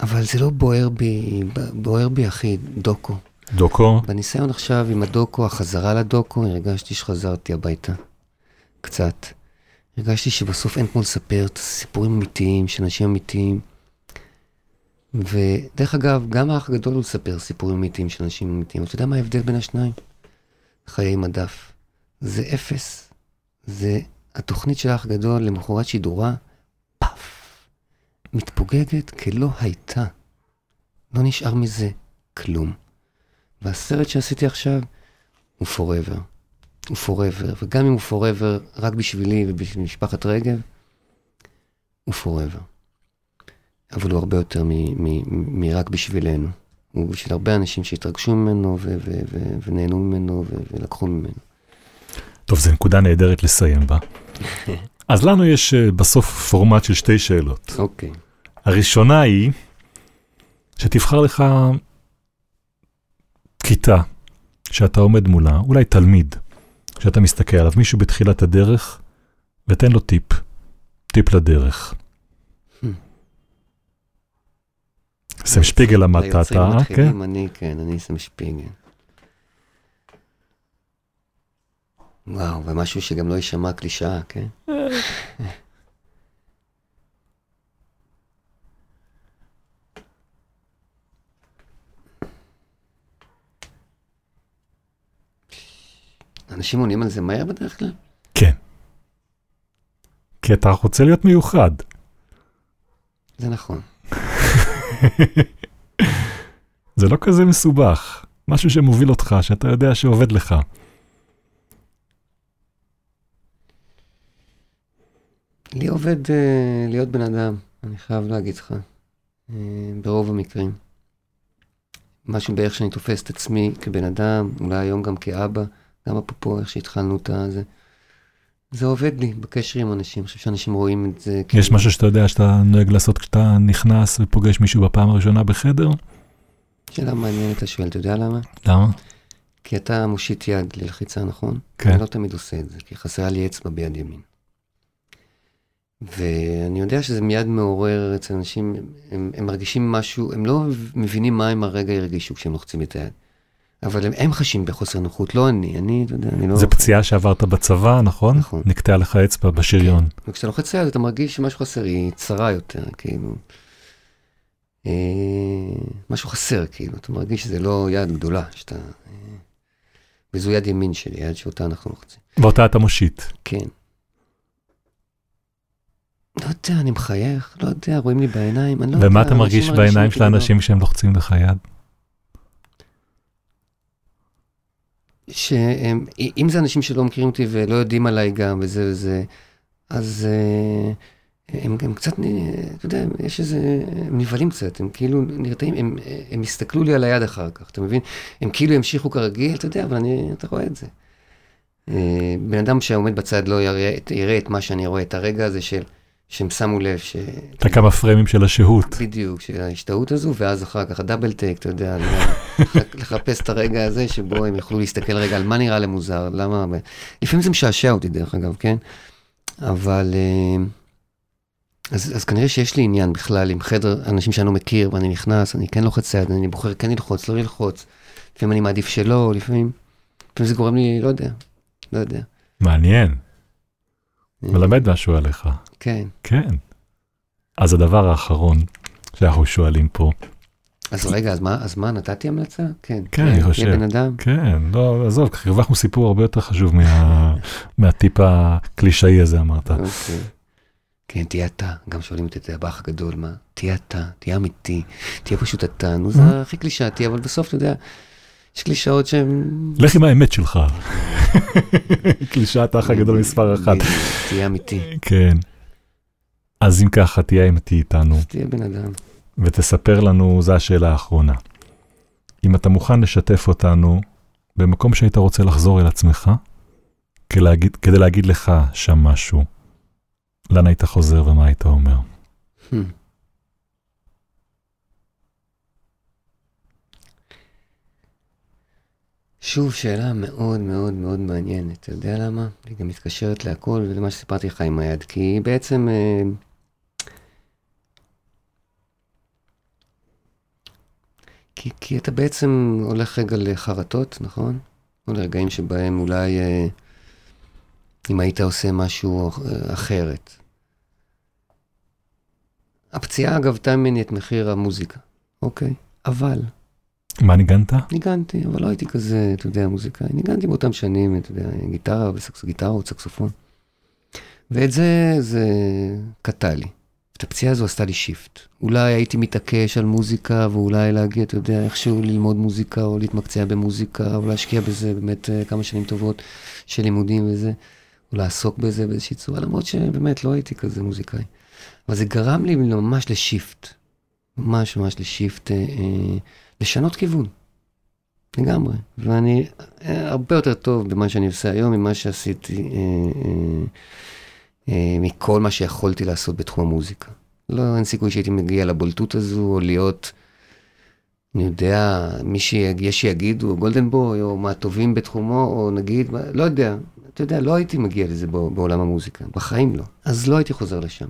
אבל זה לא בוער בי, בוער בי הכי, דוקו. דוקו? בניסיון עכשיו עם הדוקו, החזרה לדוקו, הרגשתי שחזרתי הביתה. קצת. הרגשתי שבסוף אין כמו לספר את הסיפורים האמיתיים של אנשים אמיתיים. ודרך אגב, גם האח הגדול הוא לספר סיפורים אמיתיים של אנשים אמיתיים. אתה יודע מה ההבדל בין השניים? חיי מדף. זה אפס. זה התוכנית של האח הגדול למחרת שידורה, פאף. מתפוגגת כלא הייתה. לא נשאר מזה כלום. והסרט שעשיתי עכשיו הוא forever. הוא forever, וגם אם הוא forever רק בשבילי ובשביל משפחת רגב, הוא forever. אבל הוא הרבה יותר מרק בשבילנו. הוא בשביל הרבה אנשים שהתרגשו ממנו ונהנו ממנו ולקחו ממנו. טוב, זו נקודה נהדרת לסיים בה. אז לנו יש אה, בסוף פורמט של שתי שאלות. אוקיי. הראשונה היא שתבחר לך כיתה שאתה עומד מולה, אולי תלמיד, שאתה מסתכל עליו, מישהו בתחילת הדרך, ותן לו טיפ, טיפ לדרך. סם שפיגל למדת אתה, אה? כן? מתחילים, אני, כן, אני סם שפיגל. וואו, ומשהו שגם לא יישמע קלישאה, כן? אנשים עונים על זה מהר בדרך כלל? כן. כי אתה רוצה להיות מיוחד. זה נכון. זה לא כזה מסובך. משהו שמוביל אותך, שאתה יודע שעובד לך. לי עובד אה, להיות בן אדם, אני חייב להגיד לך, אה, ברוב המקרים. משהו באיך שאני תופס את עצמי כבן אדם, אולי היום גם כאבא, גם אפרופו איך שהתחלנו את הזה. זה עובד לי בקשר עם אנשים, אני חושב שאנשים רואים את זה. יש כאילו- משהו שאתה יודע שאתה נוהג לעשות כשאתה נכנס ופוגש מישהו בפעם הראשונה בחדר? שאלה מעניינת אתה שואל, אתה יודע למה? למה? כי אתה מושיט יד ללחיצה, נכון? כן. אני לא תמיד עושה את זה, כי חסרה לי אצבע ביד ימין. ואני יודע שזה מיד מעורר אצל אנשים, הם, הם מרגישים משהו, הם לא מבינים מה הם הרגע הרגישו כשהם לוחצים את היד. אבל הם, הם חשים בחוסר נוחות, לא אני, אני, אתה יודע, אני לא... זה פציעה שעברת בצבא, נכון? נכון. נקטע לך אצבע בשריון. וכשאתה לוחץ היד אתה מרגיש שמשהו חסר, היא צרה יותר, כאילו. אה, משהו חסר, כאילו, אתה מרגיש שזה לא יד גדולה, שאתה... אה, וזו יד ימין שלי, יד שאותה אנחנו לוחצים. ואותה אתה מושיט. כן. לא יודע, אני מחייך, לא יודע, רואים לי בעיניים, אני לא יודע. ומה אתה מרגיש בעיניים של כאילו- האנשים כשהם לוחצים לך יד? שהם, אם זה אנשים שלא מכירים אותי ולא יודעים עליי גם, וזה וזה, אז אה, הם גם קצת, אתה יודע, יש איזה, הם נבהלים קצת, הם כאילו נרתעים, הם, הם יסתכלו לי על היד אחר כך, אתה מבין? הם כאילו ימשיכו כרגיל, אתה יודע, אבל אני, אתה רואה את זה. אה, בן אדם שעומד בצד לא יראה, יראה את מה שאני רואה, את הרגע הזה של, שהם שמו לב, ש... את הכמה פריימים של השהות. בדיוק, של ההשתאות הזו, ואז אחר כך הדאבל טייק, אתה יודע, לח- לחפש את הרגע הזה שבו הם יוכלו להסתכל רגע על מה נראה להם מוזר, למה... לפעמים זה משעשע אותי דרך אגב, כן? אבל... אה, אז, אז כנראה שיש לי עניין בכלל עם חדר אנשים שאני לא מכיר, ואני נכנס, אני כן לוחץ יד, אני בוחר כן ללחוץ, לא ללחוץ. לפעמים אני מעדיף שלא, לפעמים... לפעמים זה גורם לי, לא יודע, לא יודע. מעניין, מלמד משהו עליך. כן. כן. אז הדבר האחרון שאנחנו שואלים פה, אז רגע, אז מה, אז מה, נתתי המלצה? כן. כן, אני תהיה חושב. בן אדם. כן, לא, עזוב, הרווחנו סיפור הרבה יותר חשוב מה, מהטיפ הקלישאי הזה אמרת. אוקיי. כן, תהיה אתה. גם שואלים אותי את הבאח הגדול, מה? תהיה אתה, תהיה אמיתי, תהיה פשוט אתה. נו, זה הכי קלישאתי, אבל בסוף, אתה יודע, יש קלישאות שהן... לך עם האמת שלך. קלישאת האח הגדול מספר אחת. תהיה אמיתי, כן. אז אם ככה, תהיה אמיתי איתנו, תהיה בן אדם. ותספר לנו, זו השאלה האחרונה. אם אתה מוכן לשתף אותנו במקום שהיית רוצה לחזור אל עצמך, כדי להגיד, כדי להגיד לך שם משהו, לאן היית חוזר ומה היית אומר? Hmm. שוב, שאלה מאוד מאוד מאוד מעניינת. אתה יודע למה? היא גם מתקשרת להכל ולמה שסיפרתי לך עם היד. כי היא בעצם... אה, כי, כי אתה בעצם הולך רגע לחרטות, נכון? או לרגעים שבהם אולי אה, אם היית עושה משהו אה, אחרת. הפציעה גבתה ממני את מחיר המוזיקה, אוקיי? אבל מה ניגנת? ניגנתי, אבל לא הייתי כזה, אתה יודע, מוזיקאי. ניגנתי באותם שנים, אתה יודע, גיטרה, וסקס, גיטרה או סקסופון. ואת זה, זה קטע לי. את הפציעה הזו עשתה לי shift. אולי הייתי מתעקש על מוזיקה, ואולי להגיע, אתה יודע, איכשהו ללמוד מוזיקה, או להתמקצע במוזיקה, או להשקיע בזה באמת אה, כמה שנים טובות של לימודים וזה, או לעסוק בזה באיזושהי צורה, למרות שבאמת לא הייתי כזה מוזיקאי. אבל זה גרם לי ממש לשיפט. ממש ממש לשיפט. אה, אה, לשנות כיוון. לגמרי. ואני אה, הרבה יותר טוב במה שאני עושה היום ממה שעשיתי, אה, אה, מכל מה שיכולתי לעשות בתחום המוזיקה. לא, אין סיכוי שהייתי מגיע לבולטות הזו, או להיות, אני יודע, מי שיש שיגידו, גולדנבוי, או מהטובים בתחומו, או נגיד, לא יודע, אתה יודע, לא הייתי מגיע לזה בעולם המוזיקה, בחיים לא. אז לא הייתי חוזר לשם.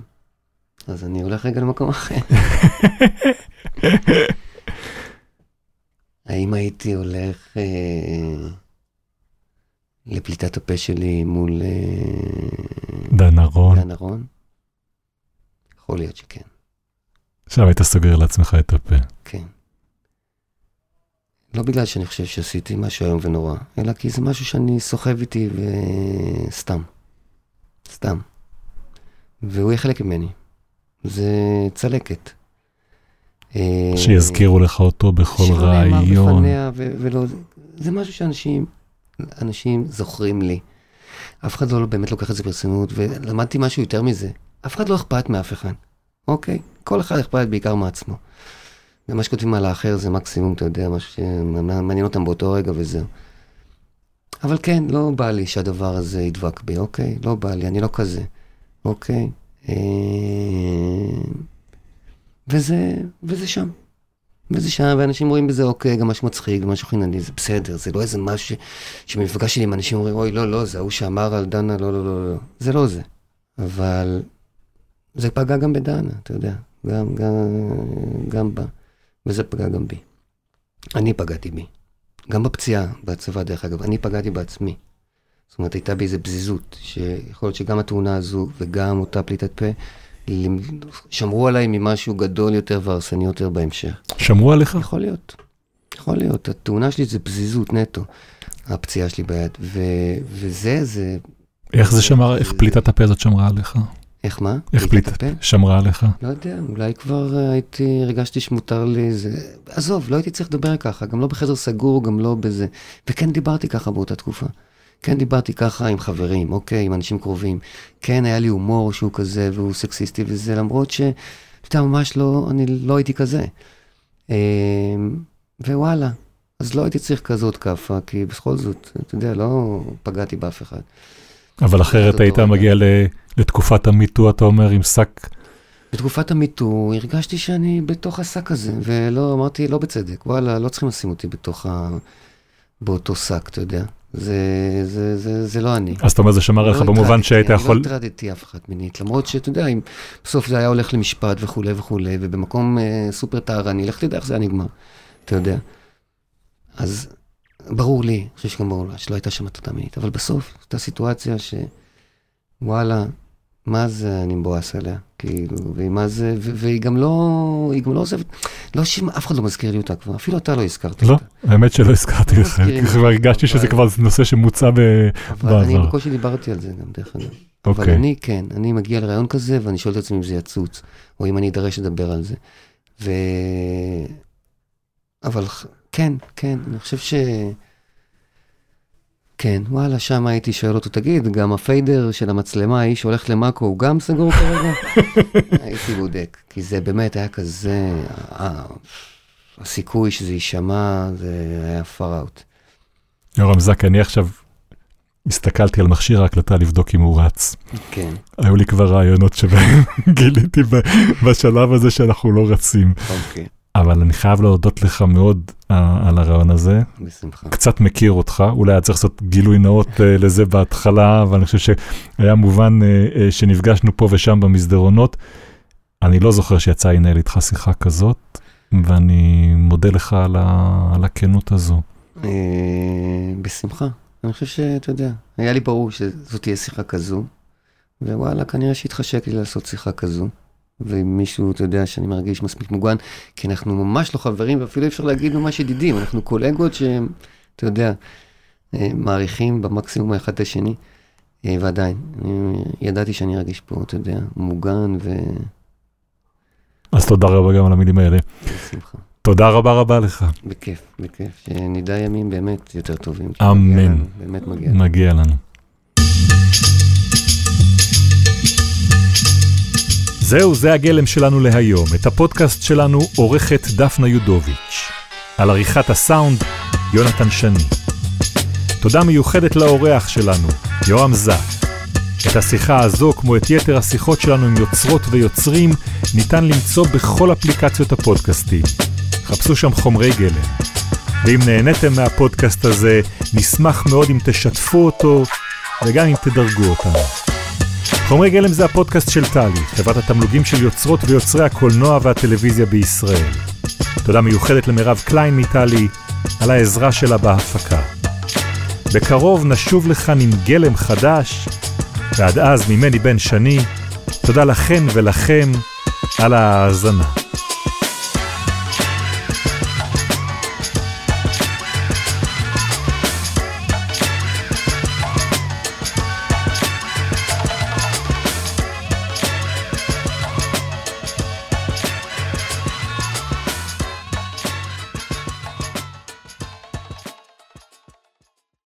אז אני הולך רגע למקום אחר. האם הייתי הולך אה, לפליטת הפה שלי מול אה, דן ארון. דן ארון? יכול להיות שכן. עכשיו היית סוגר לעצמך את הפה. כן. לא בגלל שאני חושב שעשיתי משהו איום ונורא, אלא כי זה משהו שאני סוחב איתי וסתם. סתם. והוא יהיה חלק ממני. זה צלקת. אה, שיזכירו לך אותו בכל שלא נאמר רעיון. בפניה, ו- ולא, זה משהו שאנשים, אנשים זוכרים לי. אף אחד לא באמת לוקח את זה ברצינות, ולמדתי משהו יותר מזה. אף אחד לא אכפת מאף אחד, אוקיי? כל אחד אכפת בעיקר מעצמו. ומה שכותבים על האחר זה מקסימום, אתה יודע, משהו שמעניין אותם באותו רגע וזהו. אבל כן, לא בא לי שהדבר הזה ידבק בי, אוקיי? לא בא לי, אני לא כזה, אוקיי? אה, וזה, וזה שם. וזה שם, ואנשים רואים בזה, אוקיי, גם משהו מצחיק, גם משהו חינני, זה בסדר, זה לא איזה משהו. שבמפגש שלי עם אנשים אומרים, אוי, לא, לא, זה ההוא שאמר על דנה, לא, לא, לא, לא. זה לא זה. אבל זה פגע גם בדנה, אתה יודע, גם, גם, גם בה, וזה פגע גם בי. אני פגעתי בי. גם בפציעה, בצבא, דרך אגב, אני פגעתי בעצמי. זאת אומרת, הייתה בי איזו פזיזות, שיכול להיות שגם התאונה הזו וגם אותה פליטת פה, שמרו עליי ממשהו גדול יותר והרסני יותר בהמשך. שמרו עליך? יכול להיות. יכול להיות. התאונה שלי זה פזיזות נטו, הפציעה שלי ביד. ו- וזה, זה... איך זה שמר, איך פליטת הפה הזאת שמרה עליך? איך מה? איך פליטת הפה שמרה עליך? לא יודע, אולי כבר הייתי, הרגשתי שמותר לי, זה... עזוב, לא הייתי צריך לדבר ככה, גם לא בחדר סגור, גם לא בזה. וכן דיברתי ככה באותה תקופה. כן דיברתי ככה עם חברים, אוקיי, עם אנשים קרובים. כן, היה לי הומור שהוא כזה והוא סקסיסטי וזה, למרות ש... אתה ממש לא, אני לא הייתי כזה. אמ, ווואלה, אז לא הייתי צריך כזאת כאפה, כי בכל זאת, אתה יודע, לא פגעתי באף אחד. אבל אחרת היית מגיע לתקופת המיטו, אתה אומר, עם שק... בתקופת המיטו הרגשתי שאני בתוך השק הזה, ולא, אמרתי, לא בצדק, וואלה, לא צריכים לשים אותי בתוך ה... באותו שק, אתה יודע. זה, זה, זה, זה לא אני. אז אתה אומר, זה שמר לך לא במובן שהיית יכול... אני לא הטרדתי אף אחד מינית, למרות שאתה יודע, אם בסוף זה היה הולך למשפט וכולי וכולי, ובמקום אה, סופר טהרני, לך תדע איך זה היה נגמר, אתה יודע. אז ברור לי, אני חושב שגם ברור לה, שלא הייתה שם הטרדה מינית, אבל בסוף, הייתה סיטואציה שוואלה, מה זה אני מבואס עליה, כאילו, ומה זה, והיא גם לא, היא גם לא עוזבת, לא שאף אחד לא מזכיר לי אותה כבר, אפילו אתה לא הזכרת לא, אותה. האמת שלא הזכרתי לא לך, מזכירים כי כבר הרגשתי שזה כבר נושא שמוצע ב- אבל אני בעבר. בקושי דיברתי על זה גם, דרך אגב. אבל אוקיי. אני, כן, אני מגיע לרעיון כזה, ואני שואל את עצמי אם זה יצוץ, או אם אני אדרש לדבר על זה. ו... אבל כן, כן, אני חושב ש... כן, וואלה, שם הייתי שואל אותו, תגיד, גם הפיידר של המצלמה, האיש שהולך למאקו, הוא גם סגור כרגע? הייתי בודק, כי זה באמת היה כזה, אה, הסיכוי שזה יישמע, זה היה far out. יורם זק, אני עכשיו הסתכלתי על מכשיר ההקלטה לבדוק אם הוא רץ. כן, היו לי כבר רעיונות שבהם גיליתי ב- בשלב הזה שאנחנו לא רצים. אוקיי, אבל אני חייב להודות לך מאוד אה, על הרעיון הזה. בשמחה. קצת מכיר אותך, אולי היה צריך לעשות גילוי נאות אה, לזה בהתחלה, אבל אני חושב שהיה מובן אה, אה, שנפגשנו פה ושם במסדרונות. אני לא זוכר שיצא לי לנהל איתך שיחה כזאת, ואני מודה לך על, ה... על הכנות הזו. בשמחה. אני חושב שאתה יודע, היה לי ברור שזאת תהיה שיחה כזו, ווואלה, כנראה שהתחשק לי לעשות שיחה כזו. ואם מישהו, אתה יודע, שאני מרגיש מספיק מוגן, כי אנחנו ממש לא חברים, ואפילו אי אפשר להגיד ממש ידידים, אנחנו קולגות שהם, אתה יודע, אה, מעריכים במקסימום האחד את השני, אה, ועדיין, אני ידעתי שאני ארגיש פה, אתה יודע, מוגן אז תודה רבה גם על המילים האלה. ובשמחה. תודה רבה רבה לך, בכיף, בכיף. שנדע ימים באמת יותר טובים. אמן. מגיע לנו, באמת מגיע לנו. מגיע לנו. זהו, זה הגלם שלנו להיום. את הפודקאסט שלנו עורכת דפנה יודוביץ'. על עריכת הסאונד, יונתן שני. תודה מיוחדת לאורח שלנו, יורם זק. את השיחה הזו, כמו את יתר השיחות שלנו עם יוצרות ויוצרים, ניתן למצוא בכל אפליקציות הפודקאסטים. חפשו שם חומרי גלם. ואם נהניתם מהפודקאסט הזה, נשמח מאוד אם תשתפו אותו, וגם אם תדרגו אותנו. חומרי גלם זה הפודקאסט של טלי, חברת התמלוגים של יוצרות ויוצרי הקולנוע והטלוויזיה בישראל. תודה מיוחדת למירב קליין מטלי, על העזרה שלה בהפקה. בקרוב נשוב לכאן עם גלם חדש, ועד אז ממני בן שני, תודה לכן ולכם על ההאזנה.